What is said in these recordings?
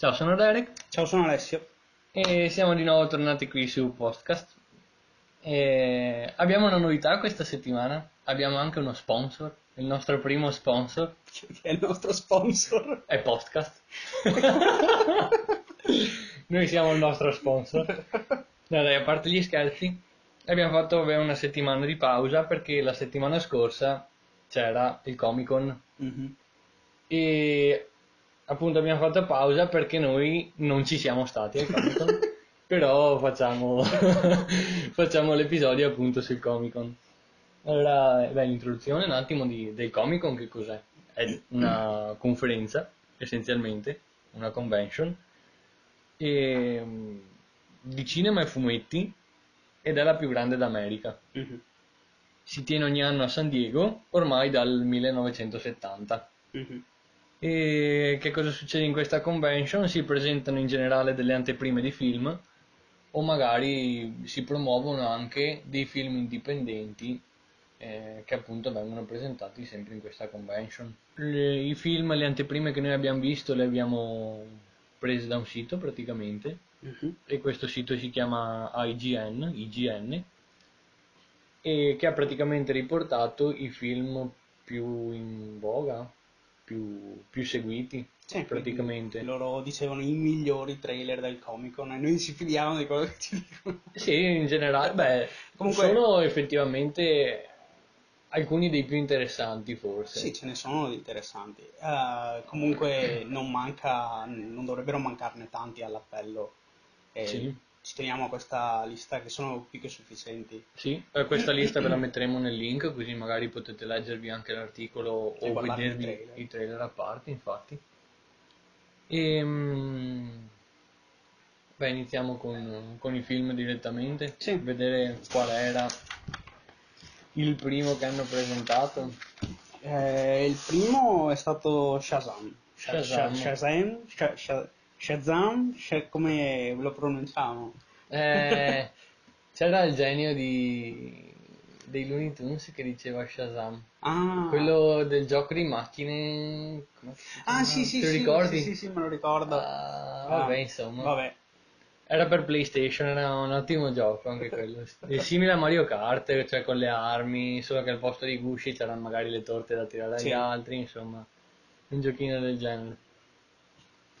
Ciao, sono Derek Ciao, sono Alessio. e siamo di nuovo tornati qui su Podcast. E abbiamo una novità questa settimana, abbiamo anche uno sponsor, il nostro primo sponsor Che è il nostro sponsor. è Podcast. Noi siamo il nostro sponsor. No, dai, a parte gli scherzi, abbiamo fatto vabbè, una settimana di pausa perché la settimana scorsa c'era il Comic Con Mhm. e appunto abbiamo fatto pausa perché noi non ci siamo stati al Comic Con, però facciamo, facciamo l'episodio appunto sul Comic Con. Allora, beh, l'introduzione un attimo di- del Comic Con che cos'è? È una conferenza, essenzialmente, una convention, e, mm, di cinema e fumetti ed è la più grande d'America. Mhm. Si tiene ogni anno a San Diego, ormai dal 1970. Mhm. E che cosa succede in questa convention? Si presentano in generale delle anteprime di film o magari si promuovono anche dei film indipendenti eh, che appunto vengono presentati sempre in questa convention. Le- I film, le anteprime che noi abbiamo visto le abbiamo prese da un sito praticamente Mhm. e questo sito si chiama IGN, IGN e che ha praticamente riportato i film più in voga, più, più seguiti Sì, praticamente. Loro dicevano i migliori trailer del Comic Con e noi ci fidiamo di quello che ci dicono. Sì, in generale, beh, Comunque- sono effettivamente alcuni dei più interessanti forse. Sì, ce ne sono di interessanti. Eh, comunque non manca, non dovrebbero mancarne tanti all'appello. E Sì. Ci teniamo a questa lista che sono più che sufficienti. Sì, eh, questa lista ve la metteremo nel link così magari potete leggervi anche l'articolo E o guardarvi i vedervi trailer. i trailer a parte, infatti. Ehm, beh, iniziamo con, con i film direttamente. Sì. Vedere qual era il primo che hanno presentato. Eh, il primo è stato Shazam. Sha- Shazam. Sha- Shazam, Sha- Sha- Shazam, Sha- come lo pronunciamo? Eh, c'era il genio di, dei Looney Tunes che diceva Shazam. Ah, Quello del gioco di macchine. ah sì, sì, Te lo sì, ricordi? sì, sì, sì, me lo ricordo. Ah, vabbè, Ah, insomma. Vabbè, Era per PlayStation, era un ottimo gioco anche quello. È simile a Mario Kart, cioè con le armi, solo che al posto di gusci c'erano magari le torte da tirare agli Sì. altri, insomma, un giochino del genere.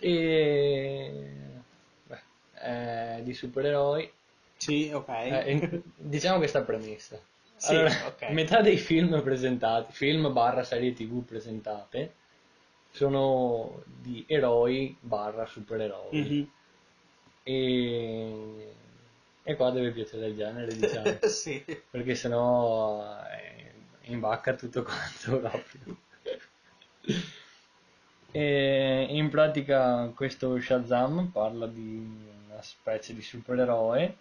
E beh, è di supereroi. sì, ok. Eh, diciamo questa premessa. Sì, Allora, ok. metà dei film presentati, film barra serie tv presentate, sono di eroi barra supereroi. Mhm. E... e qua deve piacere il genere, diciamo, sì. perché sennò eh, imbacca tutto quanto proprio. E in pratica questo Shazam parla di una specie di supereroe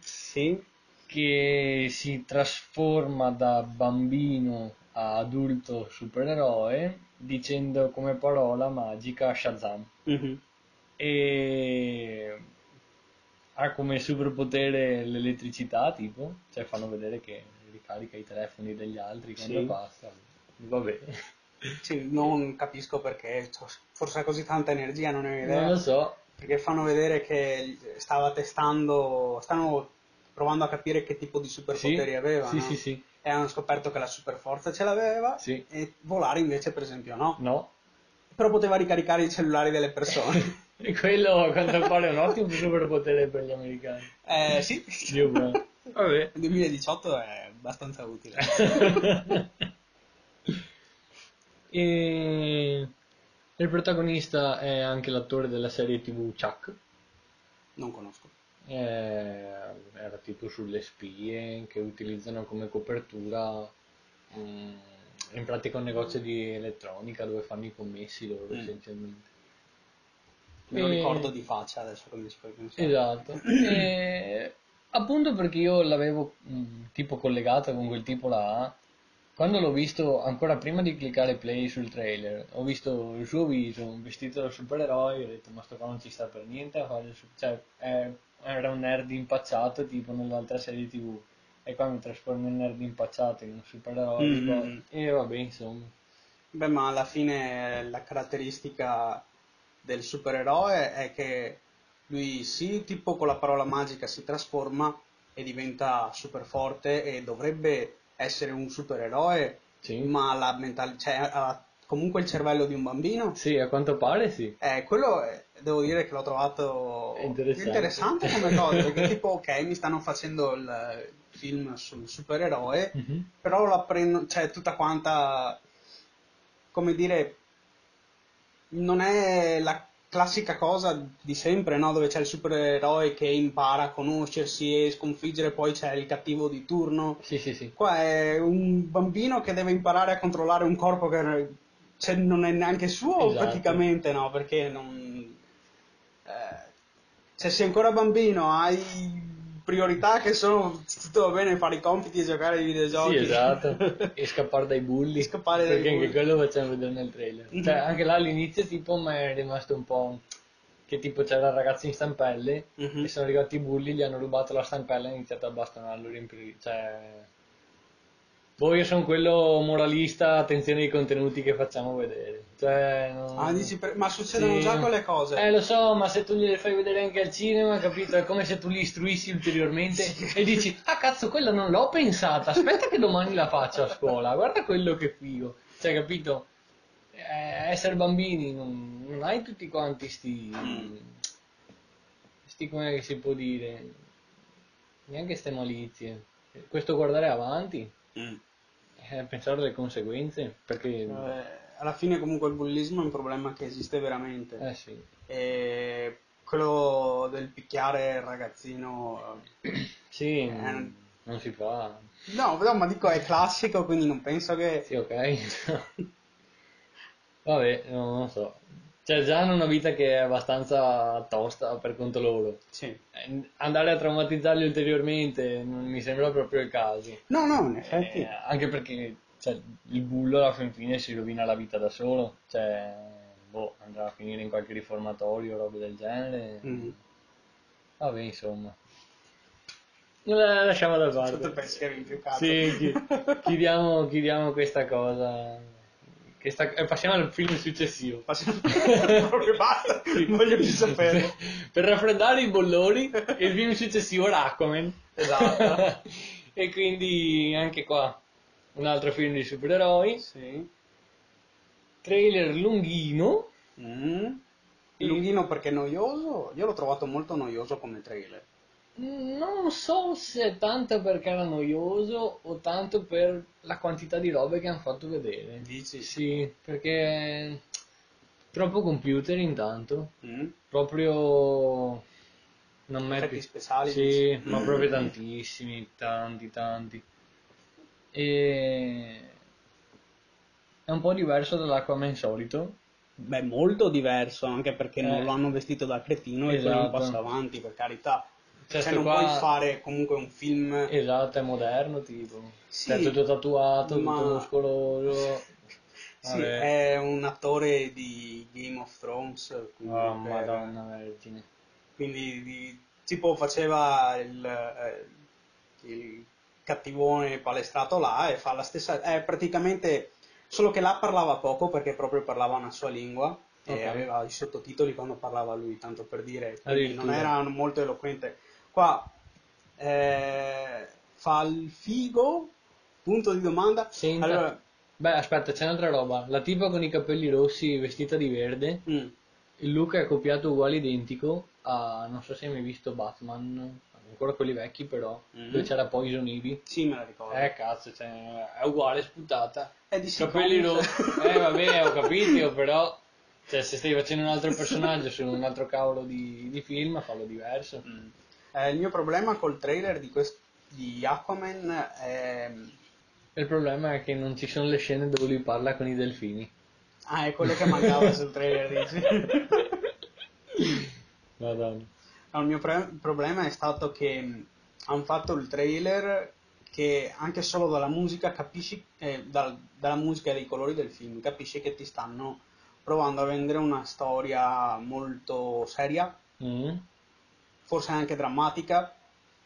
Sì, che si trasforma da bambino a adulto supereroe dicendo come parola magica Shazam mhm. e ha come superpotere l'elettricità tipo cioè fanno vedere che ricarica i telefoni degli altri quando Sì. passa vabbè Sì, non capisco perché, cioè, forse ha così tanta energia, non ne ho idea. non lo so Perché fanno vedere che stava testando, stanno provando a capire che tipo di superpoteri sì, aveva, sì no? sì sì E hanno scoperto che la superforza ce l'aveva Sì. e volare invece per esempio no. no Però poteva ricaricare i cellulari delle persone. e quello a quanto pare è un ottimo superpotere per gli americani eh sì, Dio vabbè il 2018 è abbastanza utile. E il protagonista è anche l'attore della serie TV Chuck. Non conosco. Eh, era tipo sulle spie che utilizzano come copertura mm, in pratica un negozio di elettronica dove fanno i commessi loro Mm. essenzialmente. Me lo E- ricordo di faccia adesso mi ci fai pensare. Esatto. E, appunto perché io l'avevo mm, tipo collegato con quel tipo là, quando l'ho visto ancora prima di cliccare play sul trailer, ho visto il suo viso vestito da supereroe, ho detto ma sto qua non ci sta per niente a fare il su- cioè è- era un nerd impacciato tipo nell'altra serie tv e qua mi trasformo in nerd impacciato in un supereroe Mm. e vabbè insomma Beh, ma alla fine la caratteristica del supereroe è che lui sì, tipo con la parola magica si trasforma e diventa super forte e dovrebbe essere un supereroe, Sì. ma la mentalità, cioè, ha comunque il cervello di un bambino. Sì, a quanto pare sì. Eh, quello è- devo dire che l'ho trovato interessante. interessante come cosa, perché tipo, ok, mi stanno facendo il film sul supereroe, Mhm. però la prendo, cioè tutta quanta, come dire, non è la classica cosa di sempre, no? Dove c'è il supereroe che impara a conoscersi e sconfiggere, poi c'è il cattivo di turno. Sì, sì, sì. Qua è un bambino che deve imparare a controllare un corpo che cioè, non è neanche suo Esatto. praticamente, no? Perché non... eh, cioè, sei ancora bambino, hai priorità che sono tutto va bene fare i compiti e giocare ai videogiochi. Sì, esatto. E scappare dai bulli. E scappare dai Perché anche bulli. quello facciamo vedere nel trailer. Mhm. Cioè, anche là all'inizio tipo mi è rimasto un po'... Che tipo c'era il ragazzo in stampelle Mhm. e sono arrivati i bulli, gli hanno rubato la stampella e hanno iniziato a bastonarlo, riempire... Cioè... Poi io sono quello moralista, attenzione ai contenuti che facciamo vedere. Cioè, non- Ah, dici per- Ma succedono Sì. già quelle cose. Eh, lo so, ma se tu gliele fai vedere anche al cinema, capito? È come se tu li istruissi ulteriormente e dici, ah cazzo, quella non l'ho pensata, aspetta che domani la faccio a scuola, guarda quello che figo. Cioè, capito? Eh, essere bambini, non, non hai tutti quanti sti... sti come che si può dire? Neanche ste malizie. Questo guardare avanti, Mm. Eh, pensare alle conseguenze, perché... Eh, alla fine comunque il bullismo è un problema che esiste veramente. Eh sì. E quello del picchiare il ragazzino... Sì, Eh, non si fa. No, no, ma dico è classico, quindi non penso che... Sì, ok. Vabbè, no, non so. Cioè, già hanno una vita che è abbastanza tosta per conto loro. Sì. Eh, Andare a traumatizzarli ulteriormente non mi sembra proprio il caso. No, no, in effetti. Eh, anche perché cioè, il bullo alla fin fine si rovina la vita da solo. Cioè, boh, andrà a finire in qualche riformatorio o robe del genere. Mm. Vabbè, insomma. La lasciamo da parte. pensiero in più cazzo. Sì, chi- chiudiamo, chiudiamo questa cosa. Che sta- e passiamo al film successivo. Passiamo- Proprio basta, non voglio più sapere. per raffreddare i bollori, il film successivo era Aquaman. Esatto. e quindi anche qua un altro film di supereroi. Sì. Trailer lunghino. Mm. Lunghino perché noioso? Io l'ho trovato molto noioso come trailer. Non so se tanto perché era noioso o tanto per la quantità di robe che hanno fatto vedere. Dici? Sì, perché troppo computer intanto, Mm. proprio non metti speciali, Sì, ma proprio tantissimi, tanti, tanti. E è un po' diverso dall'Aquaman solito. Beh, molto diverso, anche perché non Eh. lo hanno vestito da cretino e quello è un Esatto. passo avanti, per carità. Cioè, Cioè, non qua- puoi fare comunque un film... Esatto, è moderno, tipo. Sì, Cioè, tutto tatuato, ma- tutto muscoloso. Sì, Vabbè. è un attore di Game of Thrones, quindi, Oh, per- madonna vergine. quindi di- tipo faceva il, eh, il cattivone palestrato là e fa la stessa, è praticamente, solo che là parlava poco perché proprio parlava una sua lingua e aveva i sottotitoli quando parlava lui, tanto per dire, quindi non era molto eloquente. Qua eh, fa il figo, punto di domanda. Senta. Allora, Beh, aspetta, c'è un'altra roba. La tipa con i capelli rossi vestita di verde, mm, il look è copiato uguale identico a, non so se hai mai visto Batman, ancora quelli vecchi però, Mhm. dove c'era Poison Ivy. sì, me la ricordo. Eh cazzo, cioè, è uguale, sputata. È di Capelli rossi. Eh vabbè, ho capito, però cioè, se stai facendo un altro personaggio su un altro cavolo di, di film, fallo diverso. Mm. Eh, il mio problema col trailer di, quest- di Aquaman è... Il problema è che non ci sono le scene dove lui parla con i delfini. Ah, è quello che mancava sul trailer, dici? Madonna. No, il mio pre- problema è stato che hanno fatto il trailer che anche solo dalla musica capisci, eh, dal- dalla musica e dai colori del film, capisci che ti stanno provando a vendere una storia molto seria, Mm. Forse anche drammatica,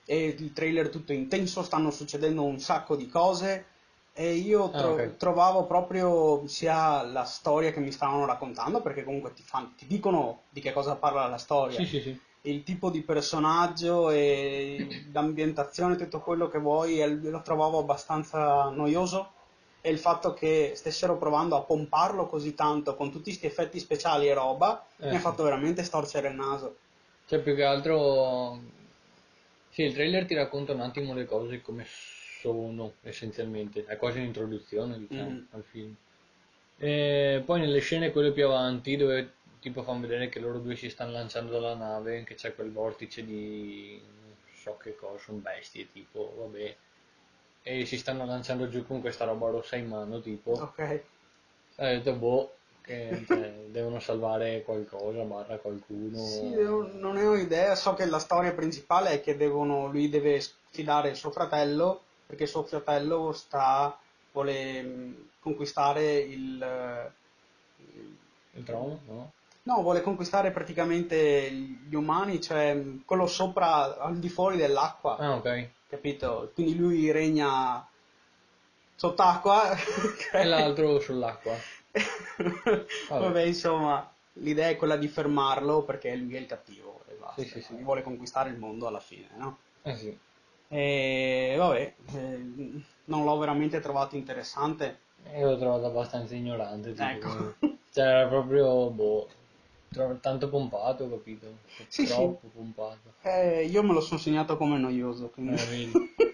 e il trailer tutto intenso, stanno succedendo un sacco di cose, E io Ah, tro- ok. trovavo proprio sia la storia che mi stavano raccontando, perché comunque ti, fan- ti dicono di che cosa parla la storia, Sì, sì, sì. il tipo di personaggio e l'ambientazione, tutto quello che vuoi, lo trovavo abbastanza noioso. E il fatto che stessero provando a pomparlo così tanto con tutti questi effetti speciali e roba Eh, mi ha fatto veramente storcere il naso. Cioè, più che altro... Sì, il trailer ti racconta un attimo le cose come sono, essenzialmente. È quasi un'introduzione, diciamo, Mm. al film. E poi nelle scene quelle più avanti, dove tipo fanno vedere che loro due si stanno lanciando dalla nave, che c'è quel vortice di... non so che cosa, sono bestie, tipo, vabbè. E si stanno lanciando giù con questa roba rossa in mano, tipo. Ok. Ho detto, boh, che cioè, devono salvare qualcosa, barra qualcuno. Sì, non ne ho idea, so che la storia principale è che devono, lui deve sfidare il suo fratello perché suo fratello sta, vuole mh, conquistare il... eh, Il trono? No? No, vuole conquistare praticamente gli umani, cioè mh, quello sopra, al di fuori dell'acqua, Ah, ok. capito? Quindi lui regna sott'acqua. E l'altro sull'acqua. Vabbè, insomma, l'idea è quella di fermarlo perché lui è il cattivo e basta. Sì, sì, sì. Vuole conquistare il mondo alla fine, no? Eh sì. E vabbè, eh, non l'ho veramente trovato interessante. Io l'ho trovato abbastanza ignorante. Tipo, Ecco. Cioè, era proprio, boh, tanto pompato, capito? Sì, Troppo pompato. Eh, io me lo sono segnato come noioso, Eh, quindi... vedi.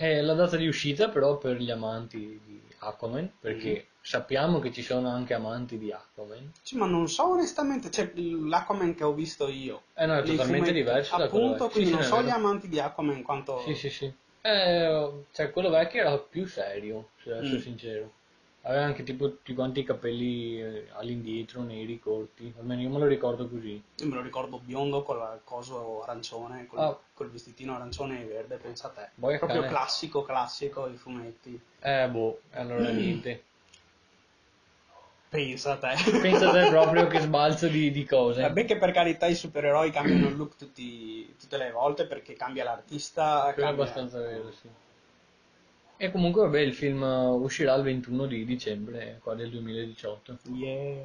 E la data di uscita però per gli amanti di Aquaman, perché Mm-hmm. Sappiamo che ci sono anche amanti di Aquaman. Sì, ma non so onestamente, cioè l'Aquaman che ho visto io. Eh no, è totalmente fumetti, diverso da quello Appunto, quindi Sì, non sì, so gli amanti di Aquaman quanto... Sì, sì, sì. Eh, cioè, quello vecchio era più serio, se devo essere Mm. sincero. Aveva anche tipo tutti quanti i capelli eh, all'indietro, neri, corti. Almeno io me lo ricordo così. Io me lo ricordo biondo con il coso arancione, col, Ah. col vestitino arancione e verde, pensa a te. Boia Proprio cane. classico, classico, i fumetti. Eh, boh, allora niente. Pensa a te. Pensate proprio che sbalzo di, di cose. Vabbè che per carità i supereroi cambiano il look tutti- tutte le volte perché cambia l'artista. Quello è cambia- abbastanza vero, sì. E comunque, vabbè, il film uscirà il 21 di dicembre, qua del 2018. Yeah.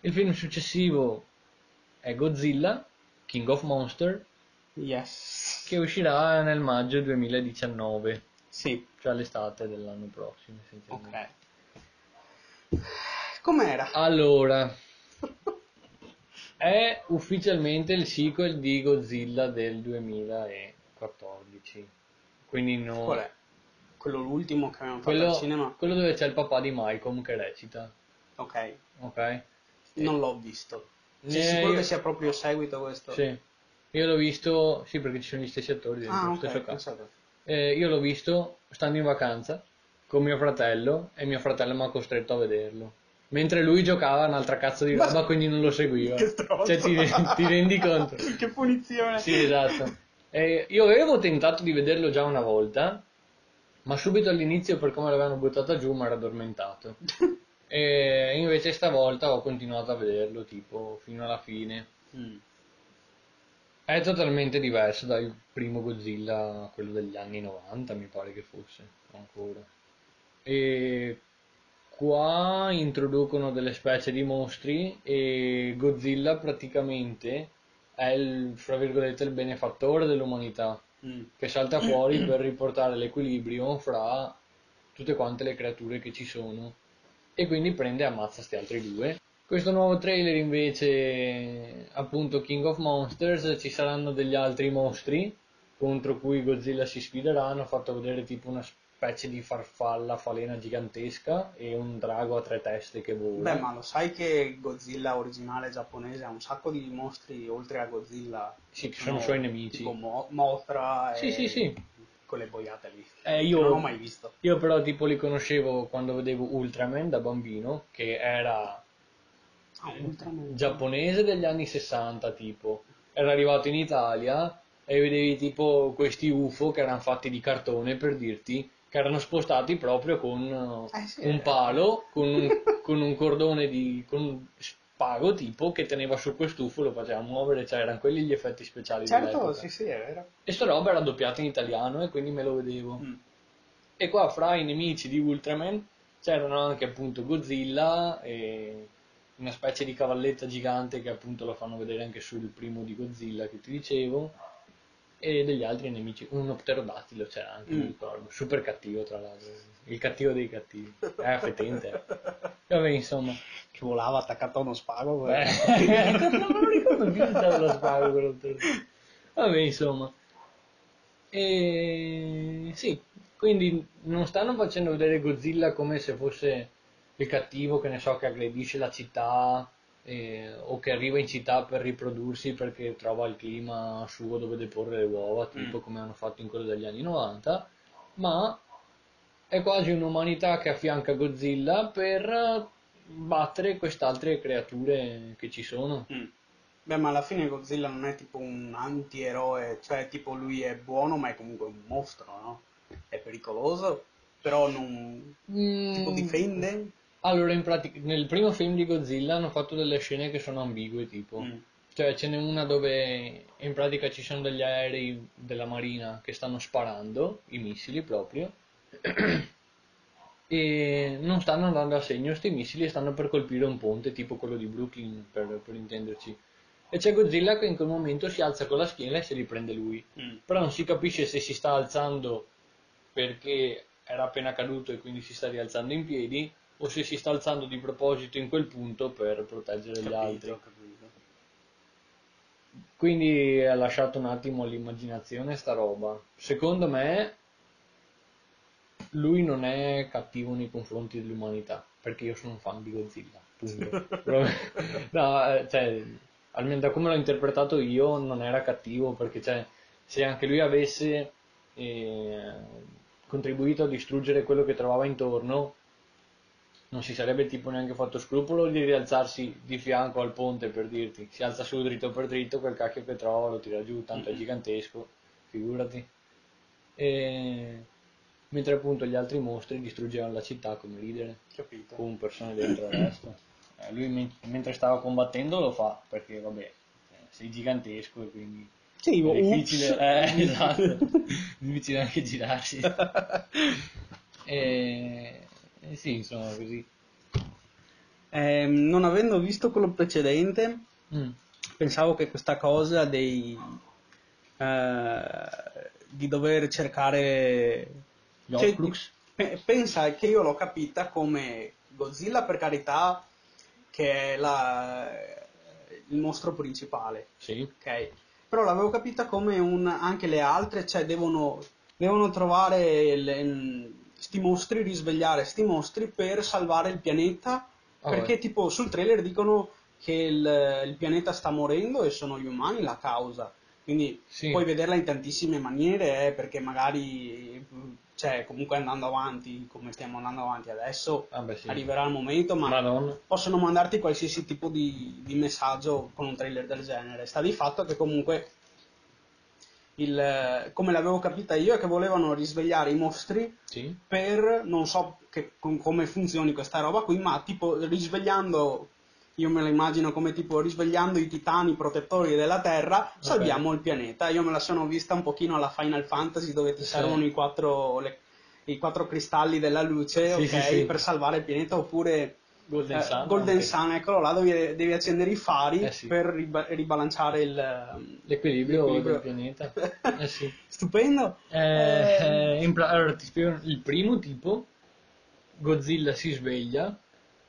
Il film successivo è Godzilla, King of Monster, Yes. che uscirà nel maggio 2019, Sì, cioè l'estate dell'anno prossimo. essenzialmente. ok. Com'era? Allora, è ufficialmente il sequel di Godzilla del 2014. Quindi no, Qual è? Quello l'ultimo che abbiamo fatto quello, al cinema? quello dove c'è il papà di Malcolm che recita, Ok, ok? non l'ho visto. Sei Eh, sicuro io- che sia proprio seguito questo? Sì, io l'ho visto, sì perché ci sono gli stessi attori dentro, Ah, lo ok, stesso cast. pensate. Eh, io l'ho visto stando in vacanza con mio fratello e mio fratello mi ha costretto a vederlo. Mentre lui giocava a un'altra cazzo di Ma- roba, quindi non lo seguiva. Che stronzo. Cioè, ti, ti rendi conto? che punizione. Sì, esatto. E io avevo tentato di vederlo già una volta, ma subito all'inizio, per come l'avevano buttata giù, mi ero addormentato. E invece stavolta ho continuato a vederlo, tipo, fino alla fine. Mm. È totalmente diverso dal primo Godzilla, quello degli anni 90, mi pare che fosse ancora. E qua introducono delle specie di mostri e Godzilla praticamente è il, fra virgolette, il benefattore dell'umanità Mm. che salta fuori per riportare l'equilibrio fra tutte quante le creature che ci sono e quindi prende e ammazza sti altri due. Questo nuovo trailer invece, appunto King of Monsters, ci saranno degli altri mostri contro cui Godzilla si sfiderà, hanno fatto vedere tipo una specie di farfalla falena gigantesca e un drago a tre teste che vola. Beh, ma lo sai che Godzilla originale giapponese ha un sacco di mostri oltre a Godzilla? Sì, che sono suoi nemici. Tipo Mo- Mothra e Sì, sì, sì. quelle boiate lì. Eh, io- Non ho mai visto. Io però tipo li conoscevo quando vedevo Ultraman da bambino, che era Ah, Ultraman. giapponese degli anni 60 tipo. Era arrivato in Italia e vedevi tipo questi UFO che erano fatti di cartone per dirti che erano spostati proprio con eh, sì, un eh. palo, con un, con un cordone di con un spago tipo che teneva su quest'UFO lo faceva muovere, cioè erano quelli gli effetti speciali Certo, sì, sì, è vero. E sta roba era doppiata in italiano e quindi me lo vedevo. Mm. E qua fra i nemici di Ultraman c'erano anche appunto Godzilla e una specie di cavalletta gigante che appunto lo fanno vedere anche sul primo di Godzilla che ti dicevo e degli altri nemici, un pterodattilo c'era anche, Mm. mi ricordo, super cattivo tra l'altro, il cattivo dei cattivi, è fetente. Vabbè, insomma, Che volava attaccato a uno spago. eh, non me lo ricordo più se c'era lo spago quello pterodattilo. Vabbè, insomma. E sì, quindi non stanno facendo vedere Godzilla come se fosse il cattivo, che ne so, che aggredisce la città eh, o che arriva in città per riprodursi perché trova il clima suo dove deporre le uova, tipo Mm. come hanno fatto in quello degli anni 90, ma è quasi un'umanità che affianca Godzilla per battere quest'altre creature che ci sono. Mm. Beh, ma alla fine Godzilla non è tipo un antieroe, cioè tipo lui è buono ma è comunque un mostro, no? È pericoloso, però non... tipo Mm, difende. Allora, in pratica, nel primo film di Godzilla hanno fatto delle scene che sono ambigue, tipo. Mm. Cioè, ce n'è una dove in pratica ci sono degli aerei della Marina che stanno sparando, i missili proprio, e non stanno andando a segno sti missili e stanno per colpire un ponte, tipo quello di Brooklyn, per, per intenderci. E c'è Godzilla che in quel momento si alza con la schiena e se li prende lui. Mm. Però non si capisce se si sta alzando perché era appena caduto e quindi si sta rialzando in piedi o se si sta alzando di proposito in quel punto per proteggere gli altri. Capito, capito. Quindi ha lasciato un attimo all'immaginazione sta roba. Secondo me lui non è cattivo nei confronti dell'umanità, perché io sono un fan di Godzilla. no, eh, cioè, almeno da come l'ho interpretato io non era cattivo, perché cioè, se anche lui avesse eh, contribuito a distruggere quello che trovava intorno, non si sarebbe tipo neanche fatto scrupolo di rialzarsi di fianco al ponte per dirti, si alza su dritto per dritto, quel cacchio che trova lo tira giù, tanto è gigantesco, figurati. E... Mentre appunto gli altri mostri distruggevano la città come ridere, Capito. con persone dentro e resto. Eh, lui men- mentre stava combattendo lo fa, perché vabbè, eh, sei gigantesco e quindi Sì, è difficile, eh, esatto, difficile anche girarsi. E... e sì, insomma, così. Ehm, non avendo visto quello precedente, Mm. pensavo che questa cosa dei eh, di dover cercare Gli cioè, Horcrux? pe- pensa che io l'ho capita come Godzilla per carità che è la- il mostro principale Sì. ok però l'avevo capita come un anche le altre cioè devono devono trovare le- sti mostri risvegliare sti mostri per salvare il pianeta Ah, perché beh. tipo sul trailer dicono che il, il pianeta sta morendo e sono gli umani la causa. Quindi Sì. puoi vederla in tantissime maniere, eh, perché magari, cioè, comunque andando avanti, come stiamo andando avanti adesso, Ah, beh, sì. arriverà il momento, ma Madonna. possono mandarti qualsiasi tipo di, di messaggio con un trailer del genere. Sta di fatto che comunque, il, come l'avevo capita io, è che volevano risvegliare i mostri Sì. per non so che- com- come funzioni questa roba qui, ma tipo risvegliando, io me la immagino come tipo risvegliando i titani protettori della Terra, salviamo il pianeta. Io me la sono vista un pochino alla Final Fantasy dove ti Sì. servono i quattro, le- i quattro cristalli della luce, Sì, ok, sì, sì. per salvare il pianeta, oppure Golden eh, Sun. Golden. Sun, eccolo là, dove devi accendere i fari Eh, sì. per riba- ribilanciare il... L'equilibrio, l'equilibrio. del pianeta. Eh sì. Stupendo! Eh, Eh, eh, in pra- allora, ti spiego il primo tipo, Godzilla si sveglia,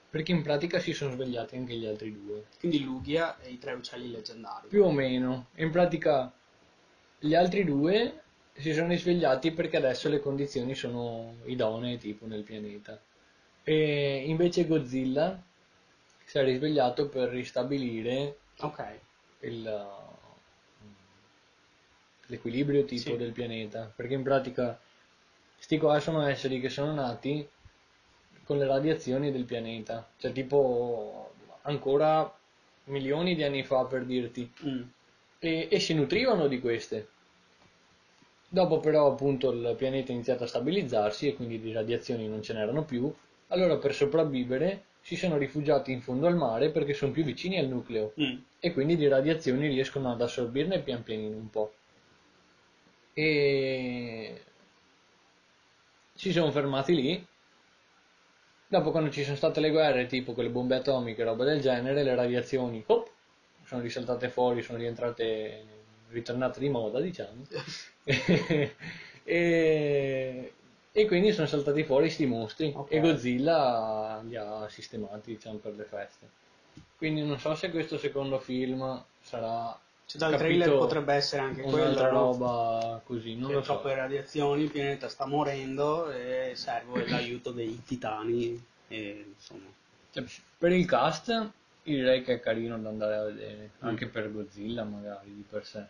perché in pratica si sono svegliati anche gli altri due. quindi Lugia e i tre uccelli leggendari. Più o meno. In pratica gli altri due si sono risvegliati perché adesso le condizioni sono idonee tipo nel pianeta. E invece Godzilla si è risvegliato per ristabilire Ok. il, uh, l'equilibrio tipo Sì. del pianeta, perché in pratica sti qua sono esseri che sono nati con le radiazioni del pianeta, cioè tipo ancora milioni di anni fa per dirti, Mm. e, e si nutrivano di queste. Dopo però appunto il pianeta ha iniziato a stabilizzarsi e quindi di radiazioni non ce n'erano più, allora per sopravvivere si sono rifugiati in fondo al mare perché sono più vicini al nucleo Mm. e quindi di radiazioni riescono ad assorbirne pian pianino un po'. E si sono fermati lì. Dopo, quando ci sono state le guerre, tipo con le bombe atomiche e roba del genere, le radiazioni hop, sono risaltate fuori, sono rientrate, ritornate di moda, diciamo. e, e quindi sono saltati fuori sti mostri Ok. e Godzilla li ha sistemati, diciamo, per le feste. Quindi non so se questo secondo film sarà Cioè, dal capito, trailer potrebbe essere anche un'altra quello, no? roba così, non lo so. troppe radiazioni, il pianeta sta morendo e serve l'aiuto dei titani e insomma. Cioè, per il cast direi che è carino da andare a vedere, Mm. anche per Godzilla magari di per sé.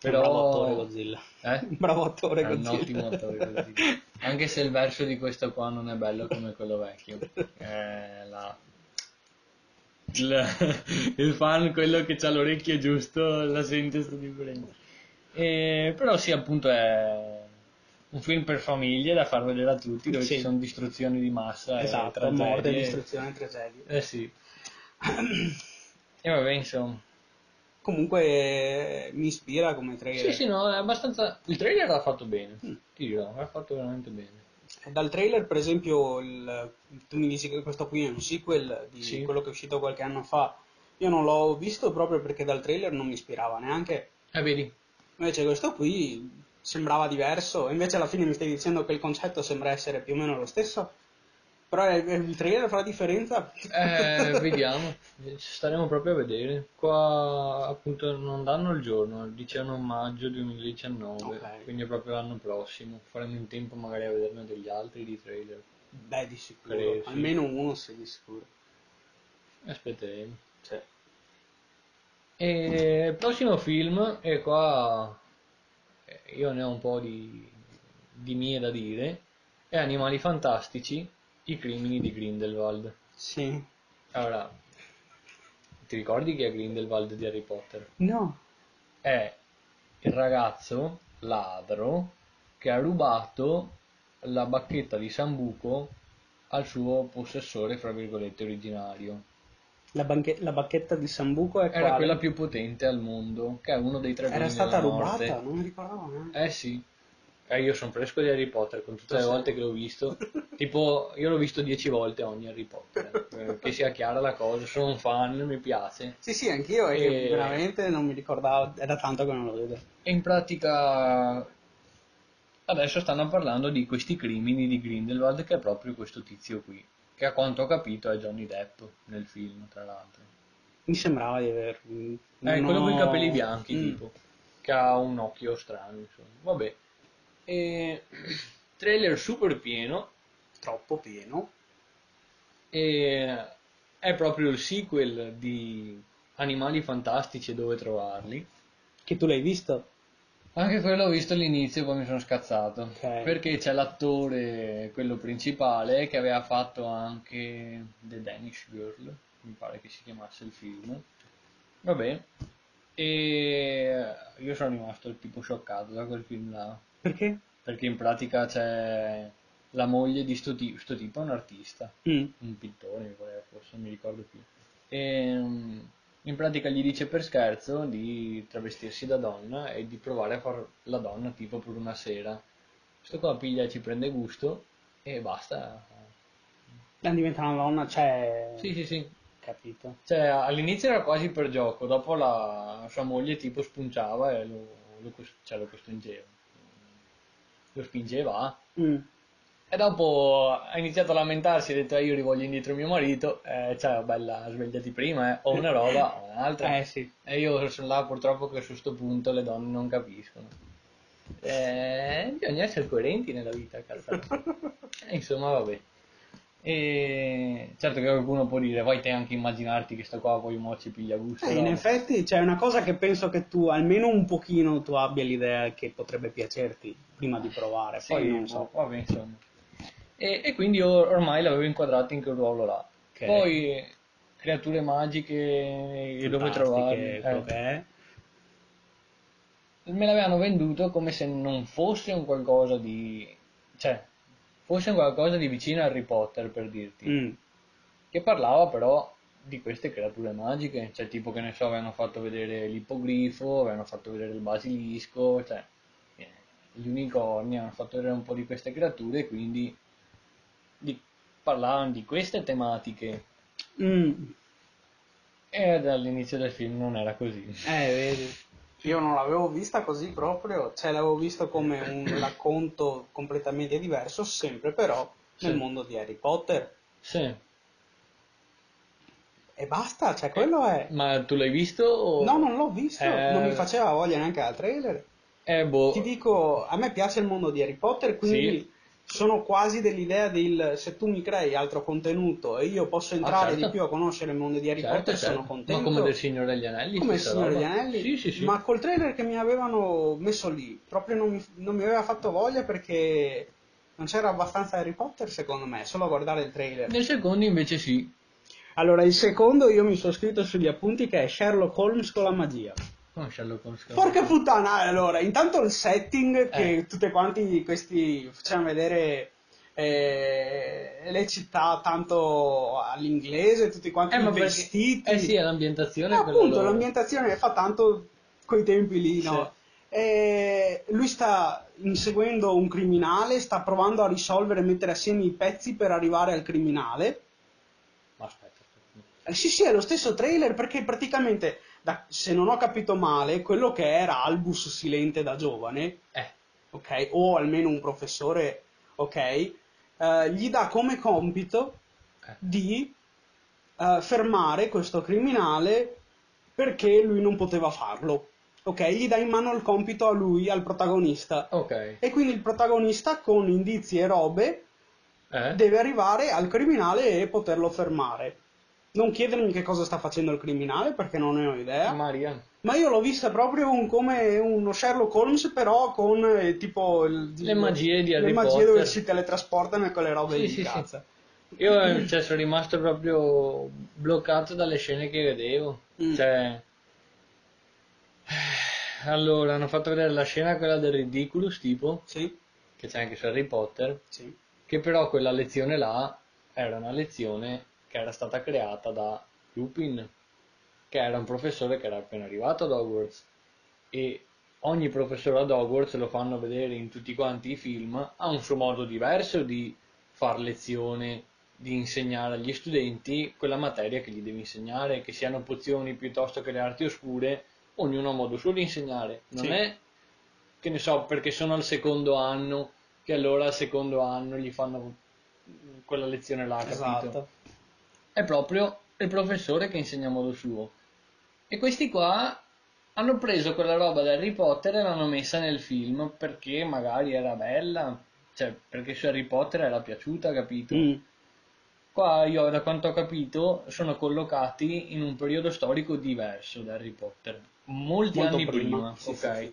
Un Però... bravo attore Godzilla. Eh? Un bravo attore È un Godzilla. ottimo attore Godzilla. Anche se il verso di questo qua non è bello come quello vecchio. È la... il, il fan, quello che ha l'orecchio giusto, la sente sta differenza. E, però sì, appunto è un film per famiglie da far vedere a tutti, dove Sì. ci sono distruzioni di massa Esatto, e tragedie. morte, distruzione, tragedie. Eh sì. E vabbè, insomma. Comunque eh, mi ispira come trailer. Sì, sì, no, è abbastanza... Il trailer l'ha fatto bene, Mm. ti dirò, l'ha fatto veramente bene. Dal trailer, per esempio, il- tu mi dici che questo qui è un sequel di Sì. quello che è uscito qualche anno fa. Io non l'ho visto proprio perché dal trailer non mi ispirava neanche. Eh, vedi? Invece questo qui sembrava diverso. Invece alla fine mi stai dicendo che il concetto sembra essere più o meno lo stesso. Però è- è- il trailer fa la differenza. Eh, vediamo, staremo proprio a vedere. Qua appunto non danno il giorno, dicevano maggio 2019, Ok. quindi è proprio l'anno prossimo. Faremo in tempo magari a vederne degli altri di trailer. Beh, di sicuro. Credo, sì. Almeno uno sì, di sicuro. Aspetteremo. Cioè, E il prossimo film, e qua eh, io ne ho un po' di, di mie da dire, è Animali Fantastici, i crimini di Grindelwald. sì. Allora, ti ricordi chi è Grindelwald di Harry Potter? No. È il ragazzo ladro che ha rubato la bacchetta di Sambuco al suo possessore, fra virgolette, originario. La, banche- la bacchetta di Sambuco è Era quale? quella più potente al mondo, che è uno dei tre Era stata rubata, non mi ricordavo neanche. Eh sì. Eh, io sono fresco di Harry Potter con tutte le volte che l'ho visto. Tipo, io l'ho visto dieci volte ogni Harry Potter. eh, che sia chiara la cosa, sono un fan, mi piace. Sì, sì, anch'io, E- veramente non mi ricordavo, è da tanto che non lo vedo. E in pratica adesso stanno parlando di questi crimini di Grindelwald che è proprio questo tizio qui, che a quanto ho capito è Johnny Depp nel film, tra l'altro. Mi sembrava di aver... non quello con i ho- capelli bianchi, Mm. tipo, che ha un occhio strano, insomma. Vabbè. E... Trailer super pieno Troppo pieno. e è proprio il sequel di Animali Fantastici e dove trovarli. Che tu l'hai visto? Anche quello ho visto all'inizio, poi mi sono scazzato. Ok. Perché c'è l'attore, quello principale, che aveva fatto anche The Danish Girl, mi pare che si chiamasse il film. Vabbè. E io sono rimasto tipo scioccato da quel film là. Perché? Perché in pratica c'è la moglie di sto, ti- sto tipo, è un artista Mm. un pittore, forse non mi ricordo più. E, mm, in pratica gli dice per scherzo di travestirsi da donna e di provare a fare la donna tipo per una sera. Questo qua piglia ci prende gusto e basta. La diventa una donna, cioè... Sì, sì, sì. Capito. Cioè, all'inizio era quasi per gioco, dopo la sua moglie tipo spunciava e lo, lo, cioè, lo costringeva. Lo spingeva. Mm. E dopo ha iniziato a lamentarsi, ha detto "Eh, io rivoglio indietro mio marito, eh, cioè bella, svegliati prima, eh. o una roba o un'altra. Eh sì. E io sono là purtroppo che su sto punto le donne non capiscono. Eh, bisogna essere coerenti nella vita, cazzo. Insomma, vabbè. E certo che qualcuno può dire, vai te anche immaginarti che sto qua poi mo ci piglia gusto. Eh, in roba." effetti c'è una cosa che penso che tu almeno un pochino tu abbia l'idea che potrebbe piacerti prima di provare, Sì, poi non so. vabbè, insomma. E, e quindi io ormai l'avevo inquadrato in quel ruolo là. Ok. Poi creature magiche dove trovarle. eh. me l'avevano venduto come se non fosse un qualcosa di... cioè, fosse qualcosa di vicino a Harry Potter, per dirti. Mm. Che parlava però di queste creature magiche, cioè tipo che ne so, avevano fatto vedere l'ippogrifo, avevano fatto vedere il basilisco, cioè... eh, gli unicorni, hanno fatto vedere un po' di queste creature, e quindi di, parlavano di queste tematiche. Mm. E dall'inizio del film non era così. Eh, vedi. Io non l'avevo vista così proprio, cioè l'avevo visto come un racconto completamente diverso, sempre però nel Sì. mondo di Harry Potter. Sì, E basta, cioè quello è... ma tu l'hai visto? O... No, non l'ho visto, Eh. non mi faceva voglia neanche al trailer. Eh, boh. Ti dico, a me piace il mondo di Harry Potter, quindi sono quasi dell'idea del se tu mi crei altro contenuto e io posso entrare certo. di più a conoscere il mondo di Harry Certo, Potter, certo. sono contento. Ma come del Signore degli Anelli? Come il Signore degli. Anelli, Sì, sì, sì. ma col trailer che mi avevano messo lì, proprio non mi, non mi aveva fatto voglia perché non c'era abbastanza Harry Potter secondo me, solo a guardare il trailer. Nel secondo invece sì. Allora, il secondo io mi sono scritto sugli appunti che è Sherlock Holmes con la magia. Come Sherlock Holmes. Porca puttana, allora, intanto il setting che Eh. tutte quanti questi facevano vedere eh, le città tanto all'inglese, tutti quanti Eh, ma i perché- vestiti. Eh sì, è l'ambientazione. Eh, appunto, loro. l'ambientazione fa tanto quei tempi lì, no? E lui sta inseguendo un criminale, sta provando a risolvere e mettere assieme i pezzi per arrivare al criminale. Ma aspetta, aspetta. Eh, sì, sì, è lo stesso trailer perché praticamente, da- se non ho capito male, quello che era Albus Silente da giovane, Eh, ok, o almeno un professore, ok, eh, gli dà come compito eh. di eh, fermare questo criminale perché lui non poteva farlo. Ok, gli dà in mano il compito a lui, al protagonista. Ok. E quindi il protagonista con indizi e robe Eh? deve arrivare al criminale e poterlo fermare. Non chiedermi che cosa sta facendo il criminale perché non ne ho idea. Maria. Ma io l'ho vista proprio un- come uno Sherlock Holmes, però con eh, tipo il- Le magie di le Harry magie Potter. dove si teletrasportano e quelle robe Sì, di sì, sì. cazzo. Io eh, cioè, sono rimasto proprio bloccato dalle scene che vedevo. Mm. Cioè. Allora, hanno fatto vedere la scena quella del Ridiculous, tipo, Sì, che c'è anche su Harry Potter, sì. che però quella lezione là era una lezione che era stata creata da Lupin, che era un professore che era appena arrivato ad Hogwarts. E ogni professore ad Hogwarts, lo fanno vedere in tutti quanti i film, ha un suo modo diverso di far lezione, di insegnare agli studenti quella materia che gli deve insegnare, che siano pozioni piuttosto che le arti oscure, ognuno ha modo suo di insegnare. Non Sì. è che ne so, perché sono al secondo anno, che allora al secondo anno gli fanno quella lezione là, capito? È proprio il professore che insegna a modo suo. E questi qua hanno preso quella roba da Harry Potter e l'hanno messa nel film perché magari era bella, cioè perché su Harry Potter era piaciuta, capito? Mm. Qua io, da quanto ho capito, sono collocati in un periodo storico diverso da Harry Potter, molti Molto anni prima, prima, sì, ok?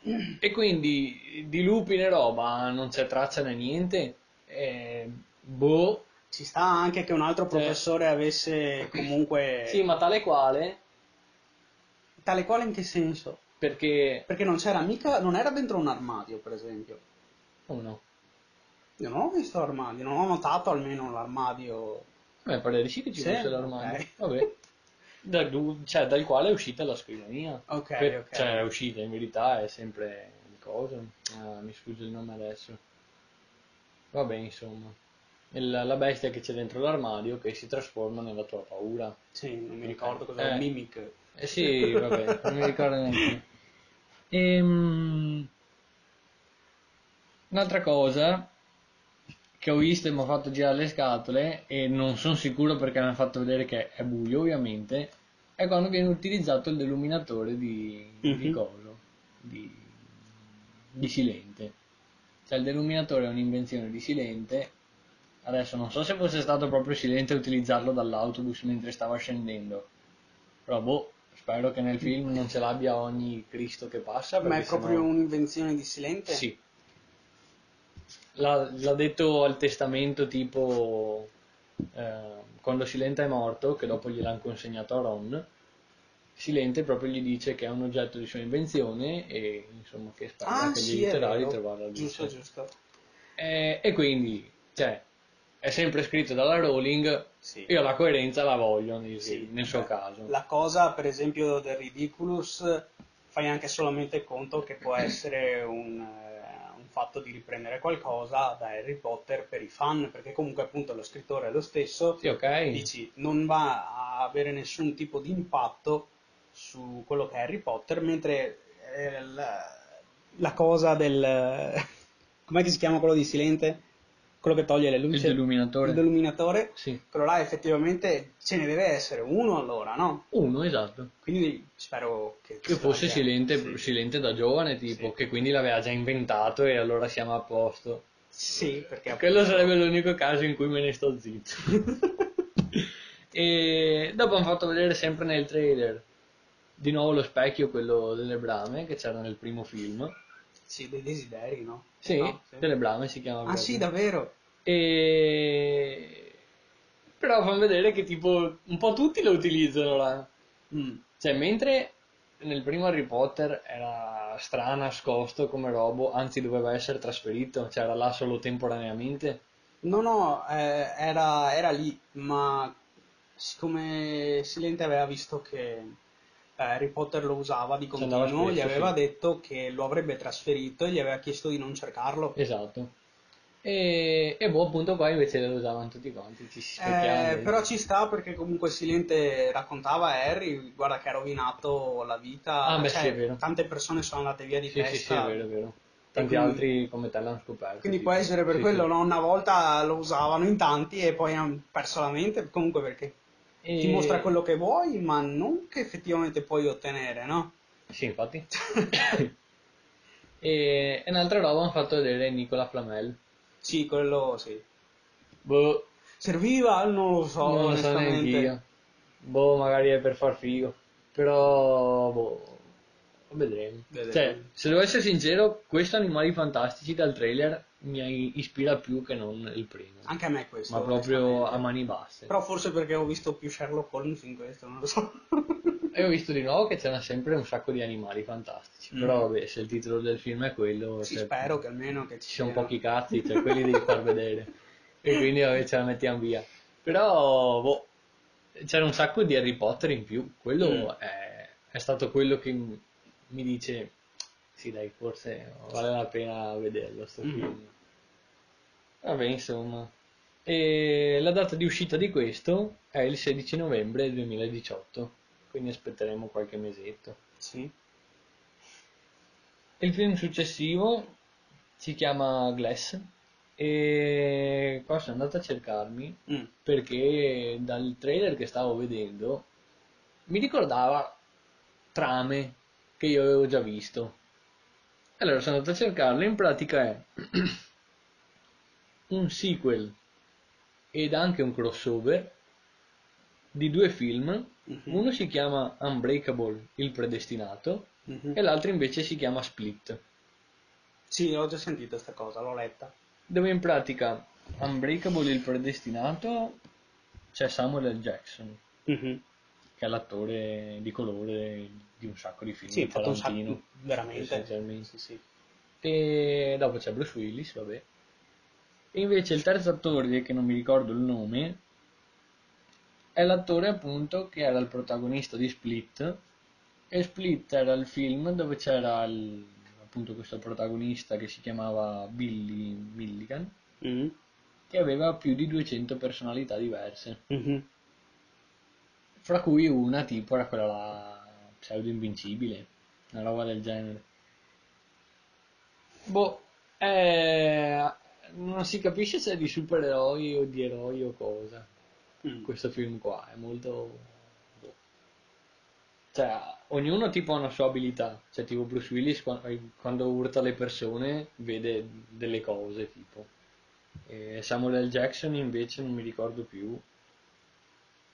sì. E quindi di Lupin e roba non c'è traccia né niente. E, boh, Ci sta anche che un altro professore avesse comunque... sì, ma tale quale Tale quale in che senso? perché Perché non c'era mica... Non era dentro un armadio, per esempio. oh no. Io non ho visto l'armadio, non ho notato almeno l'armadio. Beh, pare di sì che ci Sì, fosse l'armadio. ok. Vabbè. Da- cioè, dal quale è uscita la scrivania. Ok, Per- ok. Cioè, è uscita, in verità è sempre cosa. Ah, mi sfugge il nome adesso. Vabbè, insomma. Il- la bestia che c'è dentro l'armadio che si trasforma nella tua paura. Sì, non mi ricordo cos'era, Eh. Mimic. Eh sì, vabbè, non mi ricordo neanche. Ehm, Un'altra cosa che ho visto e mi ha fatto girare le scatole e non sono sicuro perché mi hanno fatto vedere che è buio ovviamente è quando viene utilizzato il deluminatore di, di Mhm. coso di, di Silente cioè il deluminatore è un'invenzione di Silente adesso non so se fosse stato proprio Silente utilizzarlo dall'autobus mentre stava scendendo però boh spero che nel film non ce l'abbia ogni Cristo che passa Ma è proprio sennò- un'invenzione di Silente? sì. L'ha, l'ha detto al testamento tipo eh, quando Silente è morto, che dopo gliel'hanno consegnato a Ron, Silente proprio gli dice che è un oggetto di sua invenzione e insomma che spera Ah, che gli sì, è aiuterà a ritrovare la luce. Giusto, giusto. E, e quindi, cioè, è sempre scritto dalla Rowling, Sì. io la coerenza la voglio nel, Sì, nel suo beh, caso. La cosa, per esempio, del Ridiculous fai anche solamente conto che può essere un, eh, un fatto di riprendere qualcosa da Harry Potter per i fan, perché comunque appunto lo scrittore è lo stesso, Sì, ok. dici non va a avere nessun tipo di impatto su quello che è Harry Potter, mentre eh, la, la cosa del... com'è che si chiama quello di Silente? Quello che toglie le Il luci? deluminatore. Il deluminatore, Sì. quello là effettivamente ce ne deve essere uno allora, no? Uno, esatto. Quindi spero che... Che fosse silente, Sì. silente da giovane, tipo, Sì. che quindi l'aveva già inventato e allora siamo a posto. Sì, perché Quello sarebbe l'unico caso in cui me ne sto zitto. e dopo hanno fatto vedere sempre nel trailer di nuovo lo specchio, quello delle brame, che c'era nel primo film. Sì, dei desideri, no? Sì, No? Sì. delle brame si chiama. Ah proprio. sì, davvero? E... Però fanno vedere che tipo un po' tutti lo utilizzano là. Mm. Cioè, mentre nel primo Harry Potter era stra nascosto come robo, anzi doveva essere trasferito, cioè era là solo temporaneamente. No, no, eh, era, era lì, ma siccome Silente aveva visto che Harry Potter lo usava di Ci andava continuo, gli aveva sì. detto che lo avrebbe trasferito e gli aveva chiesto di non cercarlo. Esatto. E, e boh, appunto qua invece lo usavano tutti quanti, ci Eh, però ci sta perché comunque Silente raccontava a Harry, guarda che ha rovinato la vita, Ah, beh, cioè, sì, tante persone sono andate via di Sì, sì, sì, testa. è vero, è vero. Tanti quindi- altri come te l'hanno scoperto. Quindi tipo. può essere per Sì, quello, sì. no? Una volta lo usavano in tanti e poi hanno perso la mente, comunque perché E- ti mostra quello che vuoi, ma non che effettivamente puoi ottenere, no? Sì, infatti. e, e un'altra roba hanno fatto vedere Nicola Flamel. Sì, quello sì. Boh, Serviva? Non lo so, non lo so neanche io. Boh, magari è per far figo. Però, boh, vedremo. Vedremo. Cioè, se devo essere sincero, questo Animali Fantastici dal trailer mi ispira più che non il primo. Anche a me questo. Ma proprio a mani basse. Però forse perché ho visto più Sherlock Holmes in questo, non lo so. E ho visto di nuovo che c'erano sempre un sacco di animali fantastici. Mm. Però, vabbè, se il titolo del film è quello, sì, cioè, spero che almeno che ci ci sono siano. pochi cazzi, cioè quelli devi far vedere. E quindi vabbè, ce la mettiamo via. Però, boh, c'era un sacco di Harry Potter in più. Quello Mm. è, è stato quello che mi dice, sì dai, forse vale la pena vederlo sto Mm. film. Vabbè, insomma. E la data di uscita di questo è il 16 novembre 2018, quindi aspetteremo qualche mesetto. Sì. Il film successivo si chiama Glass e qua sono andato a cercarmi Mm. perché dal trailer che stavo vedendo mi ricordava trame che io avevo già visto. Allora sono andato a cercarlo, in pratica è un sequel ed anche un crossover di due film. Mhm. Uno si chiama Unbreakable, il predestinato, Mhm. e l'altro invece si chiama Split, Sì, ho già sentito questa cosa, l'ho letta. dove in pratica Unbreakable, il predestinato, c'è Samuel L. Jackson, Mhm. Che è l'attore di colore di un sacco di film Sì, fatto un sacco, veramente. Sì, sì. E dopo c'è Bruce Willis, vabbè. E invece il terzo attore, che non mi ricordo il nome, è l'attore appunto che era il protagonista di Split. E Split era il film dove c'era il- appunto questo protagonista che si chiamava Billy Milligan, Mhm. che aveva più di 200 personalità diverse. Mhm. Fra cui una tipo era quella là, pseudo invincibile, una roba del genere. Boh, eh, non si capisce se è di supereroi o di eroi o cosa. Mm. Questo film qua è molto. boh. Cioè, ognuno tipo ha una sua abilità. Cioè, tipo Bruce Willis qua- quando urta le persone vede delle cose, tipo. E Samuel L. Jackson invece non mi ricordo più.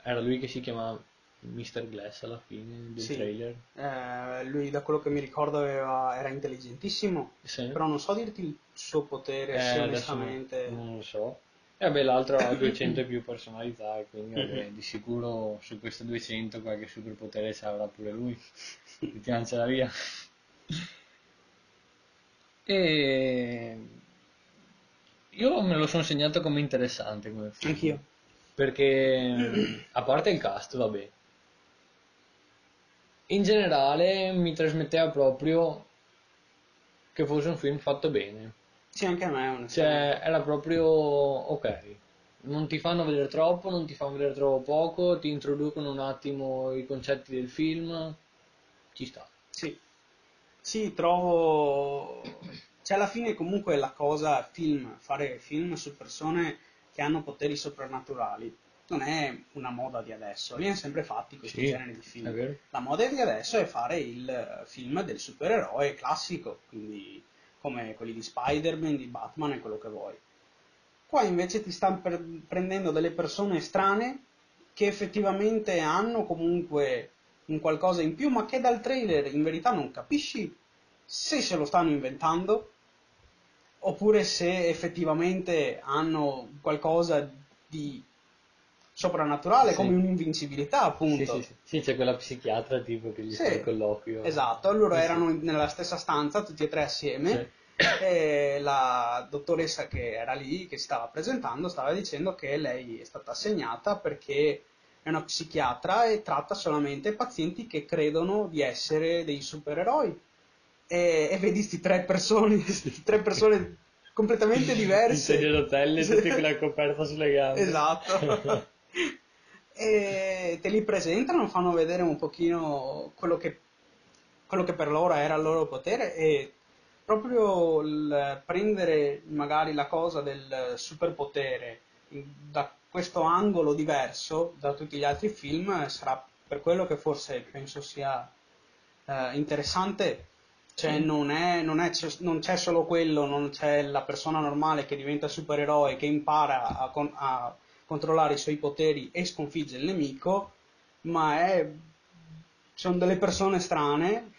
Era lui che si chiamava Mr. Glass alla fine del Sì. trailer. Eh, lui, da quello che mi ricordo, aveva- era intelligentissimo, Sì. però non so dirti il suo potere, Eh, se onestamente... non lo so. E vabbè, l'altro ha 200 e più personalità, quindi vabbè, Mhm. di sicuro su queste 200 qualche superpotere ce l'avrà pure lui. Mettiamocela via. E io me lo sono segnato come interessante come film. Anch'io. Perché a parte il cast, vabbè. in generale mi trasmetteva proprio che fosse un film fatto bene. Sì, anche a me, onestamente. Cioè, era proprio ok. Non ti fanno vedere troppo, non ti fanno vedere troppo poco, ti introducono un attimo i concetti del film, ci sta. Sì, sì, trovo... Cioè, alla fine comunque la cosa, film, fare film su persone che hanno poteri soprannaturali, non è una moda di adesso, li hanno sempre fatti questi Sì, generi di film. La moda di adesso è fare il eh, film del supereroe classico, quindi come quelli di Spider-Man, di Batman e quello che vuoi. Qua invece ti stanno per- prendendo delle persone strane che effettivamente hanno comunque un qualcosa in più, ma che dal trailer in verità non capisci se se lo stanno inventando oppure se effettivamente hanno qualcosa di soprannaturale, Sì. come un'invincibilità, appunto. sì, sì. Sì, c'è quella psichiatra tipo che gli fa il colloquio. Esatto, allora erano nella stessa stanza tutti e tre assieme e la dottoressa che era lì, che stava presentando, stava dicendo che lei è stata assegnata perché è una psichiatra e tratta solamente pazienti che credono di essere dei supereroi. E, e vedi sti tre persone, sti tre persone completamente diverse. sedia a rotelle, tutti con la coperta sulle gambe. Esatto. e te li presentano, fanno vedere un pochino quello che, quello che per loro era il loro potere e proprio il prendere magari la cosa del superpotere da questo angolo diverso da tutti gli altri film sarà per quello che forse penso sia eh, interessante. Cioè, non, è, non, è- non c'è solo quello, non c'è la persona normale che diventa supereroe, che impara a, con- a controllare i suoi poteri e sconfigge il nemico, ma è, sono delle persone strane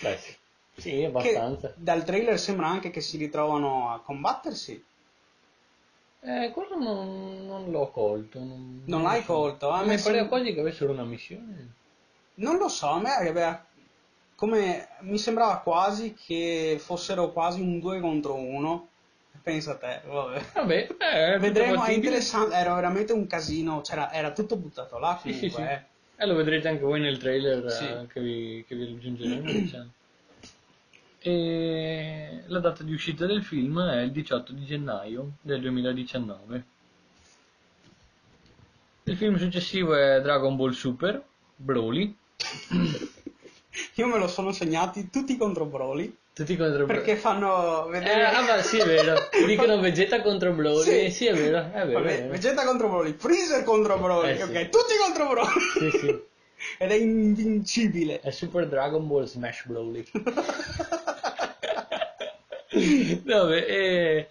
Beh, sì. Abbastanza. dal trailer sembra anche che si ritrovano a combattersi. Eh, quello non, non l'ho colto. Non, Non l'hai so. colto? Me mi pareva sem- quasi che avessero una missione. Non lo so, a me aveva- come mi sembrava quasi che fossero quasi un 2 contro 1. Pensa a te, vabbè. Vabbè, eh, Vedremo, è interessante, era veramente un casino, c'era, era tutto buttato là Sì, comunque. sì, sì. eh. Eh, lo vedrete anche voi nel trailer eh, Sì. che, vi, che vi aggiungeremo. diciamo. E la data di uscita del film è il 18 di gennaio del 2019. Il film successivo è Dragon Ball Super, Broly. Io me lo sono segnati tutti contro Broly, Tutti contro Broly. perché fanno Eh, vedere... ah, ma sì, è vero. Dicono Vegeta contro Broly. Sì, è vero, è vero. Vabbè, è vero. Vegeta contro Broly, Freezer contro Broly, Eh, sì. ok, tutti contro Broly. Sì, sì. Ed è invincibile. È Super Dragon Ball Smash Broly. Vabbè, e...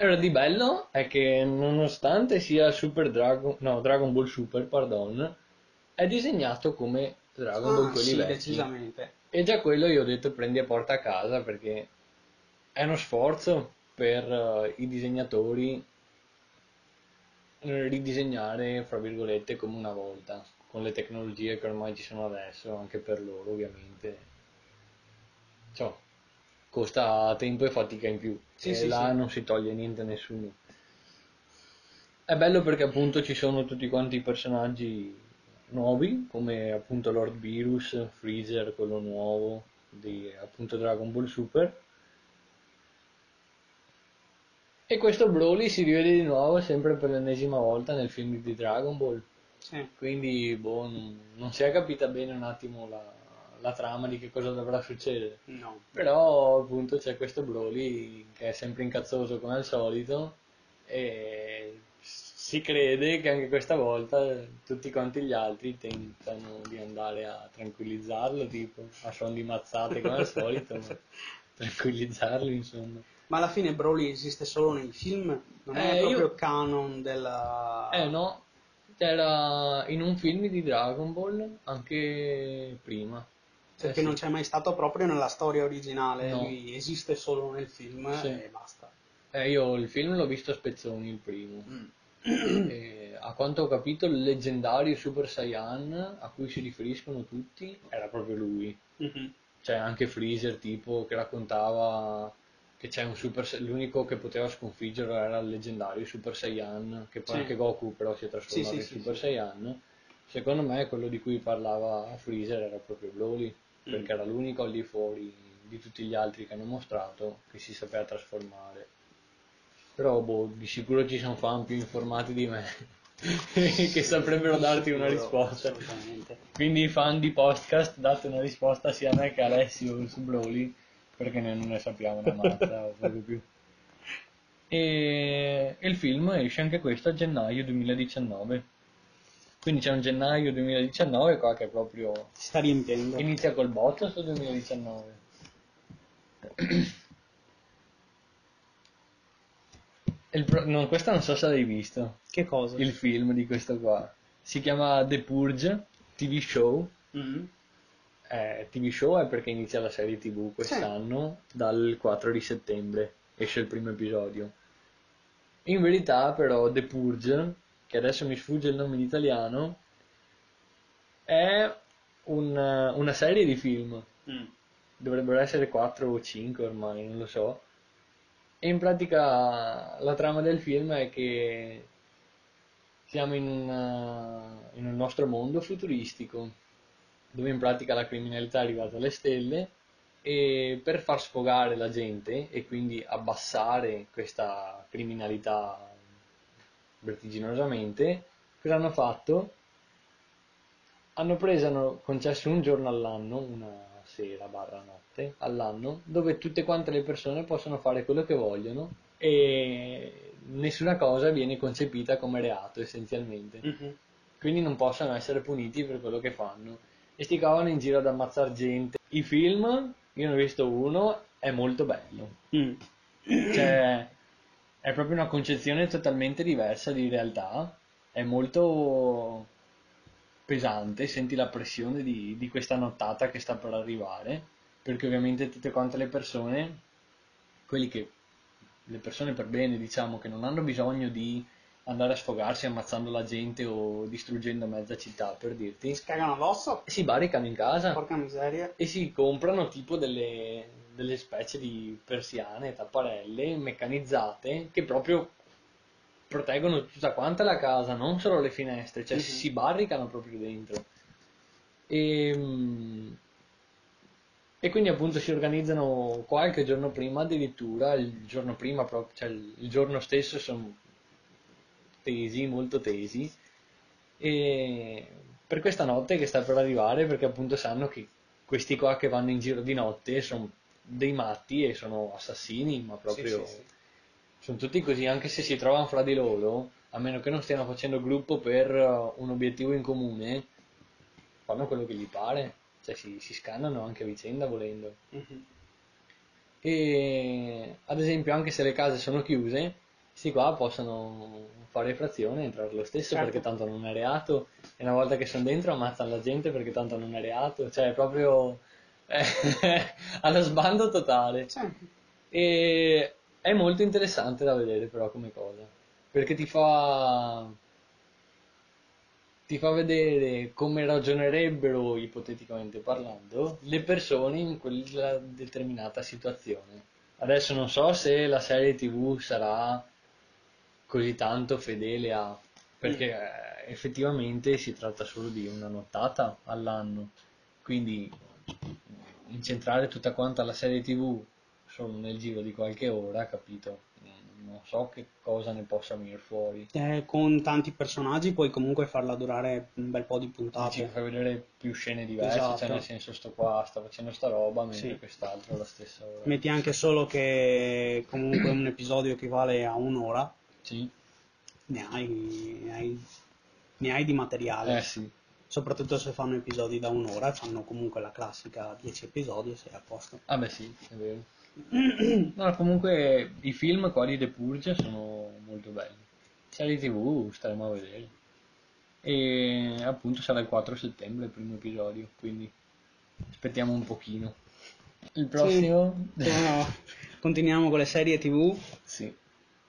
Allora, di bello è che nonostante sia Super Dragon, no, Dragon Ball Super, pardon, è disegnato come Dragon Ball Ah, quelli sì, vecchi. decisamente. E già quello io ho detto prendi e porta a casa perché è uno sforzo per eh, i disegnatori ridisegnare, fra virgolette, come una volta, con le tecnologie che ormai ci sono adesso, anche per loro ovviamente. Ciò, costa tempo e fatica in più, Sì, e sì, là sì. non si toglie niente a nessuno. È bello perché appunto ci sono tutti quanti i personaggi nuovi, come appunto Lord Virus, Freezer, quello nuovo di appunto Dragon Ball Super. E questo Broly si rivede di nuovo sempre per l'ennesima volta nel film di Dragon Ball. Sì. Quindi, boh, non, non si è capita bene un attimo la, la trama di che cosa dovrà succedere. No. Però appunto c'è questo Broly che è sempre incazzoso come al solito e si crede che anche questa volta tutti quanti gli altri tentano di andare a tranquillizzarlo, tipo a suon di mazzate come al solito, ma tranquillizzarlo insomma. Ma alla fine Broly esiste solo nei film? Non è Eh, proprio io- canon della... Eh no, c'era in un film di Dragon Ball anche prima. Perché Eh, non sì. c'è mai stato proprio nella storia originale, No. lui esiste solo nel film Sì. e basta. Eh, io il film l'ho visto a spezzoni il primo. Mm. E, a quanto ho capito, il leggendario Super Saiyan a cui si riferiscono tutti era proprio lui. Mhm. C'è anche Freezer, tipo, che raccontava che c'è un Super l'unico che poteva sconfiggerlo era il leggendario Super Saiyan, che poi Sì. anche Goku però si è trasformato Sì, sì, in Super. Saiyan. Secondo me quello di cui parlava Freezer era proprio Broly, Mm. perché era l'unico al di fuori di tutti gli altri che hanno mostrato che si sapeva trasformare. Però boh, di sicuro ci sono fan più informati di me che saprebbero darti una risposta. Quindi fan di podcast date una risposta sia a me che a Alessio su Broly, perché non ne sappiamo una mazza o poco più. E, e il film esce anche questo a gennaio 2019. Quindi c'è un gennaio 2019 qua che proprio Si sta riempiendo. inizia col botto sto 2019. Il pro- no, questo non so se l'hai visto, Che cosa? il film di questo qua. Si chiama The Purge TV Show. Mm. Eh, TV show è perché inizia la serie TV quest'anno dal 4 di settembre, esce il primo episodio. In verità però The Purge, che adesso mi sfugge il nome in italiano, è un- una serie di film, Mm. dovrebbero essere 4 o 5 ormai, non lo so. E in pratica la trama del film è che siamo in, una- in un nostro mondo futuristico, dove in pratica la criminalità è arrivata alle stelle e per far sfogare la gente e quindi abbassare questa criminalità vertiginosamente, cosa hanno fatto? Hanno preso, hanno concesso un giorno all'anno, una sera barra notte all'anno, dove tutte quante le persone possono fare quello che vogliono e nessuna cosa viene concepita come reato essenzialmente. Mhm. Quindi non possono essere puniti per quello che fanno. E sti cavano in giro ad ammazzare gente. I film, io ne ho visto uno, è molto bello. Mm. Cioè, è proprio una concezione totalmente diversa di realtà. È molto pesante, senti la pressione di, di questa nottata che sta per arrivare. Perché ovviamente tutte quante le persone, quelli che, le persone per bene, diciamo, che non hanno bisogno di andare a sfogarsi ammazzando la gente o distruggendo mezza città, per dirti, Si cagano addosso? si barricano in casa Porca miseria. e si comprano tipo delle, delle specie di persiane, tapparelle meccanizzate che proprio proteggono tutta quanta la casa, non solo le finestre, cioè Mhm. si barricano proprio dentro. E, e quindi appunto si organizzano qualche giorno prima, addirittura il giorno prima, proprio, cioè il il giorno stesso sono tesi, molto tesi, e per questa notte che sta per arrivare, perché appunto sanno che questi qua che vanno in giro di notte sono dei matti e sono assassini, ma proprio Sì, sì, sì. Sono tutti così, anche se si trovano fra di loro, a meno che non stiano facendo gruppo per uh, un obiettivo in comune, fanno quello che gli pare, cioè si, si scannano anche a vicenda volendo. Mhm. E ad esempio, anche se le case sono chiuse, questi qua possono fare frazione e entrare lo stesso Certo. perché tanto non è reato. E una volta che sono dentro ammazzano la gente perché tanto non è reato. Cioè, è proprio eh, allo sbando totale. Sì. E è molto interessante da vedere, però, come cosa. Perché ti fa. Ti fa vedere come ragionerebbero, ipoteticamente parlando, le persone in quella determinata situazione. Adesso non so se la serie TV sarà così tanto fedele a. perché eh, effettivamente si tratta solo di una nottata all'anno. Quindi incentrare tutta quanta la serie TV solo nel giro di qualche ora, capito? Non so che cosa ne possa venire fuori. Eh, con tanti personaggi puoi comunque farla durare un bel po' di Ci puntate. fa vedere più scene diverse, Esatto. cioè nel senso sto qua, sta facendo sta roba, mentre Sì. quest'altro alla stessa ora. Metti anche solo che comunque un episodio equivale a un'ora, Sì, ne hai, ne hai, ne hai di materiale. eh sì. Soprattutto se fanno episodi da un'ora, fanno comunque la classica 10 episodi e sei a posto. Ah beh sì, è vero. No, comunque i film qua di The Purge sono molto belli. Serie TV staremo a vedere. E appunto sarà il 4 settembre il primo episodio, quindi aspettiamo un pochino. Il prossimo? Sì. No, continuiamo con le serie tv. Sì.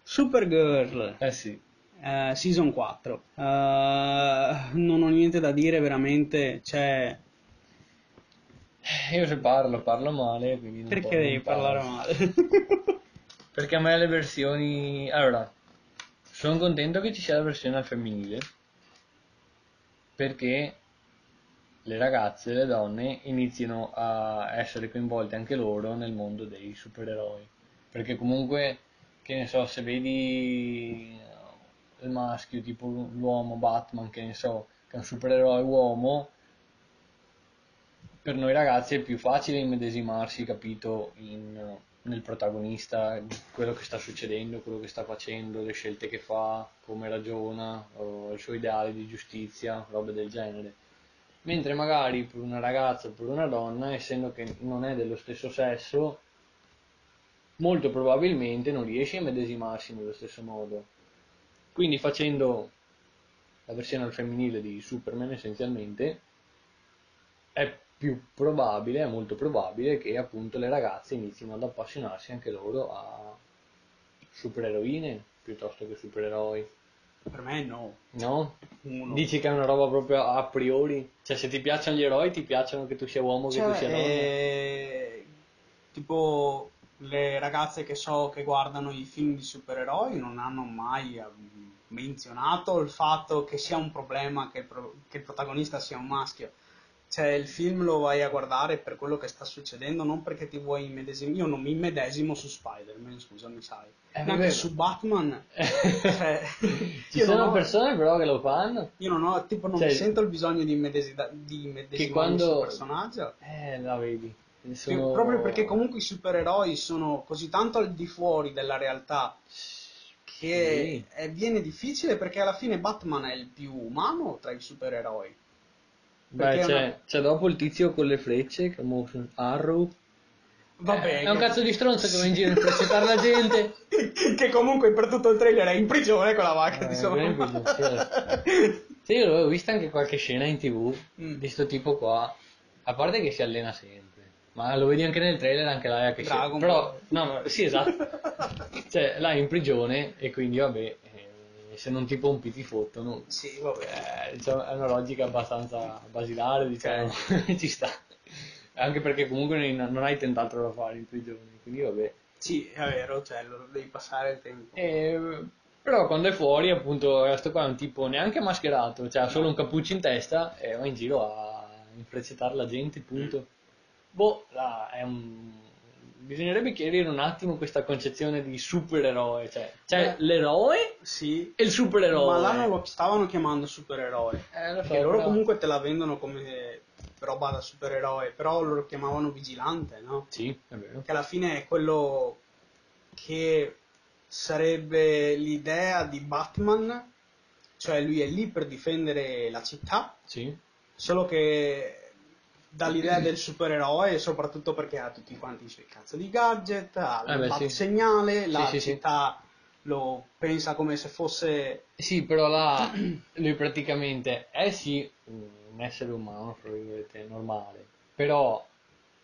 Supergirl, Eh sì. eh, season 4. Eh, non ho niente da dire, veramente. C'è. Io se parlo, parlo male, Perché devi parlare male? Perché a me le versioni... Allora, sono contento che ci sia la versione al femminile. perché le ragazze, le donne iniziano a essere coinvolte anche loro nel mondo dei supereroi. Perché comunque, che ne so, se vedi il maschio, tipo l'uomo Batman, che ne so, che è un supereroe uomo, per noi ragazzi è più facile immedesimarsi, capito, in, nel protagonista, quello che sta succedendo, quello che sta facendo, le scelte che fa, come ragiona, il suo ideale di giustizia, robe del genere. Mentre magari per una ragazza o per una donna, essendo che non è dello stesso sesso, molto probabilmente non riesce a medesimarsi nello stesso modo. Quindi facendo la versione al femminile di Superman essenzialmente, è più probabile, è molto probabile che appunto le ragazze inizino ad appassionarsi anche loro a supereroine piuttosto che supereroi. Per me no. No? Uno. Dici che è una roba proprio a priori? Cioè se ti piacciono gli eroi ti piacciono che tu sia uomo Cioè, che tu sia donna? eh, tipo le ragazze che so che guardano i film di supereroi non hanno mai eh, menzionato il fatto che sia un problema che il, pro- che il protagonista sia un maschio. Cioè, il film lo vai a guardare per quello che sta succedendo, non perché ti vuoi immedesimare. Io non mi immedesimo su Spider-Man, scusami, sai. Eh, vabbè, su Batman. Cioè, Ci sono ho- persone però che lo fanno? Io non ho, tipo, non Cioè, mi sento il bisogno di, immedesida- di immedesimarmi quando- sul personaggio. Eh, la vedi. Sono- Proprio perché comunque i supereroi sono così tanto al di fuori della realtà che Sì. è- viene difficile perché alla fine Batman è il più umano tra i supereroi. Beh, c'è, una- c'è dopo il tizio con le frecce, che Motion Arrow. Vabbè, Eh, è un che- cazzo di stronzo che va in giro a infrecciare la gente. che comunque per tutto il trailer è in prigione con la vacca Eh, di sua mamma. Sì, io avevo visto anche qualche scena in tv Mm. di sto tipo qua. A parte che si allena sempre, ma lo vedi anche nel trailer, anche là che si... Dragon Però, Ball. no, sì, esatto. cioè, là è in prigione e quindi, vabbè, se non ti pompi ti fottono. Sì, vabbè. Eh, diciamo, è una logica abbastanza basilare, diciamo, ci sta. Anche perché comunque non hai tent'altro da fare in prigione, quindi vabbè. Sì, è vero, cioè, lo devi passare il tempo. Eh, però quando è fuori, appunto, questo qua è un tipo neanche mascherato, cioè ha solo un cappuccio in testa e va in giro a infrecciare la gente, punto. Boh, là, è un... Bisognerebbe chiarire un attimo questa concezione di supereroe, cioè c'è Beh. l'eroe Sì, e il supereroe. ma là non lo stavano chiamando supereroe. Eh, lo so, Perché loro però- comunque te la vendono come roba da supereroe, però lo chiamavano vigilante, no? Sì, è vero. Che alla fine è quello che sarebbe l'idea di Batman, cioè lui è lì per difendere la città, Sì. solo che dall'idea del supereroe, soprattutto perché ha tutti quanti i suoi cazzo di gadget, ha Eh il sì. segnale, la Sì, sì, sì. città lo pensa come se fosse Sì, però là lui praticamente è sì un essere umano, normale, però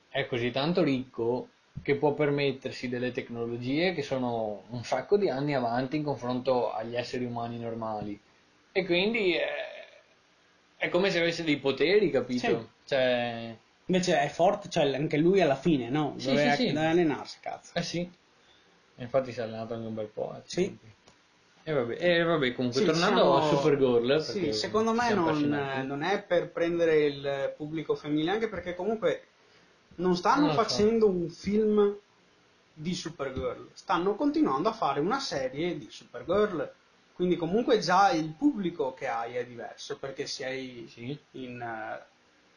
è così tanto ricco che può permettersi delle tecnologie che sono un sacco di anni avanti in confronto agli esseri umani normali. E quindi è, è come se avesse dei poteri, capito? Cioè, Invece è forte, cioè anche lui alla fine, no? Sì, Doveva sì, sì. allenarsi, cazzo. eh sì. E infatti si è allenato anche un bel po'. eh, Sì. E vabbè, e vabbè, comunque, Sì, tornando siamo- a Supergirl, Sì, secondo me non, non è per prendere il pubblico femminile, anche perché comunque non stanno Non lo so. facendo un film di Supergirl, stanno continuando a fare una serie di Supergirl. Quindi comunque già il pubblico che hai è diverso, perché sei in eh,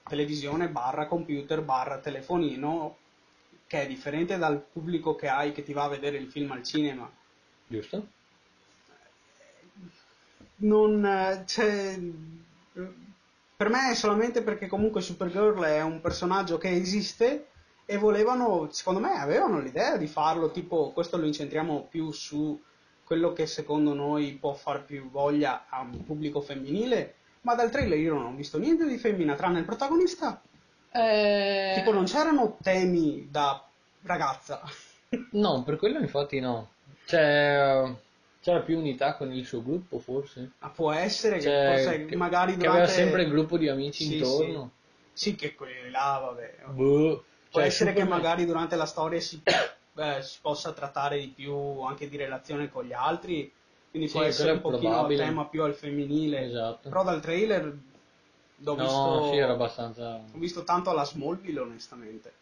televisione barra computer barra telefonino, che è differente dal pubblico che hai che ti va a vedere il film al cinema. Giusto? non c'è per me è solamente perché comunque Supergirl è un personaggio che esiste e volevano, secondo me avevano l'idea di farlo, tipo questo lo incentriamo più su quello che secondo noi può far più voglia a un pubblico femminile, ma dal trailer io non ho visto niente di femmina tranne il protagonista. Eh... Tipo non c'erano temi da ragazza. No, per quello infatti no. C'è, c'era più unità con il suo gruppo, forse. Ma può essere che Cioè, forse che- magari che durante... aveva sempre il gruppo di amici Sì, intorno. Sì, che quelli là, vabbè. Boh. Può Cioè, essere che magari durante la storia si, eh, si possa trattare di più anche di relazione con gli altri, quindi Sì, può essere un pochino probabile. tema più al femminile. Esatto. Però dal trailer L'ho no, visto, sì, era abbastanza... ho visto tanto alla Smallville, onestamente.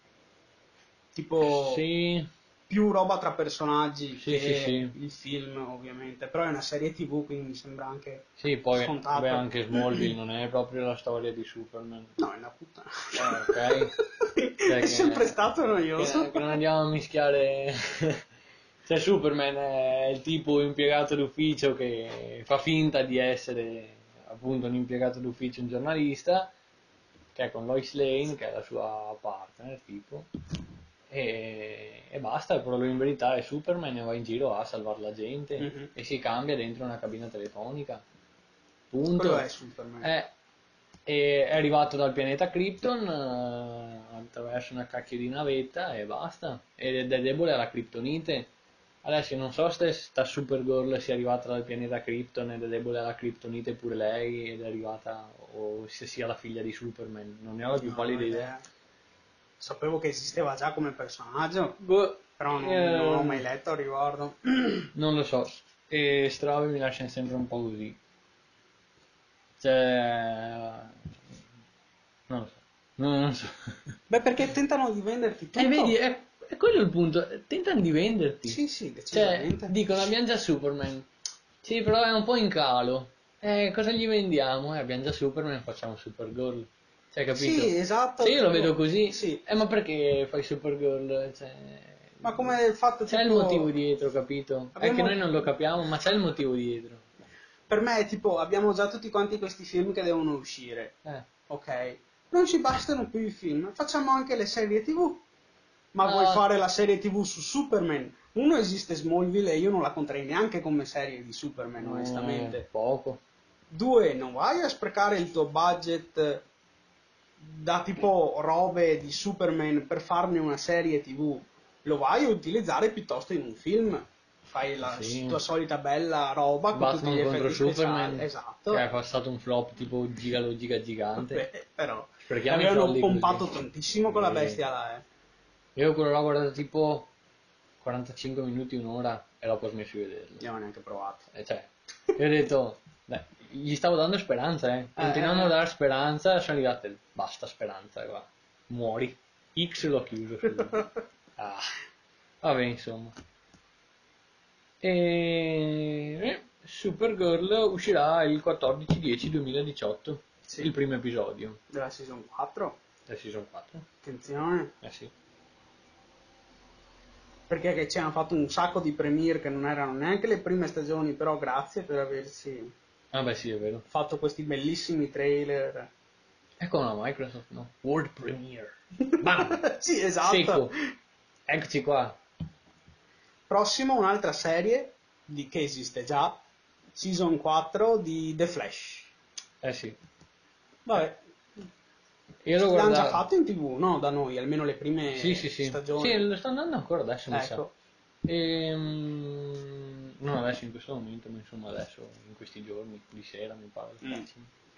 Tipo, Sì, più roba tra personaggi Sì, che il film, ovviamente. Però è una serie TV, quindi mi sembra anche... sì, poi Scontato. vabbè, anche Smallville non è proprio la storia di Superman. No, è una puttana. Eh, ok. Cioè è sempre stato noioso. Che, che non andiamo a mischiare... cioè Superman è il tipo impiegato d'ufficio che fa finta di essere appunto un impiegato d'ufficio, un giornalista, che è con Lois Lane, che è la sua partner, tipo, e, e basta, però lui in verità è Superman e va in giro a salvare la gente Mhm. e si cambia dentro una cabina telefonica. Punto. Quello è Superman. Eh, e è arrivato dal pianeta Krypton eh, attraverso una cacchio di navetta e basta. Ed è debole alla Kryptonite. Adesso non so se sta Supergirl sia arrivata dal pianeta Krypton ed è debole alla Kryptonite pure lei ed è arrivata o se sia la figlia di Superman. Non ne ho la più No, pallida ho idea. Sapevo che esisteva già come personaggio, Boh, però non, eh, non ho mai letto al riguardo. Non lo so. E Strave mi lasciano sempre un po' così. Cioè... Non lo so. Non, non so. Beh, perché tentano di venderti tutto. E vedi, è, è quello il punto. Tentano di venderti. Sì, sì, Cioè, dicono abbiamo già Superman. Sì, però è un po' in calo. Eh, cosa gli vendiamo? Eh, abbiamo già Superman, facciamo Supergirl. Cioè, capito? Sì, esatto. Se io lo vedo così, Sì. eh, ma perché fai Supergirl? Cioè, Ma come il fatto c'è il tipo- motivo dietro, capito? È Abbiamo- che noi non lo capiamo, ma c'è il motivo dietro. Per me è tipo, abbiamo già tutti quanti questi film che devono uscire. Eh. Ok. Non ci bastano più i film, facciamo anche le serie TV. Ma Ah. vuoi fare la serie TV su Superman? Uno esiste Smallville e io non la conterei neanche come serie di Superman, Eh, onestamente. poco. Due, non vai a sprecare il tuo budget da tipo robe di Superman per farne una serie TV. Lo vai a utilizzare piuttosto in un film. Fai la Sì. tua solita bella roba con tutti Batman gli contro effetti speciali. Superman. Esatto. Che è passato un flop tipo gigalo giga gigante. Beh, però i avevano pompato così. tantissimo quella Sì. bestia là, eh. Io quello l'ho guardato tipo 45 minuti, un'ora e dopo ho smesso di vederlo. Io non ho neanche provato. E cioè, io ho detto, dai, gli stavo dando speranza, eh. Continuando Eh. a dare speranza, sono arrivate, basta speranza, qua. Muori. X l'ho chiuso. Ah, vabbè, insomma. E... eh, Supergirl uscirà il 14-10-2018, Sì. il primo episodio, Della season 4. del season 4. Attenzione. Eh sì. Perché che ci hanno fatto un sacco di premiere che non erano neanche le prime stagioni, però grazie per averci Ah beh sì, è vero. fatto questi bellissimi trailer. Ecco una Microsoft, no? World Premiere. Bam! sì, esatto. Secco. Eccoci qua. Prossimo un'altra serie di, che esiste già, season 4 di The Flash. Eh sì. Vabbè, Io lo l'hanno già fatto in tv, no? Da noi, almeno le prime Sì, sì, sì. stagioni. Sì, lo sto andando ancora adesso, mi sa. ecco. Ehm, non adesso in questo momento, ma insomma adesso, in questi giorni, di sera mi pare. Mm.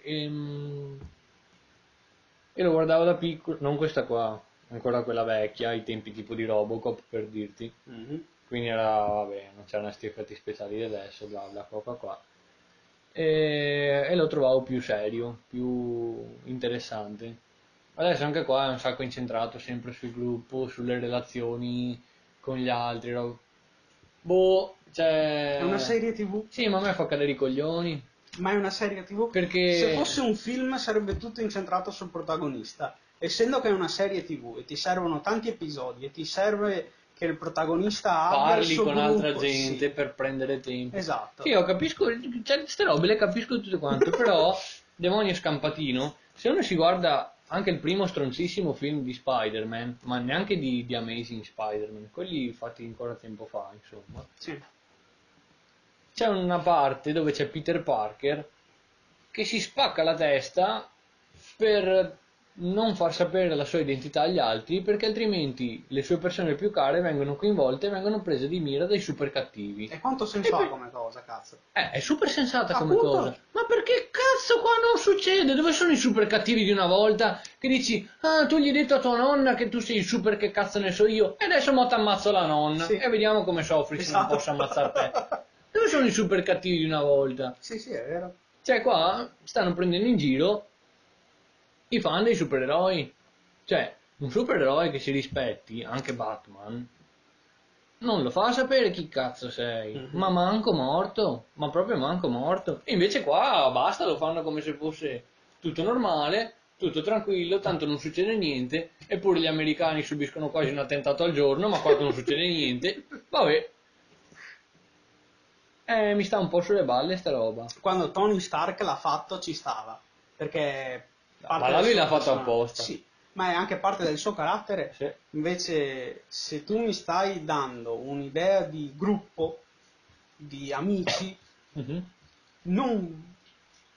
Ehm, io lo guardavo da piccolo, non questa qua, ancora quella vecchia, ai tempi tipo di Robocop per dirti. Mhm. Quindi era, vabbè, non c'erano questi effetti speciali di adesso, bla bla, qua qua qua. E, e lo trovavo più serio, più interessante. Adesso anche qua è un sacco incentrato sempre sul gruppo, sulle relazioni con gli altri. rob- Boh, cioè... È una serie tv, Sì, ma a me fa cadere i coglioni. ma è una serie tv. Perché... Se fosse un film sarebbe tutto incentrato sul protagonista. Essendo che è una serie tv e ti servono tanti episodi e ti serve che il protagonista abbia parli con gruppo, altra gente sì. per prendere tempo. Esatto. Sì, io capisco, cioè, queste robe le capisco tutte quante, però, demonio scampatino, se uno si guarda anche il primo stronzissimo film di Spider-Man, ma neanche di, di Amazing Spider-Man, quelli fatti ancora tempo fa, insomma, Sì. c'è una parte dove c'è Peter Parker che si spacca la testa per non far sapere la sua identità agli altri perché altrimenti le sue persone più care vengono coinvolte e vengono prese di mira dai super cattivi. E quanto senso ha come cosa, cazzo? Eh, è super sensata come Appunto. cosa. Ma perché cazzo qua non succede? Dove sono i super cattivi di una volta? Che dici, ah, tu gli hai detto a tua nonna che tu sei il super che cazzo ne so io, e adesso mo t'ammazzo la nonna. Sì. E vediamo come soffri se non Esatto. posso ammazzare te. Dove sono i super cattivi di una volta? Sì, sì, è vero. Cioè qua stanno prendendo in giro i fan dei supereroi. Cioè, un supereroe che si rispetti, anche Batman, non lo fa sapere chi cazzo sei, Mhm. ma manco morto, ma proprio manco morto. E invece qua basta, lo fanno come se fosse tutto normale, tutto tranquillo, tanto non succede niente, eppure gli americani subiscono quasi un attentato al giorno, ma qua non succede niente. Vabbè. Eh, mi sta un po' sulle balle sta roba. Quando Tony Stark l'ha fatto ci stava, perché... parte Ma lui l'ha fatto apposta. Sì, ma è anche parte del suo carattere. Sì. Invece, se tu mi stai dando un'idea di gruppo, di amici, Mhm. non...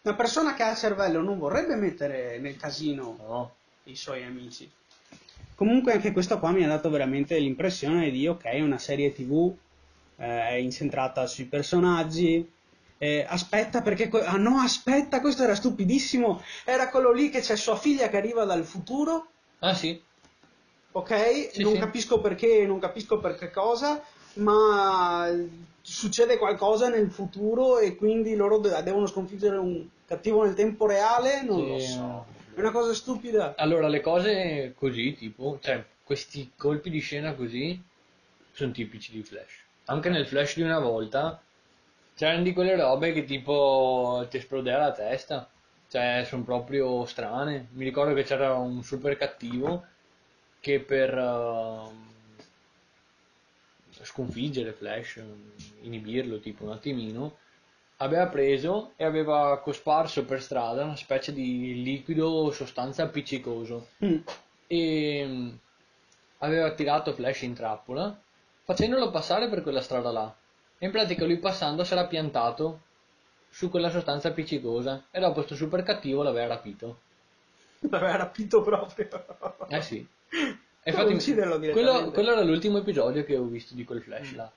una persona che ha il cervello non vorrebbe mettere nel casino No. i suoi amici. Comunque anche questo qua mi ha dato veramente l'impressione di ok, una serie tv, eh, incentrata sui personaggi. Eh, aspetta perché... que- ah no, aspetta, questo era stupidissimo. Era quello lì che c'è sua figlia che arriva dal futuro, Ah sì? ok? Sì, non sì. capisco perché, non capisco per che cosa, ma succede qualcosa nel futuro e quindi loro de- devono sconfiggere un cattivo nel tempo reale, non lo Sì. so. È una cosa stupida. Allora, le cose così, tipo, cioè, questi colpi di scena così, sono tipici di Flash. Anche nel Flash di una volta, c'erano di quelle robe che tipo ti esplodeva la testa. Cioè, sono proprio strane. Mi ricordo che c'era un super cattivo che per ehm, sconfiggere Flash, inibirlo tipo un attimino, aveva preso e aveva cosparso per strada una specie di liquido sostanza appiccicoso Mm. e mm, aveva tirato Flash in trappola facendolo passare per quella strada là in pratica lui passando era piantato su quella sostanza appiccicosa e dopo sto super cattivo l'aveva rapito L'aveva rapito proprio. eh sì e infatti ucciderlo quello, quello era l'ultimo episodio che ho visto di quel Flash là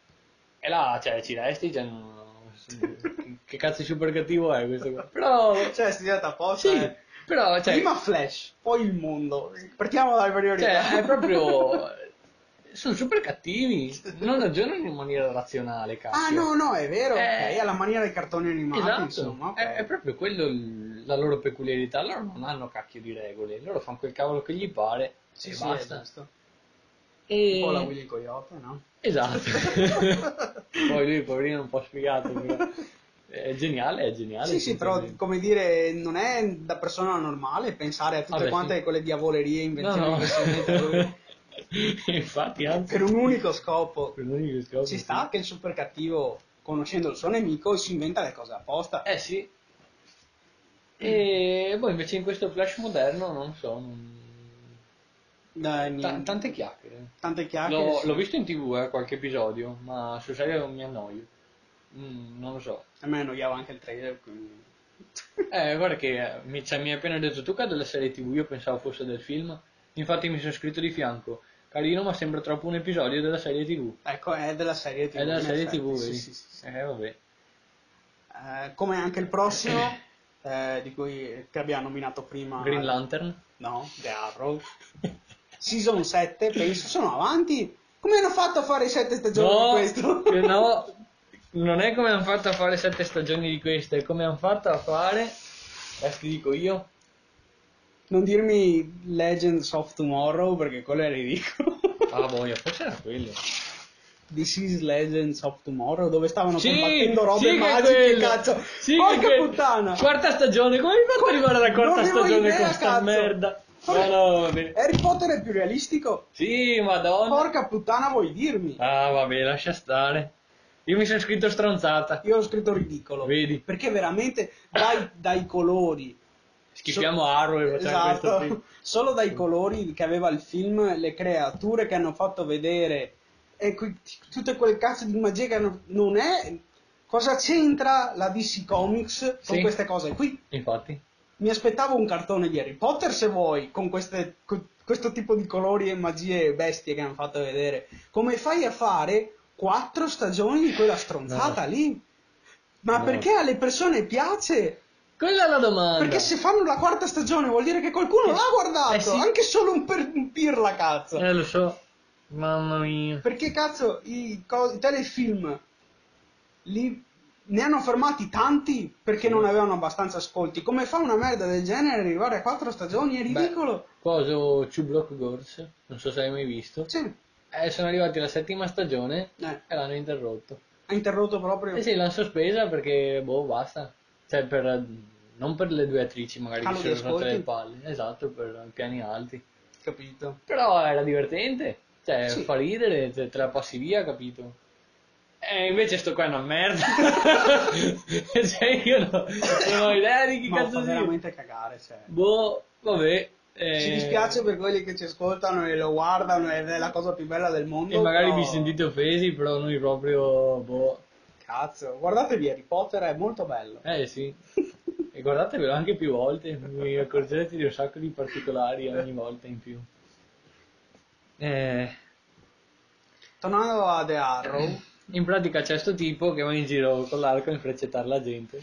e là cioè ci resti cioè, non- che cazzo di super cattivo è questo qua però Cioè, è studiata apposta. sì eh. però cioè, Prima Flash, poi il mondo. Partiamo dalle priorità. Cioè, è proprio. Sono super cattivi, non ragionano in maniera razionale, cazzo. Ah, no, no, è vero. Eh. Ok, alla maniera dei cartoni animati, Esatto, insomma. ok. è, è proprio quello il- la loro peculiarità. Loro non hanno cacchio di regole, loro fanno quel cavolo che gli pare Sì, e sì, basta. è. E... Un po' la Willy Coyote, no? Esatto. Poi lui, poverino, un po' sfigato. però È geniale, è geniale. Sì, sì, però come dire, non è da persona normale pensare a tutte Vabbè, quante sì. quelle diavolerie e No, no. Infatti, anzi, per un unico scopo. per l'unico scopo, Ci sì. sta che il super cattivo, conoscendo il suo nemico, si inventa le cose apposta. Eh sì. E poi invece in questo flash moderno non so, non... Dai, niente. tante chiacchiere. Tante chiacchiere. L'ho, sì. l'ho visto in tv eh, qualche episodio, ma sul serio mi annoio. Mm, non lo so. A me annoiava anche il trailer, quindi... Eh, guarda che eh, mi, cioè, mi hai appena detto tu che è della serie tv, io pensavo fosse del film. Infatti mi sono scritto di fianco. Carino, ma sembra troppo un episodio della serie tv. Ecco, è della serie TV. È della serie effetti, tv, sì, sì, sì. Eh, vabbè. Eh, come anche il prossimo, eh, di cui che abbiamo nominato prima. Green Lantern. No, The Arrow. Season 7, penso, sono avanti. Come hanno fatto a fare 7 stagioni No, di questo? no, non è come hanno fatto a fare sette stagioni di questo, è come hanno fatto a fare, adesso ti dico io, Non dirmi Legends of Tomorrow perché quello è ridicolo. ah boia, forse era quello. This is Legends of Tomorrow dove stavano Sì, combattendo robe sì magiche, cazzo. Sì, Porca che puttana. Quarta stagione, come hai fatto arrivare alla quarta stagione idea, con sta cazzo. merda? Vabbè. No. Harry Potter è più realistico? Sì, madonna. Porca puttana vuoi dirmi? Ah, vabbè, lascia stare. Io mi sono scritto stronzata. Io ho scritto ridicolo. Vedi? Perché veramente dai, dai colori. Schifiamo Arrow e facciamo questo Esatto. film. Solo dai colori che aveva il film, le creature che hanno fatto vedere e que- tutte quelle cazzo di magie che hanno... Non è... Cosa c'entra la DC Comics con Sì. queste cose qui? Infatti. Mi aspettavo un cartone di Harry Potter se vuoi, con queste- con questo tipo di colori e magie bestie che hanno fatto vedere. Come fai a fare quattro stagioni di quella stronzata No. lì? Ma No. perché alle persone piace? Quella è la domanda. Perché se fanno la quarta stagione vuol dire che qualcuno Eh, l'ha guardato, eh sì. anche solo un, per, un pirla cazzo. Eh, lo so. Mamma mia. Perché cazzo i, co- i telefilm li ne hanno fermati tanti perché non avevano abbastanza ascolti. Come fa una merda del genere arrivare a quattro stagioni? È ridicolo. Coso Two Block Girls, non so se hai mai visto. Sì, Eh, sono arrivati alla settima stagione eh, e l'hanno interrotto. ha interrotto proprio. Eh sì, l'hanno sospesa perché, boh, basta. Cioè, per, non per le due attrici magari Calo che di si sono rotte le palle. Esatto, per piani alti. Capito? Però era divertente. Cioè, Sì. fa ridere, te, te la passi via, capito? E invece sto qua è una merda. cioè, io no- non ho idea di chi Ma cazzo sia. veramente cagare, cioè. Boh, vabbè. eh, Ci dispiace per quelli che ci ascoltano e lo guardano ed è la cosa più bella del mondo. E magari però- vi sentite offesi, però noi proprio, boh. Cazzo, guardatevi Harry Potter, è molto bello. Eh sì. E guardatevelo anche più volte, vi accorgerete di un sacco di particolari ogni volta in più. Eh, Tornando a The Arrow, in pratica c'è sto tipo che va in giro con l'arco a infreccettare la gente.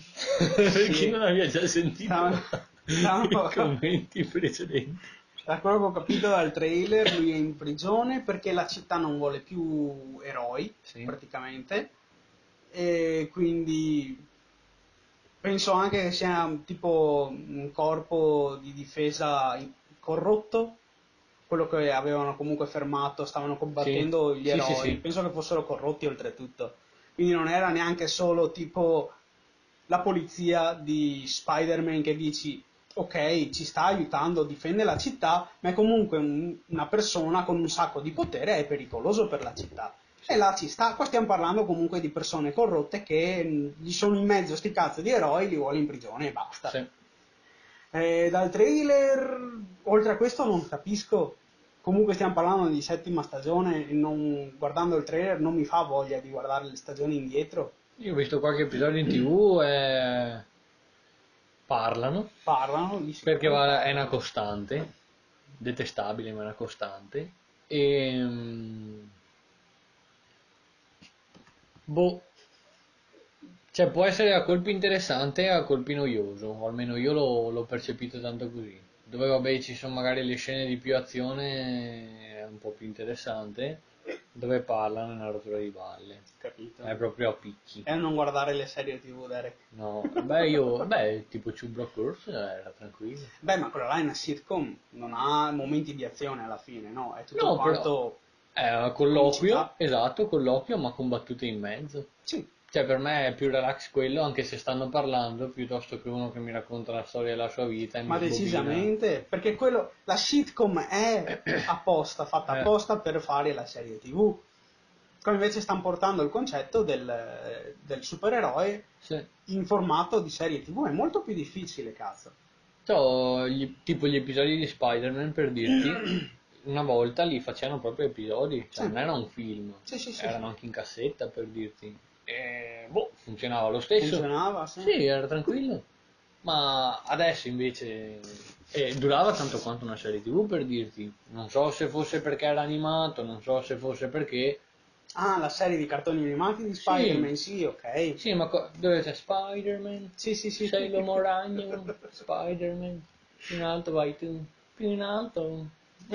per chi non aveva già sentito Stavo- stavo- i commenti precedenti. da quello che ho capito dal trailer, lui è in prigione perché la città non vuole più eroi, Sì. praticamente. E quindi penso anche che sia tipo un corpo di difesa corrotto, quello che avevano comunque fermato, stavano combattendo Sì. gli eroi. sì, sì. Penso che fossero corrotti oltretutto. Quindi non era neanche solo tipo la polizia di Spider-Man che dici ok, ci sta aiutando, difende la città, ma è comunque un- una persona con un sacco di potere è pericoloso per la città. E là ci sta, qua stiamo parlando comunque di persone corrotte che mh, gli sono in mezzo sti cazzo di eroi, li vuole in prigione e basta. Sì. Eh, dal trailer, oltre a questo non capisco, comunque stiamo parlando di settima stagione e non- guardando il trailer non mi fa voglia di guardare le stagioni indietro. Io ho visto qualche episodio in tv e parlano, Parlano perché è una costante, detestabile ma è una costante. E... Boh, cioè può essere a colpi interessante e a colpi noioso, o almeno io l'ho, l'ho percepito tanto così. Dove vabbè ci sono magari le scene di più azione è un po' più interessante, dove parlano è una rottura di balle, capito? è proprio a picchi. E non guardare le serie tv, Derek. No, beh io, beh tipo Chubra Course era tranquillo. Beh, ma quella là è una sitcom, non ha momenti di azione alla fine, no? È tutto No, quanto... È a colloquio, Comicità. esatto, colloquio ma con battute in mezzo. Sì, Cioè per me è più relax quello, anche se stanno parlando, piuttosto che uno che mi racconta la storia della sua vita. ma decisamente, perché quello, la sitcom è apposta, fatta Eh. apposta per fare la serie tv. Come invece stanno portando il concetto del, del supereroe Sì. in formato di serie tv, è molto più difficile, cazzo. So, gli- tipo gli episodi di Spider-Man per dirti, una volta li facevano proprio episodi, cioè Sì. non era un film, Sì, sì, sì. erano anche in cassetta per dirti. E boh, funzionava lo stesso. Funzionava, sì. Sì, era tranquillo. Ma adesso invece eh, durava tanto quanto una serie TV per dirti. Non so se fosse perché era animato, non so se fosse perché. Ah, la serie di cartoni animati di Spider-Man, sì, ok. Sì, ma co- dove c'è Spider-Man? Sì, sì, sì. Sei l'uomo ragno, Spider-Man. Più in alto vai tu, più in alto.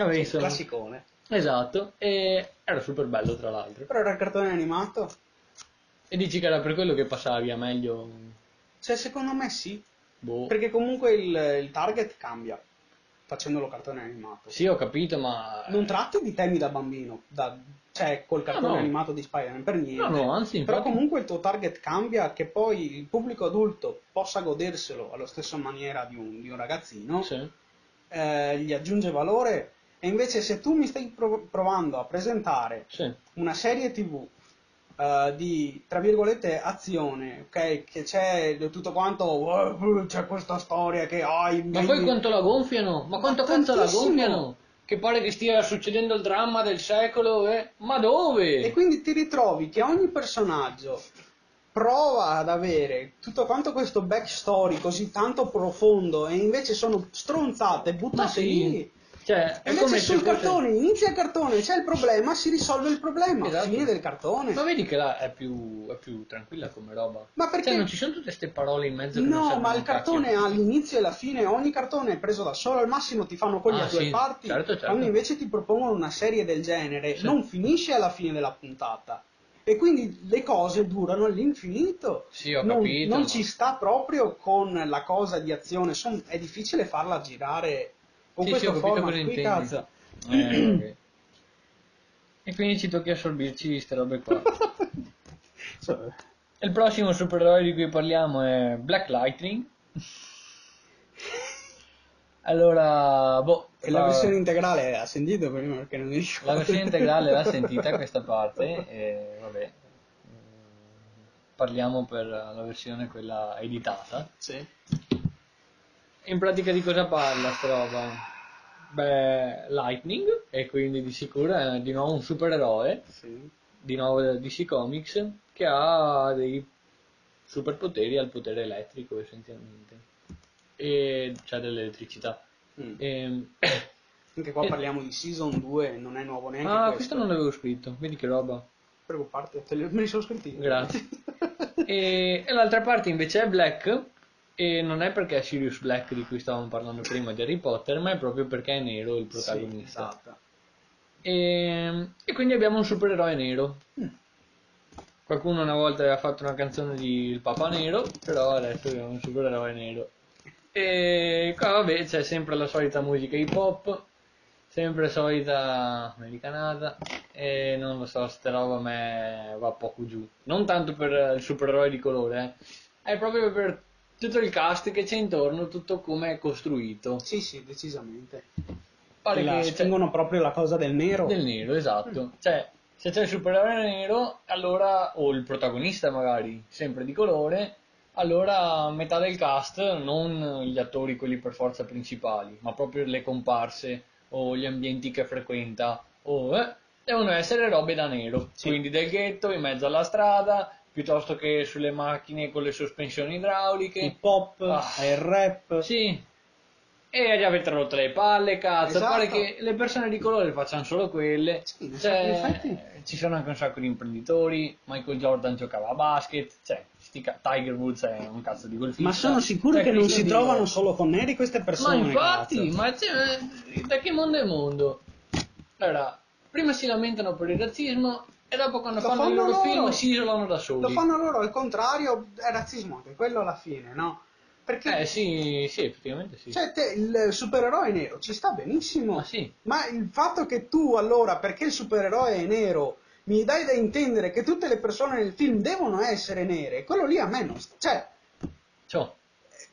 Vabbè, Sì, insomma. classicone. Esatto, e era super bello tra l'altro. Però era il cartone animato. E dici che era per quello che passava via meglio. Cioè, secondo me sì. Boh. Perché comunque il, il target cambia facendolo cartone animato. Sì, ho capito, ma. Non tratti di temi da bambino, da- cioè col cartone no. animato di Spider-Man, per niente. No, no, anzi, Però infatti- comunque il tuo target cambia, che poi il pubblico adulto possa goderselo alla stessa maniera di un, di un ragazzino, Sì. eh, gli aggiunge valore. E invece se tu mi stai prov- provando a presentare Sì. una serie tv eh, di tra virgolette azione, ok? Che c'è tutto quanto, "Oh, c'è questa storia che hai. Ma poi quanto la gonfiano? Ma quanto Ma cazzo la gonfiano? Che pare che stia succedendo il dramma del secolo, eh? Ma dove? E quindi ti ritrovi che ogni personaggio prova ad avere tutto quanto questo backstory così tanto profondo e invece sono stronzate buttate sì. lì. Cioè, E invece sul fosse- cartone, inizia il cartone, c'è il problema, si risolve il problema, Esatto. fine del cartone. Ma vedi che là è più, è più tranquilla come roba. Ma perché- Cioè, non ci sono tutte queste parole in mezzo No, ma il cartone cacchio. ha l'inizio e la fine, ogni cartone è preso da solo, al massimo ti fanno quelli Ah, due sì, parti, certo, certo. quando invece ti propongono una serie del genere, Sì. non finisce alla fine della puntata, E quindi le cose durano all'infinito. Sì, ho non, capito, non ma- ci sta proprio con la cosa di azione. son- è difficile farla girare con Sì, sì, questo ho capito format cosa qui, cazzo. Eh, ok. E quindi ci tocca assorbirci queste robe qua. Cioè, Il prossimo supereroe di cui parliamo è Black Lightning. Allora, boh, e la versione integrale ha sentito prima perché non mi ricordo. la versione integrale l'ha sentita questa parte e vabbè, parliamo per la versione quella editata. Sì. In pratica di cosa parla sta roba? Beh, Lightning, e quindi di sicuro è di nuovo un supereroe, Sì. di nuovo da DC Comics, che ha dei superpoteri al potere elettrico essenzialmente, e cioè dell'elettricità. Mm. E... Anche qua Eh. parliamo di season 2, non è nuovo neanche Ah, questo. questo non l'avevo scritto, vedi che roba. Prego, parte, te li- me li sono scritti. Grazie. E, e l'altra parte invece è Black, e non è perché è Sirius Black di cui stavamo parlando prima di Harry Potter, ma è proprio perché è nero il Sì, protagonista. esatto. E, e quindi abbiamo un supereroe nero. Mm. Qualcuno una volta aveva fatto una canzone di Il Papa Nero, però adesso abbiamo un supereroe nero. E qua vabbè c'è sempre la solita musica hip hop, sempre solita americanata, e non lo so, sta roba a me va poco giù. Non tanto per il supereroe di colore, eh. è proprio per tutto il cast che c'è intorno, tutto come è costruito. Sì, sì, decisamente. Pare Che la che c'è- spingono proprio la cosa del nero. del nero, esatto. Cioè, se c'è il supereroe nero, allora, o il protagonista magari, sempre di colore, allora metà del cast, non gli attori, quelli per forza principali, ma proprio le comparse o gli ambienti che frequenta, o, eh, devono essere robe da nero. Sì. Quindi del ghetto, in mezzo alla strada, piuttosto che sulle macchine con le sospensioni idrauliche. Il pop, Ah. il rap. Sì. E gli avete rotto le palle, cazzo. Esatto. Pare che le persone di colore facciano solo quelle. Sì, Cioè, ci sono anche un sacco di imprenditori. Michael Jordan giocava a basket. Cioè, Tiger Woods è un cazzo di golfista. Ma sono sicuro che non Cristo si Dio. trovano solo con neri queste Ma persone. infatti, cazzo. ma cioè, da che mondo è mondo? Allora, prima si lamentano per il razzismo e dopo quando Lo fanno, i fanno loro loro. film si isolano da soli. Lo fanno loro al contrario, è razzismo anche quello alla fine, no? Perché Eh sì, sì, effettivamente sì. cioè, te, il supereroe nero ci sta benissimo. Ma sì. Ma il fatto che tu allora, perché il supereroe è nero, mi dai da intendere che tutte le persone nel film devono essere nere, quello lì a me non sta. Cioè, Ciao.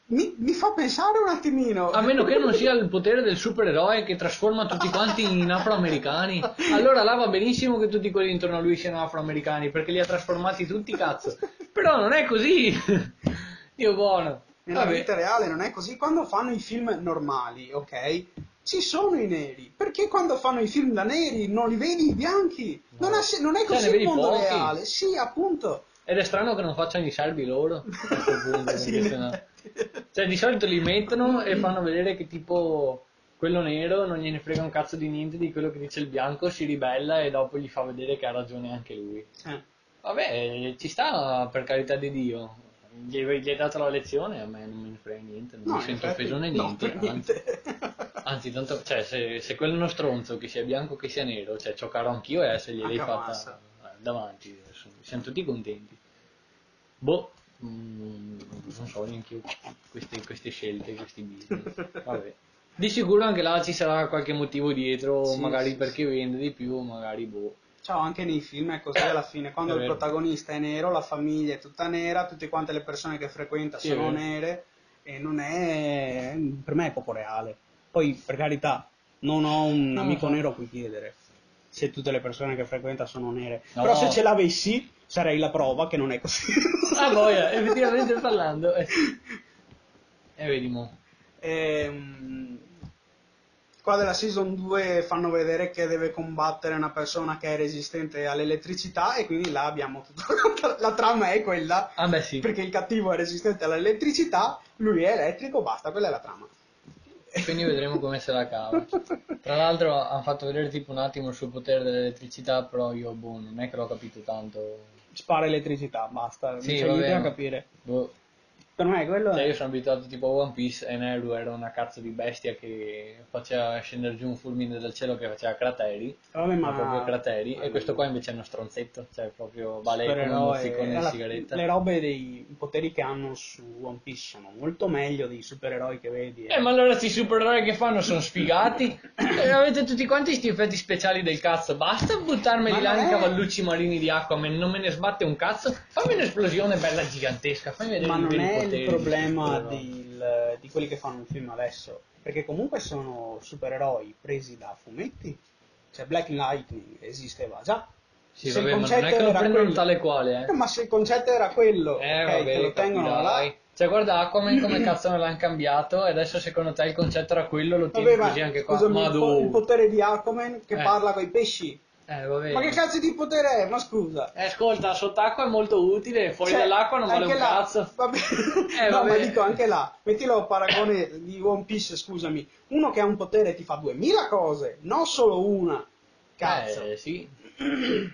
Mi, mi fa pensare un attimino. A meno che non sia il potere del supereroe che trasforma tutti quanti in afroamericani. Allora là va benissimo che tutti quelli intorno a lui siano afroamericani, perché li ha trasformati tutti cazzo. Però non è così. Dio buono. Nella Vabbè. vita reale non è così. Quando fanno i film normali, ok? Ci sono i neri. Perché quando fanno i film da neri non li vedi i bianchi? Non, ha se- non è Cioè, così ne il mondo pochi. reale. Sì, appunto. Ed è strano che non facciano i serbi loro. a questo punto, Sì, sennò-. Cioè, di solito li mettono e fanno vedere che tipo quello nero non gliene frega un cazzo di niente di quello che dice il bianco, si ribella e dopo gli fa vedere che ha ragione anche lui. Eh. Vabbè, ci sta per carità di Dio. Gli hai, gli hai dato la lezione, a me non me ne frega niente, non No, mi sento offeso né no, niente. anzi, niente. anzi, tanto, cioè, se, se quello è uno stronzo, che sia bianco che sia nero, cioè, giocare anch'io e se gliel'hai fatta massa. Davanti, siamo tutti contenti. Boh, mm, non so neanche io queste, queste scelte, questi business. Vabbè. Di sicuro anche là ci sarà qualche motivo dietro, Sì, magari sì, perché vende di più, magari boh. Ciao, anche nei film è così alla fine, quando il protagonista è nero, la famiglia è tutta nera, tutte quante le persone che frequenta Sì, sono nere e non è, per me è poco reale. Poi, per carità, non ho un amico nero a cui chiedere se tutte le persone che frequenta sono nere. No. Però se ce l'avessi, sarei la prova che non è così. Ah, boia, effettivamente parlando. eh. E vedi mo. Ehm, qua della season 2 fanno vedere che deve combattere una persona che è resistente all'elettricità e quindi là abbiamo tutto. la trama è quella Ah beh sì. perché il cattivo è resistente all'elettricità, lui è elettrico, basta, quella è la trama. Quindi vedremo come se la cava. Tra l'altro hanno fatto vedere tipo un attimo il suo potere dell'elettricità, però io boh, non è che l'ho capito tanto. Spara elettricità, basta, Sì, mi ci va aiuti a bene. capire. Boh. Per me quello Cioè, è... io sono abituato tipo a One Piece e Neru era una cazzo di bestia che faceva scendere giù un fulmine dal cielo che faceva crateri, Vabbè, ma proprio crateri, e questo qua invece è uno stronzetto, cioè proprio vale come un mozzicone di Alla- sigaretta. Le robe dei poteri che hanno su One Piece sono molto meglio dei supereroi che vedi. Eh, ma allora questi supereroi che fanno sono sfigati? E avete tutti quanti questi effetti speciali del cazzo, basta buttarmeli là in cavallucci marini di Aquaman, non me ne sbatte un cazzo, fammi un'esplosione bella gigantesca, fammi vedere Ma i non è il problema supereroi. del- di quelli che fanno un film adesso, perché comunque sono supereroi presi da fumetti. Cioè Black Lightning esisteva già. Sì, Se il vabbè, ma non è concetto che lo era prendono quello- tale quale, eh. Eh, ma se il concetto era quello, Eh, ok, vabbè, te lo tengono là. Cioè, guarda Aquaman come cazzo me l'hanno cambiato e adesso secondo te il concetto era quello, lo tieni Vabbè, così anche qua. scusami, il, po- il potere di Aquaman che Eh. parla con i pesci. Eh. Ma che cazzo di potere è? Ma scusa. Eh, ascolta, sott'acqua è molto utile, fuori Cioè, dall'acqua non vale un là- cazzo. Vabbè. Eh, no, vabbè. ma dico anche là, mettilo a paragone di One Piece, scusami. Uno che ha un potere ti fa 2000 cose, non solo una. Cazzo. Eh, sì.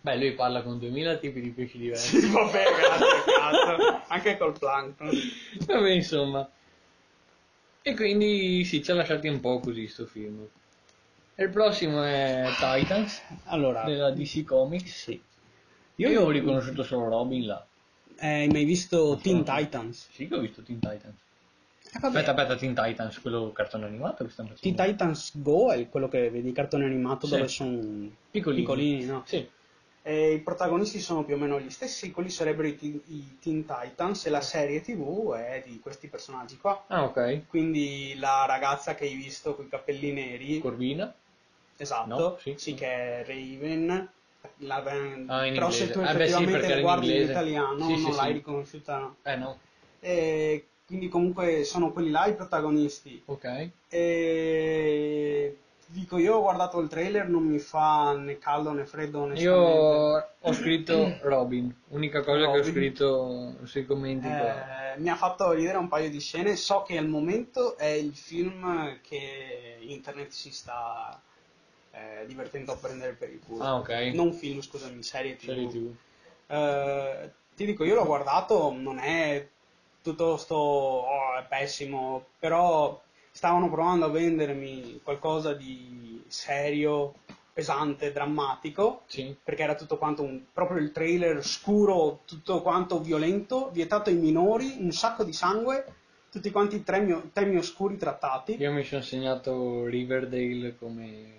Beh, lui parla con 2000 tipi di pesci diversi. Sì, vabbè, grazie, cazzo. Anche col plankton. Vabbè, insomma. E quindi sì, ci ha lasciati un po' così sto film. Il prossimo è Titans, Allora, della DC Comics. sì. Io, io ho riconosciuto solo Robin là. Eh, hai mai visto Teen Titans? Sì che ho visto Teen Titans. Vabbè. Aspetta, aspetta, Teen Titans, quello cartone animato che stanno Teen. Titans Go è quello che vedi cartone animato Sì. dove sono Piccolini. piccolini, no? Sì. E I protagonisti sono più o meno gli stessi, quelli sarebbero i, Teen- i Teen Titans e la serie TV è di questi personaggi qua. Ah, ok. Quindi la ragazza che hai visto con i capelli neri, Corvina. Esatto, No, sì. sì, che è Raven, la, Ah, in però se inglese. tu Eh, beh, sì, in guardi in, inglese. italiano Sì, non l'hai riconosciuta. no. Eh no. E quindi comunque sono quelli là i protagonisti. Ok. E dico io ho guardato il trailer, non mi fa né caldo né freddo onestamente. Io ho scritto Robin, unica cosa che ho Robin. scritto sui commenti. Eh, mi ha fatto ridere un paio di scene. So che al momento è il film che internet si sta eh, divertendo a prendere per il culo. Ah, ok. Non film, scusami, serie TV. Serie TV. Eh, ti dico, io l'ho guardato, non è tutto sto oh, è pessimo, però stavano provando a vendermi qualcosa di serio, pesante, drammatico Sì. perché era tutto quanto un, proprio il trailer scuro, tutto quanto violento, vietato ai minori, un sacco di sangue, tutti quanti temi, temi oscuri trattati. Io mi sono segnato Riverdale come,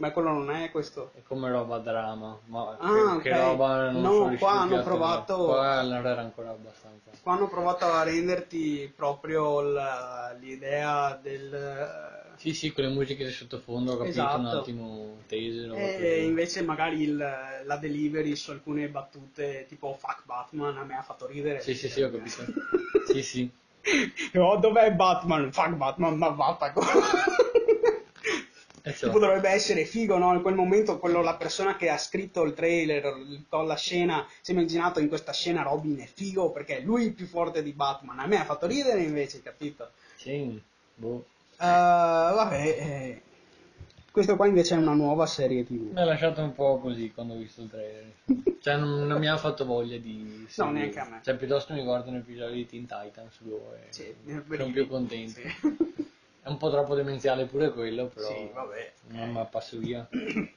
Ma quello non è questo. come roba drama, ma Ah, che, che ok. roba non No, qua hanno provato- Qua non era ancora abbastanza. Qua hanno provato a renderti proprio la- l'idea del... Sì, sì, con le musiche di sottofondo ho capito un Esatto. attimo tese. E così. invece magari il- la delivery su alcune battute tipo fuck Batman a me ha fatto ridere. Sì, sì, sì, ho capito. sì, sì. Oh, dov'è Batman? Fuck Batman, ma vaffanculo. E ciò. Tipo dovrebbe essere figo, no? In quel momento quello, la persona che ha scritto il trailer con la scena, si è immaginato in questa scena Robin è figo perché è lui il più forte di Batman. A me ha fatto ridere invece, capito? Sì, boh. Eh, vabbè, eh, questo qua invece è una nuova serie TV. Mi ha lasciato un po' così quando ho visto il trailer. Cioè, non, non mi ha fatto voglia di. seguire. neanche a me. Cioè, piuttosto mi guardo un episodio di Teen Titans Go e Sì, sono più contento. Sì. È un po' troppo demenziale pure quello, però. Sì, vabbè. Non mi passo via. Uh,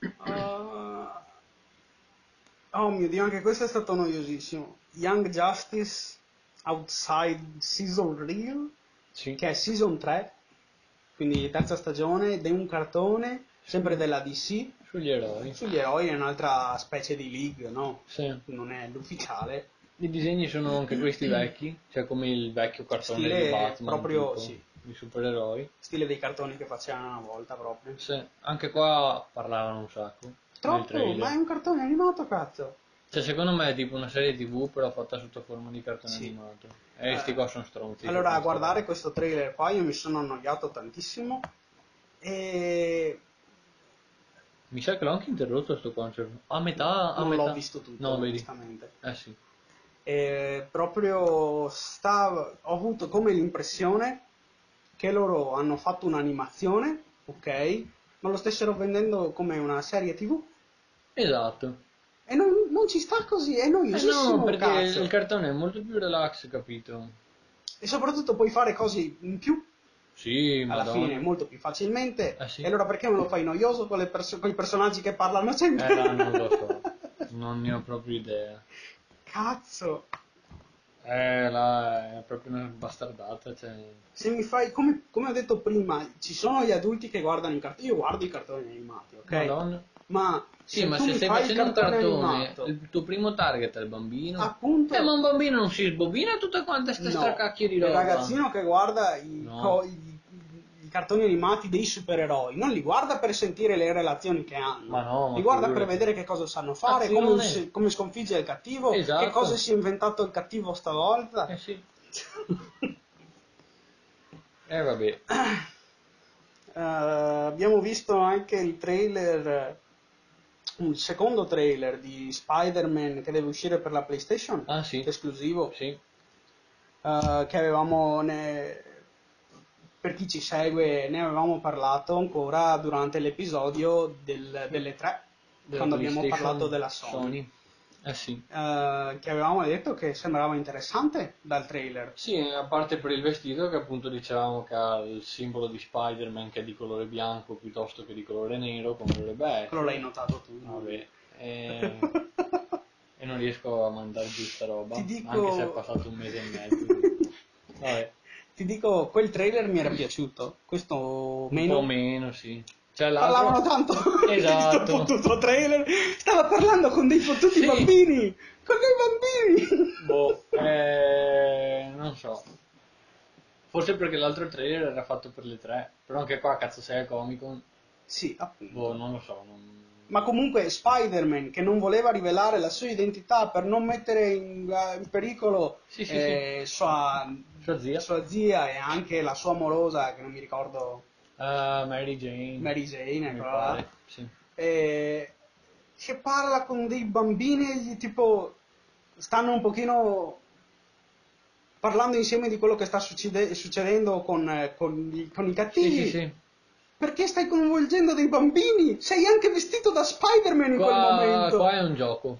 oh mio dio, anche questo è stato noiosissimo. Young Justice Outside Season Real, Sì. che è Season 3, quindi terza stagione, è un cartone, sempre della DC, Sugli eroi. sugli eroi, è un'altra specie di league, no? Sì. Non è l'ufficiale. I disegni sono anche questi vecchi, cioè come il vecchio cartone Stile di Batman. proprio, tipo, sì. I supereroi. Stile dei cartoni che facevano una volta proprio. Sì. Anche qua parlavano un sacco. Troppo, ma è un cartone animato, cazzo. Cioè, secondo me è tipo una serie tv, però fatta sotto forma di cartone Sì. animato. E Eh, sti qua sono stronzi. Allora, a guardare questo trailer qua io mi sono annoiato tantissimo e Mi sa che l'ho anche interrotto sto concert. A metà, a non metà. l'ho visto tutto, No, vedi. onestamente. Eh sì. E proprio sta... ho avuto come l'impressione che loro hanno fatto un'animazione, ok, ma lo stessero vendendo come una serie tv Esatto. e non, non non ci sta così, è Eh noiosissimo, no, perché cazzo. il cartone è molto più relax, capito? E soprattutto puoi fare cose in più Sì, alla madonna. fine molto più facilmente. Eh sì. E allora perché me lo fai noioso con, le perso- con i personaggi che parlano sempre? Eh no, non lo so. Non ne ho proprio idea. Cazzo. Eh, là è proprio una bastardata, cioè... Se mi fai, come, come ho detto prima, ci sono gli adulti che guardano i cartoni. Io guardo i cartoni animati, ok? Madonna. Ma Sì, se ma se stai il facendo un cartone animato, il tuo primo target è il bambino. appunto, Eh, ma un bambino non si sbobina tutte quante ste no, stracacchie di il roba. ragazzino che guarda i, No. co- i- i cartoni animati dei supereroi non li guarda per sentire le relazioni che hanno, Ma no, li guarda per vedere che cosa sanno fare, Azione. come, si- come sconfiggere il cattivo, Esatto. che cosa si è inventato il cattivo stavolta. Eh sì. Eh vabbè. Eh, abbiamo visto anche il trailer, un secondo trailer di Spider-Man che deve uscire per la PlayStation, Ah sì. esclusivo, Sì. eh, che avevamo, ne- per chi ci segue, ne avevamo parlato ancora durante l'episodio del- delle tre, Della quando abbiamo parlato della Sony, Eh sì. eh, che avevamo detto che sembrava interessante dal trailer. Sì, a parte per il vestito che appunto dicevamo che ha il simbolo di Spider-Man che è di colore bianco piuttosto che di colore nero, come dovrebbe essere. Quello l'hai notato tu. Vabbè. eh, E non riesco a mandare giù sta roba, Ti dico- anche se è passato un mese e mezzo. Vabbè, Ti dico, quel trailer mi era piaciuto, questo un meno. po' meno, sì. Cioè, Parlavano tanto di Esatto. sto fottuto trailer. Stava parlando con dei fottuti Sì. bambini. Con dei bambini. Boh, eh, non so. Forse perché l'altro trailer era fatto per le tre, però anche qua cazzo sei al Comic Con. Sì, appunto. Boh, non lo so. Non... Ma comunque Spider-Man che non voleva rivelare la sua identità per non mettere in, in pericolo Sì, sì, eh, Sua, Sua zia, sua zia e anche la sua amorosa, che non mi ricordo, eh, Mary Jane. Mary Jane, mi eccola là. sì. eh, che parla con dei bambini e gli tipo stanno un pochino parlando insieme di quello che sta succede- succedendo con, eh, con i, con i cattivi. sì, sì. Perché stai coinvolgendo dei bambini? Sei anche vestito da Spider-Man in quel Qua, momento. qua è un gioco.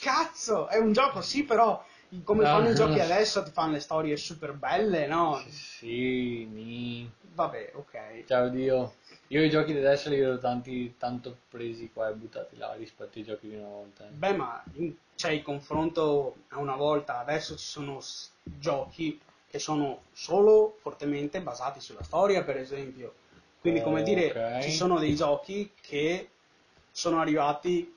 Cazzo, è un gioco, sì, però come Ah, fanno i giochi no. adesso ti fanno le storie super belle, no? Sì, mi... Vabbè, ok. Ciao Dio. Io i giochi di adesso li vedo tanti, tanto presi qua e buttati là rispetto ai giochi di una volta. eh. Beh, ma in- c'è il confronto a una volta, adesso ci sono s- giochi che sono solo fortemente basati sulla storia, per esempio. Quindi, come dire, Ok. ci sono dei giochi che sono arrivati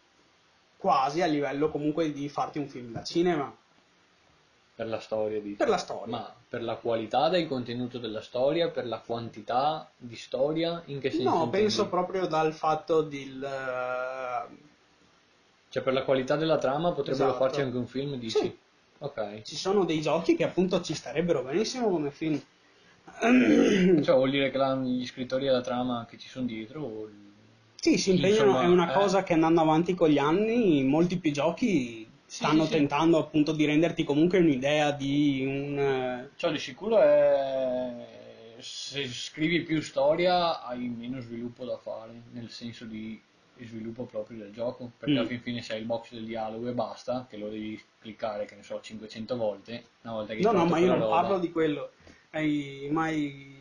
quasi a livello comunque di farti un film da cinema, Per la storia di... per la storia. Ma per la qualità del contenuto della storia, per la quantità di storia, in che senso? No, intendi? penso proprio dal fatto del... eh, Cioè per la qualità della trama potrebbero Esatto. farci anche un film, dici? Sì. Ok. ci sono dei giochi che appunto ci starebbero benissimo come film. Cioè vuol dire che la- gli scrittori della trama che ci sono dietro... o Sì, si impegnano, Insomma, è una eh. cosa che andando avanti con gli anni, molti più giochi stanno sì, sì. tentando appunto di renderti comunque un'idea di un... Cioè di sicuro è... Se scrivi più storia hai meno sviluppo da fare, nel senso di sviluppo proprio del gioco, perché Mm. alla fin fine se hai il box del dialogo e basta, che lo devi cliccare, che ne so, 500 volte, una volta che No, no, ma io non roba. parlo di quello. Hai mai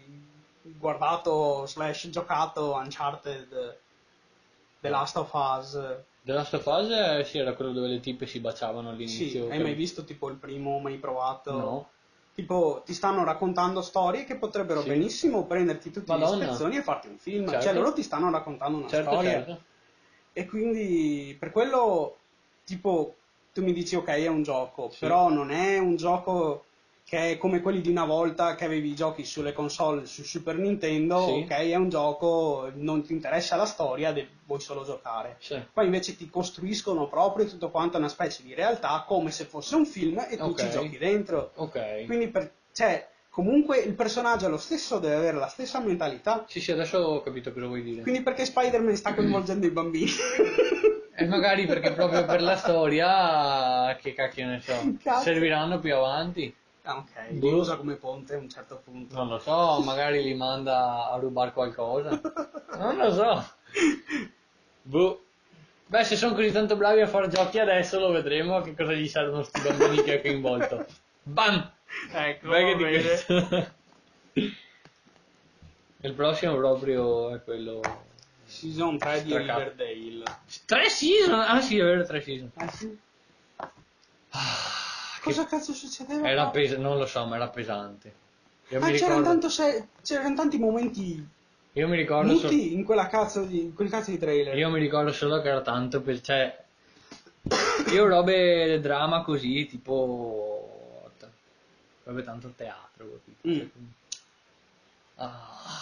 guardato slash giocato Uncharted The Last of Us? The Last of Us eh, sì, era quello dove le tipe si baciavano Sì, all'inizio. hai mai visto tipo il primo, mai provato? No. Tipo, ti stanno raccontando storie che potrebbero Sì. benissimo prenderti tutti Madonna. gli spezzoni e farti un film. Certo. Cioè, loro ti stanno raccontando una Certo, storia. certo. E quindi per quello, tipo, tu mi dici ok, è un gioco, Sì. però non è un gioco che è come quelli di una volta che avevi i giochi sulle console su Super Nintendo, Sì. ok, è un gioco, non ti interessa la storia, de- vuoi solo giocare. Sì. Poi invece ti costruiscono proprio tutto quanto una specie di realtà come se fosse un film e tu Ok. ci giochi dentro. Ok. Quindi, per- cioè, comunque il personaggio è lo stesso, deve avere la stessa mentalità. Sì, sì, adesso ho capito cosa vuoi dire. Quindi perché Spider-Man sta coinvolgendo i bambini? E magari perché proprio per la storia, che cacchio ne so, Cazzo. serviranno più avanti. Ah, ok, li usa come ponte a un certo punto. Non lo so, magari li manda a rubare qualcosa. Non lo so. Boh. Beh, se sono così tanto bravi a fare giochi adesso lo vedremo che cosa gli saranno sti bambini che ha coinvolto. Bam! Ecco, Vai che questo. Il prossimo proprio è quello... Season 3 di. Riverdale. Tre season? Ah sì, è vero, tre season. Ah, sì? Cosa cazzo succedeva? Era pes- non lo so, ma era pesante. Io Ah, c'erano, ricordo, tanto se- c'erano tanti momenti io mi ricordo, so- muti in quella cazzo di, in quel cazzo di trailer. io mi ricordo solo che era tanto per, cioè, io robe drama così, tipo, robe tanto teatro, capito? Mm. Cioè, ah,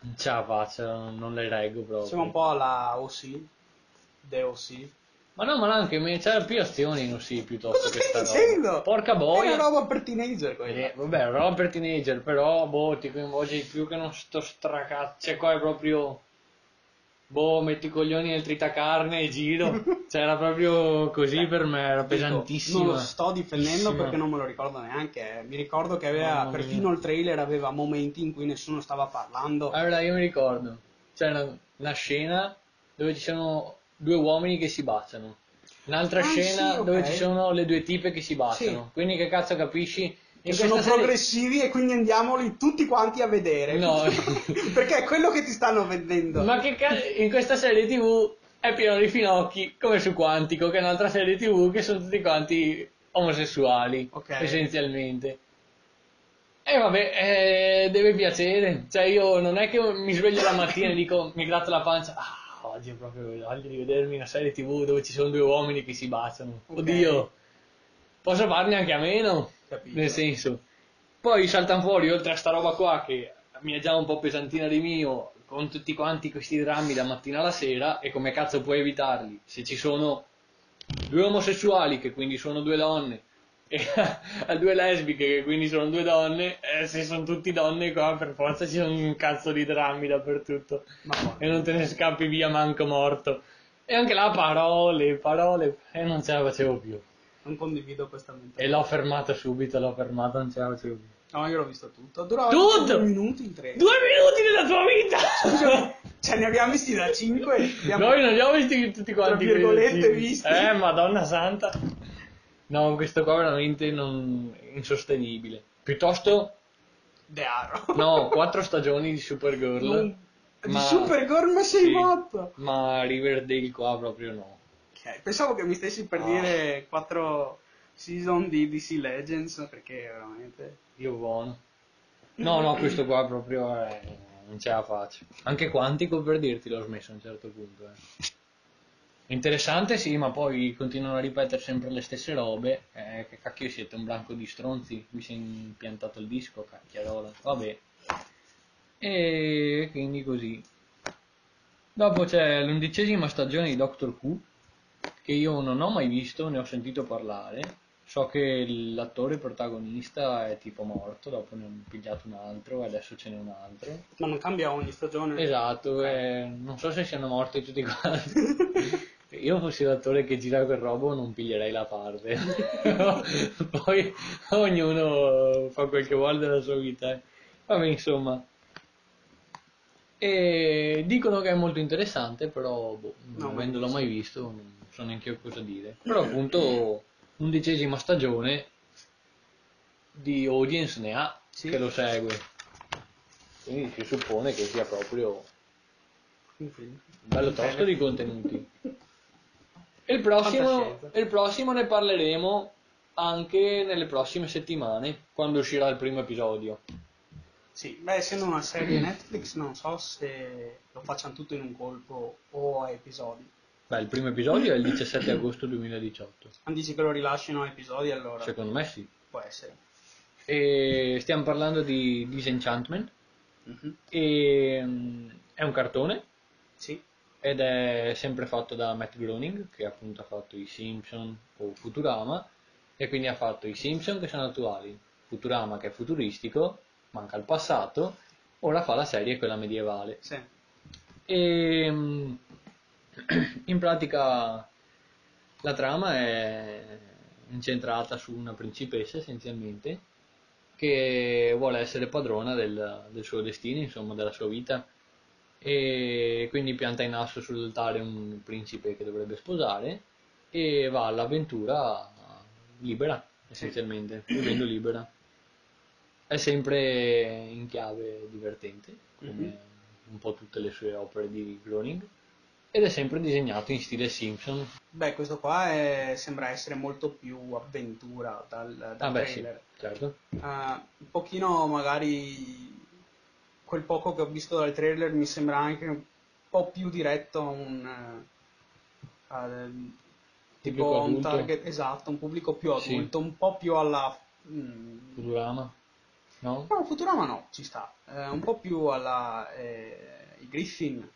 non ce la faccio, non, non le reggo proprio. Siamo un po' alla OC. The OC. Ma no, ma anche me, c'era più azioni in OC piuttosto Cosa che stai sta roba. dicendo? Porca È boia. una roba per teenager quella. Eh, vabbè, roba per teenager, però, boh, ti coinvolge di più che non sto stracazzo. Cioè, qua è proprio... Boh, metti i coglioni nel tritacarne e giro. cioè, era proprio così per me, era pesantissimo. Non lo sto difendendo perché non me lo ricordo neanche. eh. Mi ricordo che aveva, mia. perfino il trailer aveva momenti in cui nessuno stava parlando. Allora, io mi ricordo, c'è una, una scena dove ci sono due uomini che si baciano. Un'altra Ah, scena sì, ok. dove ci sono le due tipe che si baciano. Sì. Quindi che cazzo capisci? che sono serie- progressivi e quindi andiamoli tutti quanti a vedere. No. perché è quello che ti stanno vendendo. Ma che cazzo, in questa serie tv è pieno di finocchi, come su Quantico, che è un'altra serie tv che sono tutti quanti omosessuali, Ok. essenzialmente. E vabbè, eh, deve piacere. Cioè io non è che mi sveglio la mattina e dico, mi gratto la pancia, ah, oggi ho proprio voglia di vedermi una serie tv dove ci sono due uomini che si baciano. Ok. Oddio, posso farne anche a meno, Capito. nel senso. Poi saltano fuori, oltre a sta roba qua, che mi è già un po' pesantina di mio, con tutti quanti questi drammi da mattina alla sera, e come cazzo puoi evitarli? Se ci sono due omosessuali, che quindi sono due donne, e due lesbiche, che quindi sono due donne, e se sono tutti donne qua, per forza ci sono un cazzo di drammi dappertutto, Ma guarda, e non te ne scappi via manco morto. E anche là parole, parole, e non ce la facevo più. non condivido questa mentalità. E l'ho fermata subito, l'ho fermata, non ce la facevo più. No, io l'ho visto tutto. Durava Tutto? due minuti in tre. Due minuti della tua vita! Scusami, cioè ne abbiamo visti da cinque. Abbiamo... Noi non li ho visti tutti quanti. Tra virgolette, visti. Eh, madonna santa. No, questo qua veramente non... insostenibile. Piuttosto, The Arrow. no, quattro stagioni di Supergirl. Non- Di ma- Supergirl ma sei sì, morto. Ma Riverdale qua proprio no. Ok, pensavo che mi stessi per Ah. dire quattro season di DC Legends perché veramente... Io buono. No, no, questo qua proprio è... non ce la faccio. Anche Quantico per dirti l'ho smesso a un certo punto. Eh. Interessante sì, ma poi continuano a ripetere sempre le stesse robe. Eh, che cacchio siete, un branco di stronzi? Mi si è impiantato il disco, cacchiarola. Vabbè. E quindi così. Dopo c'è l'undicesima stagione di Doctor Who, che io non ho mai visto, ne ho sentito parlare. So che l'attore protagonista è tipo morto, dopo ne hanno pigliato un altro e adesso ce n'è un altro. Ma non cambia ogni stagione. Esatto, eh, non so se siano morti tutti quanti. Io fossi l'attore che gira quel robo non piglierei la parte. Poi ognuno fa quel che vuole della sua vita. eh. Vabbè, insomma. E dicono che è molto interessante, però boh, No, non avendolo mai visto non so neanche io cosa dire. Però appunto undicesima stagione di audience ne ha Sì. che lo segue. Quindi si suppone che sia proprio Un bello tosto di contenuti. Il prossimo, il prossimo ne parleremo anche nelle prossime settimane, quando uscirà il primo episodio. Sì, beh, essendo una serie Netflix non so se lo facciano tutto in un colpo o a episodi. Beh, il primo episodio è il 17 agosto 2018. Ma dici che lo rilasciano a episodi allora? Secondo me sì. Può essere. E stiamo parlando di Disenchantment. Mhm. E, mm, è un cartone Sì. Ed è sempre fatto da Matt Groening, che appunto ha fatto i Simpson o Futurama, e quindi ha fatto i Simpson che sono attuali, Futurama che è futuristico, manca il passato, ora fa la serie quella medievale. Sì. E mm, in pratica la trama è incentrata su una principessa essenzialmente che vuole essere padrona del, del suo destino, insomma, della sua vita e quindi pianta in asso sull'altare un principe che dovrebbe sposare e va all'avventura libera, essenzialmente, vivendo libera. È sempre in chiave divertente, come Mhm. un po' tutte le sue opere di Groening, ed è sempre disegnato in stile Simpson. Beh, questo qua è- sembra essere molto più avventura dal, dal Ah beh sì, certo. Eh, un pochino magari quel poco che ho visto dal trailer mi sembra anche un po' più diretto a un eh, a- tipo un adulto. target esatto, un pubblico più Sì. adulto, un po' più alla mm, Futurama, no? no, Futurama no, ci sta. Eh, un po' più alla eh, i Griffin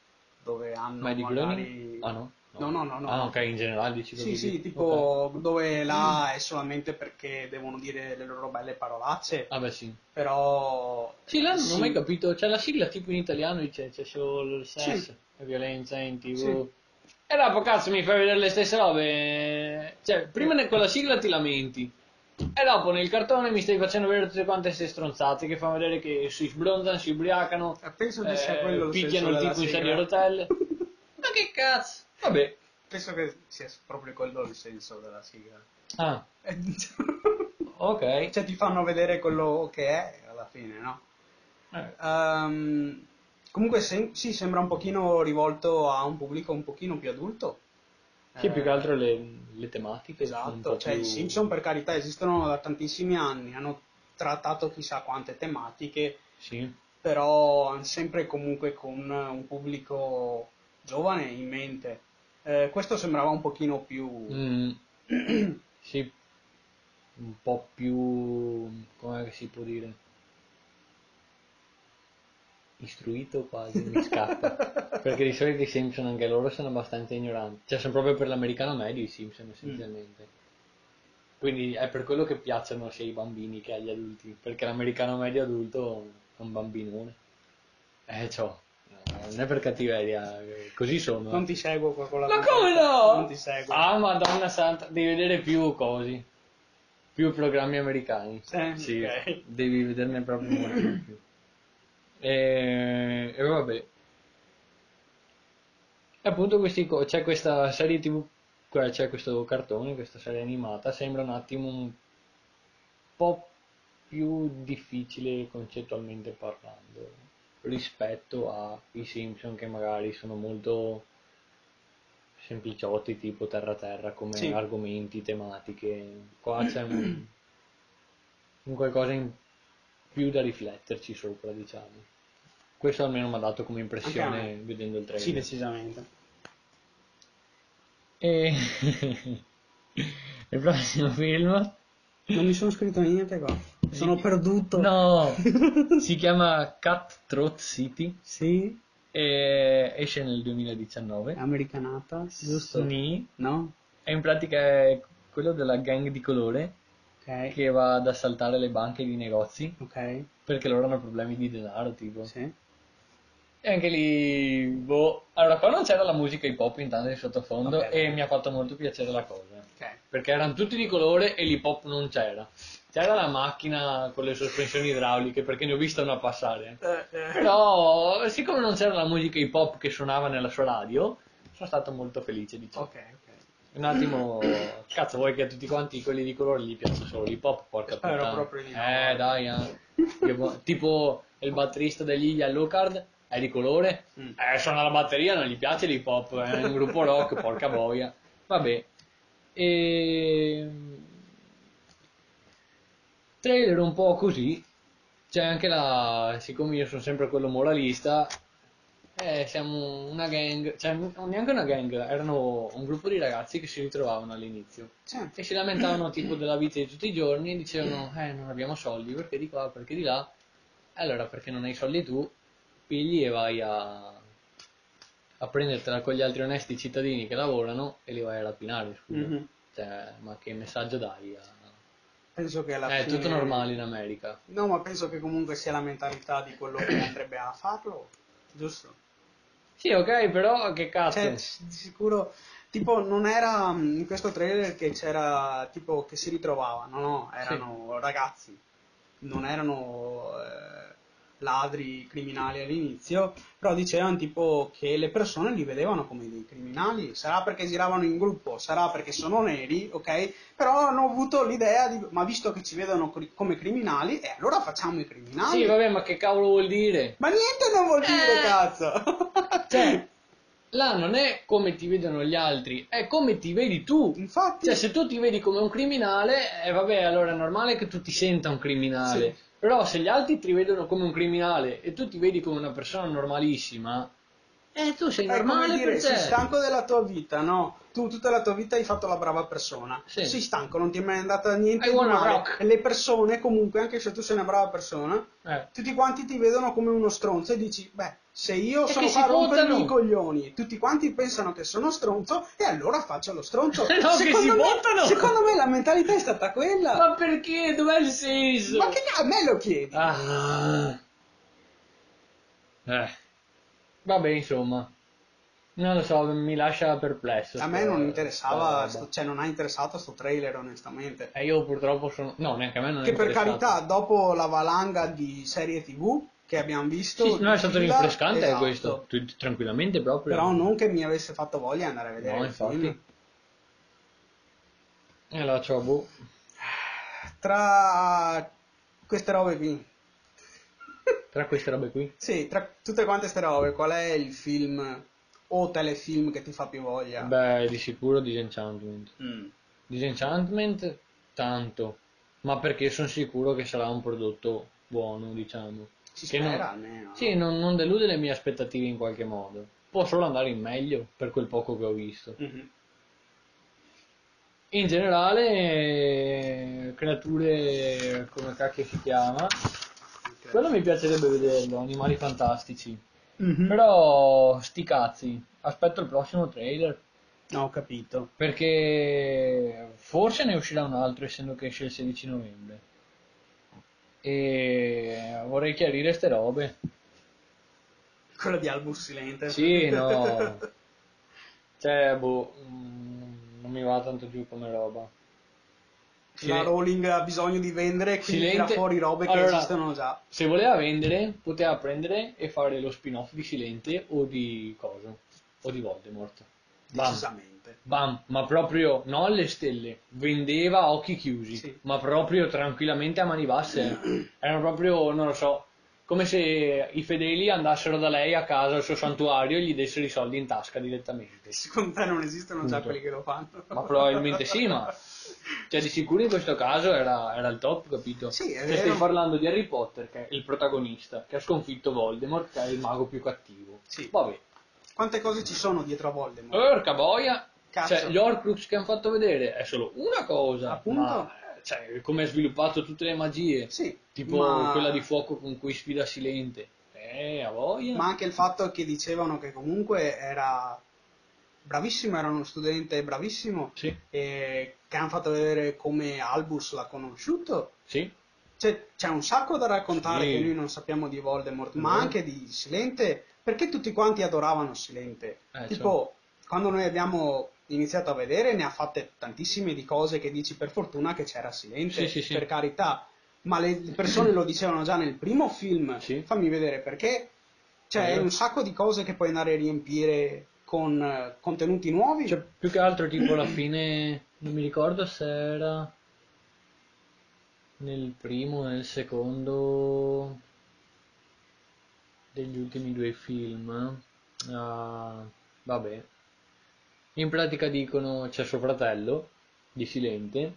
dove hanno di magari Groening? Ah no? No, no, no, no. Ah ok, in generale dici Sì, così. sì, tipo dove là è solamente perché devono dire le loro belle parolacce, Ah beh sì. però... Sì, là non sì. ho mai capito, c'è la sigla tipo in italiano dice c'è solo il sesso Sì. e violenza in tv. Sì. E dopo cazzo mi fai vedere le stesse robe. Cioè, prima con la sigla ti lamenti. E dopo nel cartone mi stai facendo vedere tutte quante queste stronzate che fanno vedere che si sbronzano, si ubriacano, Eh, quello il tipo in sedia a rotelle. Ma che cazzo? Vabbè. Penso che sia proprio quello il senso della sigla. Ah, Eh, ok. cioè ti fanno vedere quello che è alla fine, no? Eh, Ehm, comunque sem- sì, sembra un pochino rivolto a un pubblico un pochino più adulto. Sì, Eh, più che altro le, le tematiche. Esatto, cioè più- i Simpson per carità esistono da tantissimi anni, hanno trattato chissà quante tematiche, Sì. però sempre comunque con un pubblico giovane in mente. Eh, questo sembrava un pochino più... Mm, sì, un po' più, come si può dire, istruito quasi, mi scappa, perché di solito i Simpson anche loro sono abbastanza ignoranti, cioè sono proprio per l'americano medio i Simpson essenzialmente. Quindi è per quello che piacciono sia ai bambini che agli adulti, perché l'americano medio adulto è un bambinone. Eh, ciò, non è per cattiveria, così sono. Non ti seguo qua con la Ma come no? Non ti seguo. Ah, madonna santa, devi vedere più cosi. Più programmi americani. Eh, sì, ok. devi vederne proprio molti di più. E, e vabbè. E appunto questi c'è questa serie tv, qua c'è questo cartone, questa serie animata, sembra un attimo un po' più difficile concettualmente parlando rispetto ai Simpson che magari sono molto sempliciotti tipo terra terra come Sì. argomenti, tematiche. Qua c'è un, un qualcosa in più da rifletterci sopra, diciamo. Questo almeno mi ha dato come impressione vedendo il trailer. Sì, decisamente. E il prossimo film? Non mi sono scritto niente qua. Sono perduto. No, si chiama Cutthroat City Sì, e esce nel 2019. americanata, giusto? Sni. No? E in pratica è quello della gang di colore Ok. che va ad assaltare le banche di negozi Ok. perché loro hanno problemi di denaro, tipo. Sì. E anche lì, boh. Allora, qua non c'era la musica hip hop intanto di sottofondo Ok. e mi ha fatto molto piacere la cosa. Ok. Perché erano tutti di colore e l'hip hop non c'era. C'era la macchina con le sospensioni idrauliche perché ne ho vista una passare. Però, siccome non c'era la musica hip hop che suonava nella sua radio, sono stato molto felice di ciò. Ok, ok. Un attimo, cazzo, vuoi che a tutti quanti quelli di colore gli piaccia solo l'hip hop? Porca puttana. proprio di no. Eh, dai, eh. Tipo il batterista degli Yellow Card è di colore, Mm. eh, suona la batteria, non gli piace l'hip hop, è un gruppo rock, porca boia. Vabbè. E... Trailer un po' così. C'è anche la... Siccome io sono sempre quello moralista, eh, siamo una gang, cioè non neanche una gang, erano un gruppo di ragazzi che si ritrovavano all'inizio Sì. e si lamentavano tipo della vita di tutti i giorni e dicevano eh non abbiamo soldi perché di qua, perché di là. Allora perché non hai soldi tu, pigli e vai a, a prendertela con gli altri onesti cittadini che lavorano e li vai a rapinare, scusa. Mhm. Cioè, ma che messaggio dai? a- Penso che alla È fine... tutto normale in America. No, ma penso che comunque sia la mentalità di quello che andrebbe a farlo, giusto? Sì, ok, però che cazzo? Cioè, di sicuro, tipo, non era mm, in questo trailer che c'era, tipo, che si ritrovavano, no? Erano ragazzi, non erano eh, ladri, criminali all'inizio, però dicevano tipo che le persone li vedevano come dei criminali, sarà perché giravano in gruppo, sarà perché sono neri, ok? Però hanno avuto l'idea di, ma visto che ci vedono cri- come criminali, e allora facciamo i criminali. Sì, vabbè, ma che cavolo vuol dire? Ma niente non vuol dire, Eh. cazzo! Cioè, là non è come ti vedono gli altri, è come ti vedi tu. Infatti, Cioè, se tu ti vedi come un criminale, eh, vabbè, allora è normale che tu ti senta un criminale. Sì. Però se gli altri ti vedono come un criminale e tu ti vedi come una persona normalissima, eh, tu sei è come normale dire, per te. sei stanco della tua vita, no? Tu tutta la tua vita hai fatto la brava persona. Sì. Sei stanco, non ti è mai andata niente I di male. E le persone, comunque, anche se tu sei una brava persona, Eh. tutti quanti ti vedono come uno stronzo e dici, beh, se io E sono qua a rompermi i coglioni e tutti quanti pensano che sono stronzo e allora faccio lo stronzo. No, si me, secondo me la mentalità è stata quella. Ma perché? Dov'è il senso? Ma che a me lo chiedi? Ah. Eh. Vabbè, insomma. Non lo so, mi lascia perplesso. a me non interessava, sto- cioè non ha interessato sto trailer onestamente. Eh, io purtroppo sono... No, neanche a me non è Che per carità, dopo la valanga di serie tv che abbiamo visto, Sì, no, è stato fila, rinfrescante esatto. questo. Tu- Tranquillamente proprio. Però non che mi avesse fatto voglia di andare a vedere No, infatti. film. E la ciò, boh. Tra queste robe qui, Tra queste robe qui. sì, tra tutte quante queste robe, qual è il film o telefilm che ti fa più voglia? Beh, di sicuro Disenchantment. Mm. Disenchantment, tanto. Ma perché sono sicuro che sarà un prodotto buono, diciamo. Si Che spera non- almeno. Sì, non, non delude le mie aspettative in qualche modo. Può solo andare in meglio per quel poco che ho visto. Mhm. In generale, creature come cacchio si chiama. Quello mi piacerebbe vederlo, animali fantastici. Mhm. Però, sti cazzi, aspetto il prossimo trailer. No, ho capito. Perché forse ne uscirà un altro, essendo che esce il 16 novembre. E vorrei chiarire ste robe. Quello di Albus Silente. Sì, no. Cioè, boh, mm, non mi va tanto giù come roba. La Silen- Rowling ha bisogno di vendere, quindi Silente- tira fuori robe che Allora- esistono già. Se voleva vendere, poteva prendere e fare lo spin-off di Silente o di Coso, o di Voldemort. Bam. Decisamente. Bam, ma proprio non alle stelle, vendeva a occhi chiusi, Sì. ma proprio tranquillamente a mani basse. Era proprio, non lo so, come se i fedeli andassero da lei a casa al suo santuario e gli dessero i soldi in tasca direttamente. Secondo te non esistono già Punto. quelli che lo fanno? Ma probabilmente sì, ma cioè di sicuro in questo caso era, era il top, capito? Sì, è Cioè, vero. stai parlando di Harry Potter, che è il protagonista, che ha sconfitto Voldemort, che è il mago più cattivo. Sì. Vabbè, Quante cose ci sono dietro a Voldemort? porca boia! Cazzo. Cioè, gli Horcrux che hanno fatto vedere è solo una cosa. Appunto. Ma, cioè, come ha sviluppato tutte le magie. Sì, Tipo ma... quella di fuoco con cui sfida Silente. Eh, a voglia. ma anche il fatto che dicevano che comunque era bravissimo, era uno studente bravissimo Sì, e che hanno fatto vedere come Albus l'ha conosciuto. sì. C'è, c'è un sacco da raccontare Sì. che noi non sappiamo di Voldemort, ma Mhm. anche di Silente, perché tutti quanti adoravano Silente. Eh, tipo, quando noi abbiamo iniziato a vedere, ne ha fatte tantissime di cose che dici per fortuna che c'era Silente, Sì, sì, per carità. Ma le persone lo dicevano già nel primo film. Fammi vedere perché c'è Eh. un sacco di cose che puoi andare a riempire con eh, contenuti nuovi. Cioè, più che altro, tipo, alla fine, non mi ricordo se era nel primo o nel secondo degli ultimi due film. Ah, vabbè. In pratica dicono, c'è suo fratello di Silente,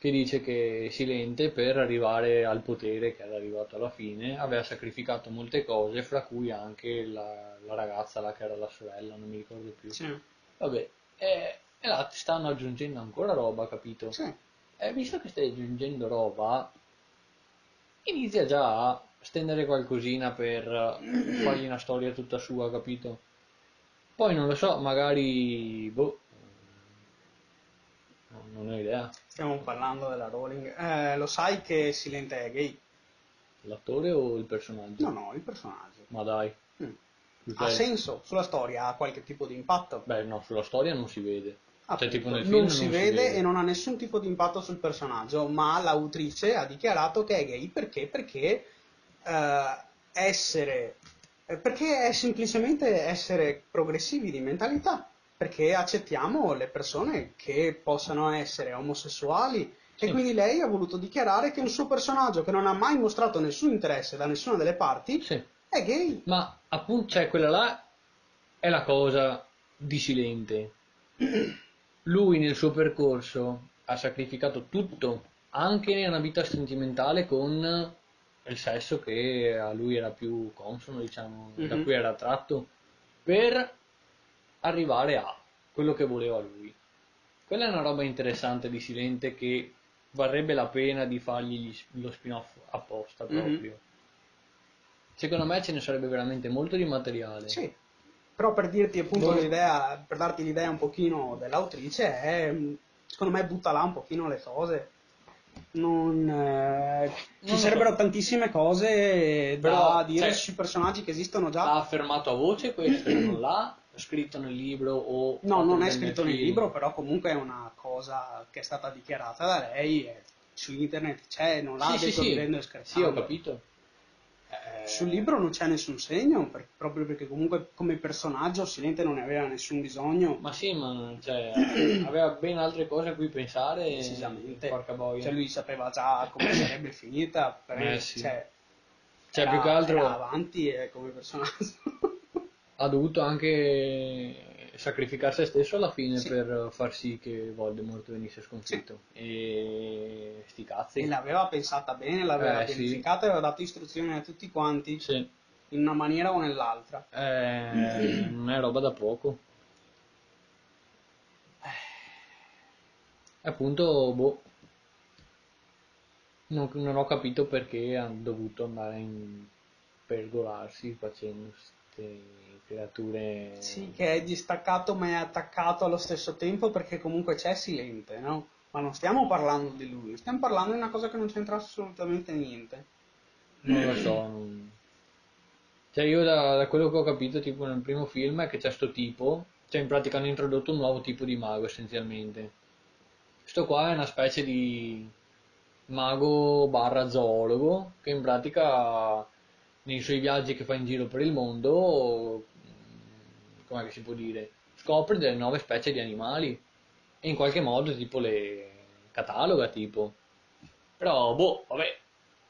che dice che Silente per arrivare al potere che era arrivato alla fine aveva sacrificato molte cose, fra cui anche la, la ragazza là che era la sorella, non mi ricordo più. Sì. Vabbè, e, e là ti stanno aggiungendo ancora roba, capito? Sì. E visto che stai aggiungendo roba, inizia già a stendere qualcosina per fargli una storia tutta sua, capito? Poi non lo so, magari... Boh... no, Non ho idea. Stiamo parlando della Rowling. Eh, lo sai che Silente è gay? L'attore o il personaggio? No, no, il personaggio. Ma dai. Mm. Ha senso sulla storia, ha qualche tipo di impatto. Beh, no, sulla storia non si vede. Cioè, tipo nel non film si non si vede vede. e non ha nessun tipo di impatto sul personaggio, ma l'autrice ha dichiarato che è gay perché? Perché eh, essere... eh, Perché è semplicemente essere progressivi di mentalità, perché accettiamo le persone che possano essere omosessuali Sì. e quindi lei ha voluto dichiarare che un suo personaggio che non ha mai mostrato nessun interesse da nessuna delle parti Sì. è gay. Ma appunto, cioè, quella là è la cosa di Silente. Lui nel suo percorso ha sacrificato tutto, anche nella vita sentimentale con il sesso che a lui era più consono, diciamo, da Mhm. cui era attratto, per arrivare a quello che voleva lui. Quella è una roba interessante di Silente che varrebbe la pena di fargli gli- lo spin-off apposta Mhm. proprio. Secondo me ce ne sarebbe veramente molto di materiale. Sì. Però per dirti appunto Boh. l'idea, per darti l'idea un pochino dell'autrice, è, secondo me butta là un pochino le cose. Non, eh, ci so. sarebbero tantissime cose da Però, dire cioè, sui personaggi che esistono già. Ha affermato a voce questo, non l'ha scritto nel libro o... No, non è scritto nel libro, però comunque è una cosa che è stata dichiarata da lei, e su internet c'è, non l'ha Sì, detto sì. ridendo e Sì, scherzando. ho capito. Eh, Sul libro non c'è nessun segno, per- proprio perché comunque come personaggio Silente non ne aveva nessun bisogno. Ma sì, ma cioè, aveva ben altre cose a cui pensare. Decisamente. Porca boia. Cioè lui sapeva già come sarebbe finita, per Eh, sì. cioè, Cioè, era- più che altro era avanti eh, come personaggio. Ha dovuto anche sacrificare se stesso alla fine Sì. per far sì che Voldemort venisse sconfitto. E sti cazzi. e l'aveva pensata bene, l'aveva Eh, sì. pianificata e aveva dato istruzioni a tutti quanti Sì. in una maniera o nell'altra. Eh, non è roba da poco. E appunto, boh, non, non ho capito perché hanno dovuto andare in pergolarsi facendo creature. Sì, che è distaccato ma è attaccato allo stesso tempo perché comunque c'è Silente, no? Ma non stiamo parlando di lui, stiamo parlando di una cosa che non c'entra assolutamente niente. Non lo so. non- Cioè, io da, da quello che ho capito, tipo nel primo film, è che c'è sto tipo, cioè in pratica hanno introdotto un nuovo tipo di mago essenzialmente. Sto qua è una specie di mago barra zoologo che in pratica nei suoi viaggi che fa in giro per il mondo, mm, com'è che si può dire, scopre delle nuove specie di animali e in qualche modo tipo le cataloga tipo. Però, boh, vabbè,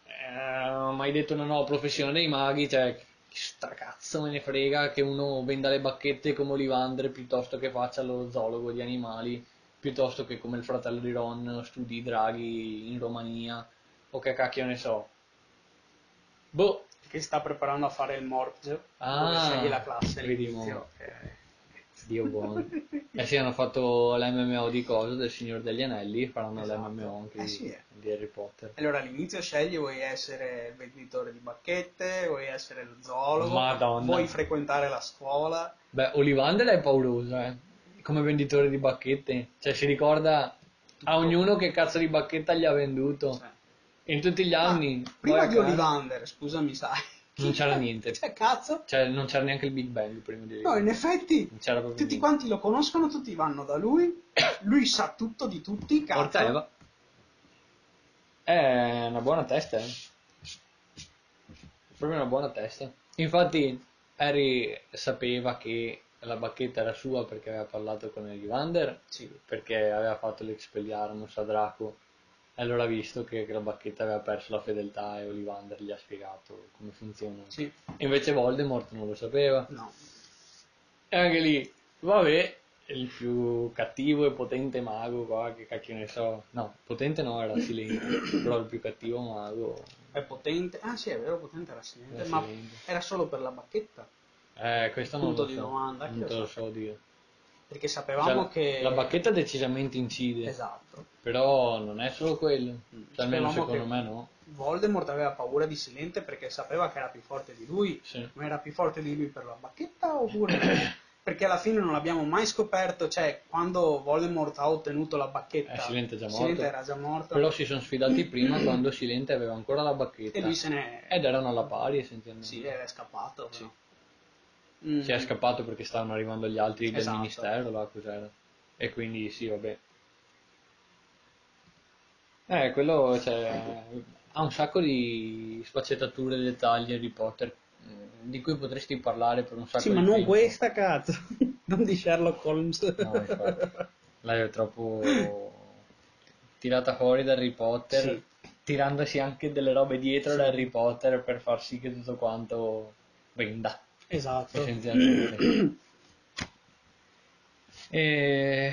eh, mai detto una nuova professione dei maghi, cioè, stracazzo me ne frega che uno venda le bacchette come Olivander piuttosto che faccia lo zoologo di animali, piuttosto che come il fratello di Ron studi i draghi in Romania, o che cacchio ne so. Boh, Che sta preparando a fare il Morpg, Ah, scegli la classe vedi all'inizio. Eh, Dio buono. Eh sì, hanno fatto l'MMO di cosa, del Signore degli Anelli, faranno Esatto. l'MMO anche Eh di, sì, eh. di Harry Potter. Allora all'inizio scegli, vuoi essere venditore di bacchette, vuoi essere lo zoologo, Madonna. vuoi frequentare la scuola. Beh, Olivander è paurosa, eh. Come venditore di bacchette. Cioè, si ricorda a ognuno che cazzo di bacchetta gli ha venduto. Cioè, In tutti gli anni. ah, prima di Olivander, scusami, sai. Non c'era niente. Cioè, cazzo. Cioè, non c'era neanche il Big Bang prima di No, in effetti, tutti niente. quanti lo conoscono, tutti vanno da lui, lui sa tutto di tutti, cazzo. Porca Eva. È una buona testa, eh. Proprio una buona testa. Infatti, Harry sapeva che la bacchetta era sua perché aveva parlato con Elivander, Sì. perché aveva fatto l'Expelliarmus a Draco. E allora ha visto che, che la bacchetta aveva perso la fedeltà e Olivander gli ha spiegato come funziona. Sì. Invece Voldemort non lo sapeva. No. E anche lì, vabbè, il più cattivo e potente mago qua, che cacchio ne so. No, potente no, era Silente, però il più cattivo mago. È potente. Ah sì, è vero, potente era silente, Era ma silente. era solo per la bacchetta. Eh, questo non Punto lo di so. domanda, chi non lo te lo so dire. Perché sapevamo Cioè, che... La bacchetta decisamente incide, Esatto. però non è solo quello. Mm. Cioè, almeno secondo me no. Voldemort aveva paura di Silente perché sapeva che era più forte di lui. Sì. Ma era più forte di lui per la bacchetta oppure... perché alla fine non l'abbiamo mai scoperto, cioè quando Voldemort ha ottenuto la bacchetta... Eh, Silente già Silente era già morto. Però si sono sfidati prima quando Silente aveva ancora la bacchetta. E lui se ne... Ed erano alla pari essenzialmente. Sì, è scappato. Sì. però. Mm. Si è scappato perché stavano arrivando gli altri Esatto. del ministero, là cos'era. E quindi sì, vabbè. Eh, quello, cioè, ha un sacco di sfaccettature, dettagli Harry Potter mm, di cui potresti parlare per un sacco Sì, di ma non tempo. questa, cazzo. non di Sherlock Holmes. No, infatti. L'hai troppo tirata fuori da Harry Potter, Sì. tirandosi anche delle robe dietro da Harry Potter per far sì che tutto quanto venda, Esatto. essenzialmente. e...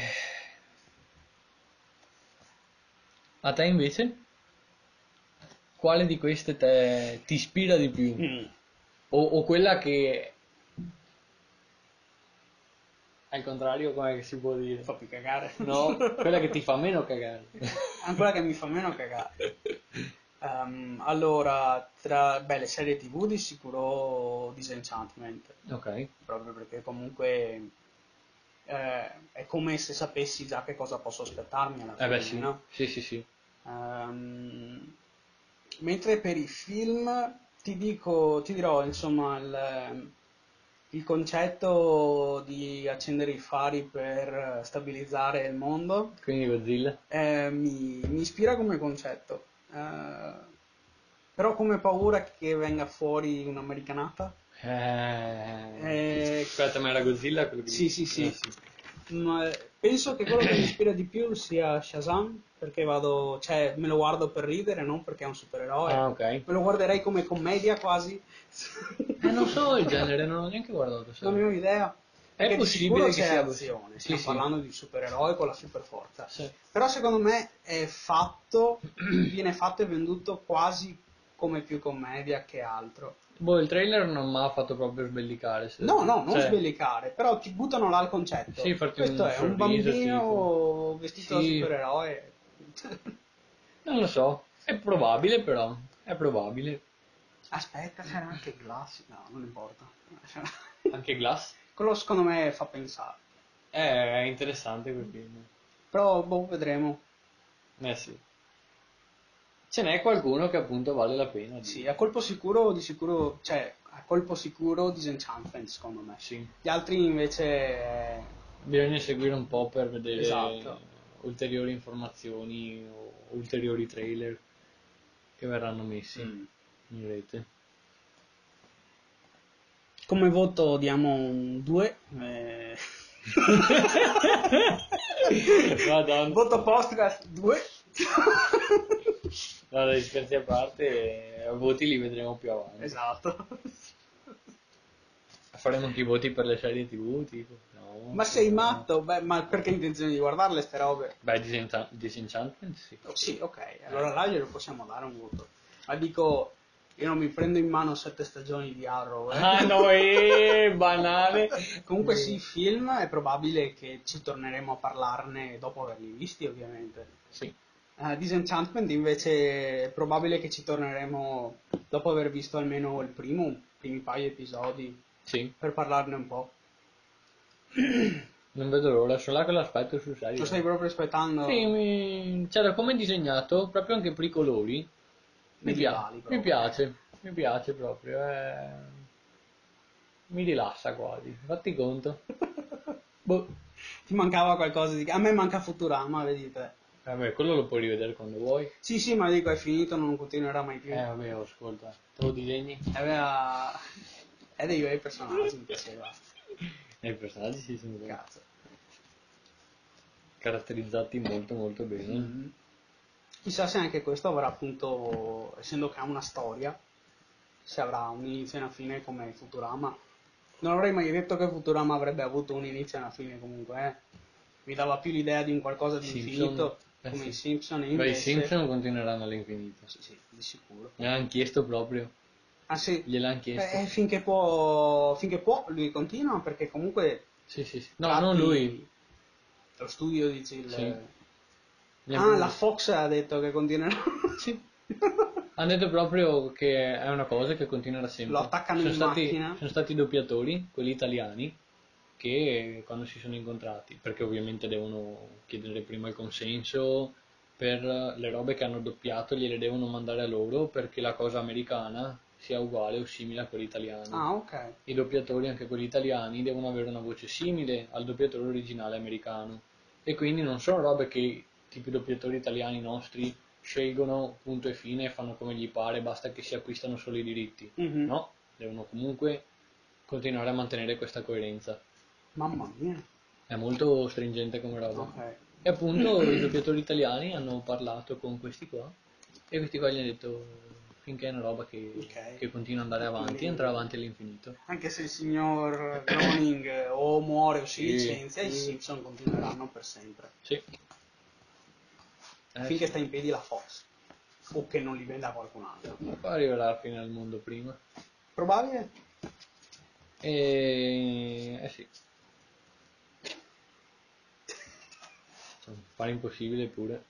A te invece? Quale di queste te- ti ispira di più? Mm. O, o quella che... Al contrario, come si può dire? Fa più cagare. No, quella che ti fa meno cagare. Ancora che mi fa meno cagare. Ehm, allora, tra beh, le serie tv di sicuro Disenchantment, Ok. proprio perché comunque eh, è come se sapessi già che cosa posso aspettarmi alla Eh beh sì, no? sì, sì, sì. Ehm, mentre per i film ti dico, ti dirò insomma il, il concetto di accendere i fari per stabilizzare il mondo Quindi Godzilla. eh, mi, mi ispira come concetto. Eh, però come paura che venga fuori un'americanata. Eh... Eh, Aspetta, ma era Godzilla quello che Sì, sì, sì. Eh, Ma penso che quello che mi ispira di più sia Shazam, perché vado, cioè me lo guardo per ridere, non perché è un supereroe. Ah, ok. Me lo guarderei come commedia quasi. Eh, non so il genere, non ho neanche guardato. sai. non ne ho idea. È possibile che sia azione, Sì, stiamo sì. parlando di supereroi con la super forza. Sì. Però secondo me è fatto, viene fatto e venduto quasi come più commedia che altro. Boh, il trailer non mi ha fatto proprio sbellicare. No, no, non cioè, sbellicare, però ti buttano là il concetto. Sì, Questo un è un bambino vestito Sì. da supereroe. Non lo so, è probabile però, è probabile. Aspetta, c'era anche Glass. No, non importa. Anche Glass? Quello secondo me fa pensare. Eh, è interessante quel film. Però, boh, vedremo. Eh sì. Ce n'è qualcuno che appunto vale la pena. di- Sì, a colpo sicuro, di sicuro, cioè, a colpo sicuro Disenchantment, secondo me. Sì. Gli altri invece... eh, Bisogna seguire un po' per vedere Esatto. ulteriori informazioni o ulteriori trailer che verranno messi mm. in rete. Come voto diamo un 2. Eh... Madonna. voto podcast 2. No, dai, scherzi a parte, eh, voti li vedremo più avanti. esatto. Faremo anche i voti per le serie tv, tipo. No, Ma sei no. matto? Beh, ma perché hai intenzione di guardarle ste robe? Beh, Disenchant- Disenchantment sì. Oh, sì, ok, allora là glielo possiamo dare un voto. Ma dico, io non mi prendo in mano sette stagioni di Arrow. eh. Ah no, eh, banale. Comunque sì, i film è probabile che ci torneremo a parlarne dopo averli visti, ovviamente. Sì. Uh, Disenchantment invece è probabile che ci torneremo dopo aver visto almeno il primo, i primi paio di episodi, Sì, per parlarne un po'. non vedo l'ora, sono là che l'aspetto sul serio. Lo stai proprio aspettando? Sì, mi... cioè da come è disegnato, proprio anche per i colori, Medievali mi piace, mi piace proprio, eh. mi rilassa quasi, fatti conto. Boh, ti mancava qualcosa di... A me manca Futurama, vedi te. Vabbè, quello lo puoi rivedere quando vuoi. Sì, sì, ma dico, è finito, non continuerà mai più. Eh vabbè, oh, ascolta, te lo disegni? Aveva... È dei bei personaggi, mi piaceva. E i personaggi si sono Cazzo. caratterizzati molto molto bene. Mm. Chissà se anche questo avrà appunto, essendo che ha una storia, se avrà un inizio e una fine come Futurama. Non avrei mai detto che Futurama avrebbe avuto un inizio e una fine comunque, eh. Mi dava più l'idea di un qualcosa di Simpson, infinito, eh come sì. i Simpson, e Beh, invece... i Simpson continueranno all'infinito. Sì, sì, di sicuro. Gliel'hanno chiesto proprio, Ah sì, gliel'hanno chiesto. Eh, finché può, finché può lui continua perché comunque... Sì, sì, sì. No, non lui. Lo studio dici il... Sì. Ah, la Fox ha detto che continuerà. Sì. Hanno detto proprio che è una cosa che continuerà sempre. Lo attaccano sono in stati, macchina. Sono stati i doppiatori, quelli italiani, che quando si sono incontrati, perché ovviamente devono chiedere prima il consenso per le robe che hanno doppiato, gliele devono mandare a loro perché la cosa americana sia uguale o simile a quella italiana. Ah, ok. I doppiatori, anche quelli italiani, devono avere una voce simile al doppiatore originale americano. E quindi non sono robe che i doppiatori italiani nostri scelgono punto e fine fanno come gli pare, basta che si acquistano solo i diritti. Mhm. No, devono comunque continuare a mantenere questa coerenza. Mamma mia. È molto stringente come roba. Ok. E appunto i doppiatori italiani hanno parlato con questi qua e questi qua gli hanno detto finché è una roba che, Ok. che continua ad andare avanti, andrà avanti all'infinito. Anche se il signor Groening eh, o muore o si Sì. licenzia, i Simpson continueranno per sempre. Sì. Eh, finché sta in piedi la Fox. O che non li venda qualcun altro. poi arriverà la fine del mondo prima. Probabile? E... Eh sì. Cioè, Fare impossibile pure.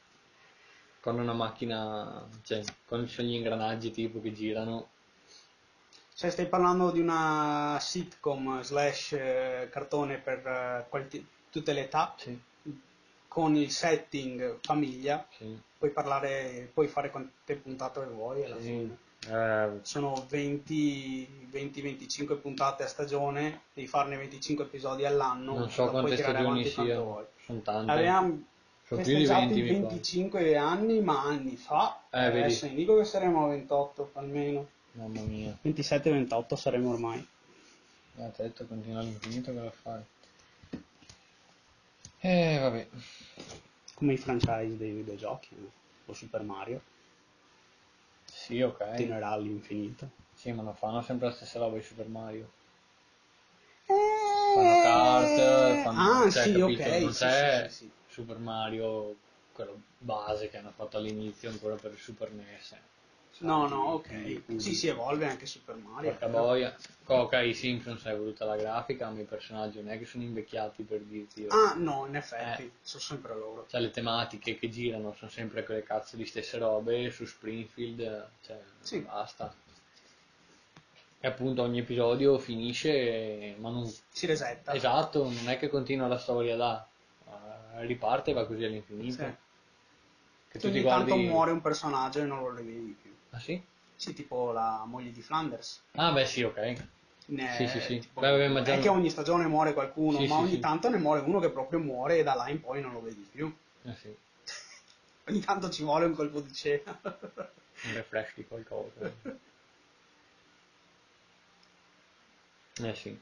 Con una macchina, cioè, con ci sono gli ingranaggi tipo che girano. Cioè stai parlando di una sitcom slash eh, cartone per eh, tutte le età, Sì, con il setting famiglia, sì. puoi parlare, puoi fare quante puntate vuoi alla Sì. fine. Eh, Sono 20 20-25 puntate a stagione, devi farne 25 episodi all'anno, non so la quante stagioni vuoi. Sono tante. Avevamo Sono più di 20 festeggiati mi pare. 25 anni, ma anni fa. Eh, vedi. Adesso non dico che saremo a 28 almeno. Mamma mia. 27-28 saremo ormai. Ha detto continua all'infinito cosa fare. Eh vabbè. Come i franchise dei videogiochi, no? o Super Mario, Sì, ok. continuerà all'infinito. Sì, ma non fanno sempre la stessa roba di Super Mario. Fanno kart, fanno... Ah, cioè, sì, capito? ok. Non sì, c'è sì, sì, sì. Super Mario, quello base che hanno fatto all'inizio ancora per il Super NES. No, no, Quindi, ok. Sì, si evolve anche Super Mario. Porca boia. Ok, i Simpsons è evoluta la grafica, ma i personaggi non è che sono invecchiati per dirti. io. Ah, no, in effetti, Eh. sono sempre loro. Cioè le tematiche che girano sono sempre quelle cazzo di stesse robe su Springfield, cioè Sì. basta. E appunto ogni episodio finisce, ma non... Si resetta. Esatto, non è che continua la storia là, eh, riparte e va così all'infinito. Sì. Che tu ti guardi... tanto muore un personaggio e non lo rivedi più. Ah sì? Sì, tipo la moglie di Flanders. Ah beh sì, ok. Ne- Sì, sì, sì. tipo- Beh, vabbè, ma già- è che ogni stagione muore qualcuno, Sì, ma sì, ogni sì. tanto ne muore uno che proprio muore e da là in poi non lo vedi più. Eh sì, Ogni tanto ci vuole un colpo di cena. un refresh di qualcosa. Eh sì.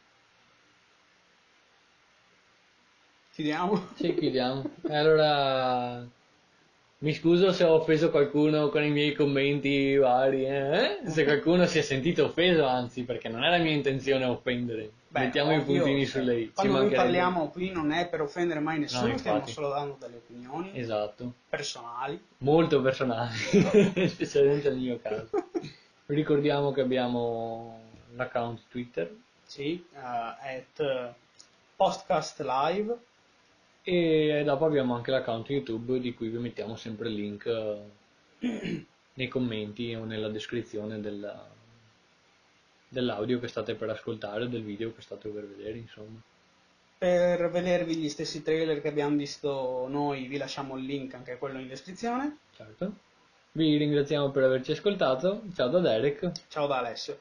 Chiudiamo? Sì, chiudiamo. E allora mi scuso se ho offeso qualcuno con i miei commenti vari, eh? Se qualcuno si è sentito offeso, anzi, perché non era mia intenzione offendere. Beh, Mettiamo i ovvio, puntini cioè, su lei. Ci Quando noi parliamo qui non è per offendere mai nessuno, No, stiamo solo dando delle opinioni Esatto, personali. molto personali, specialmente nel mio caso. Ricordiamo che abbiamo l'account Twitter Sì, eh, at Podcast Live. E dopo abbiamo anche l'account YouTube di cui vi mettiamo sempre il link eh, nei commenti o nella descrizione della- dell'audio che state per ascoltare o del video che state per vedere, insomma. Per vedervi gli stessi trailer che abbiamo visto noi, vi lasciamo il link anche quello in descrizione. Certo. Vi ringraziamo per averci ascoltato. Ciao da Derek. Ciao da Alessio.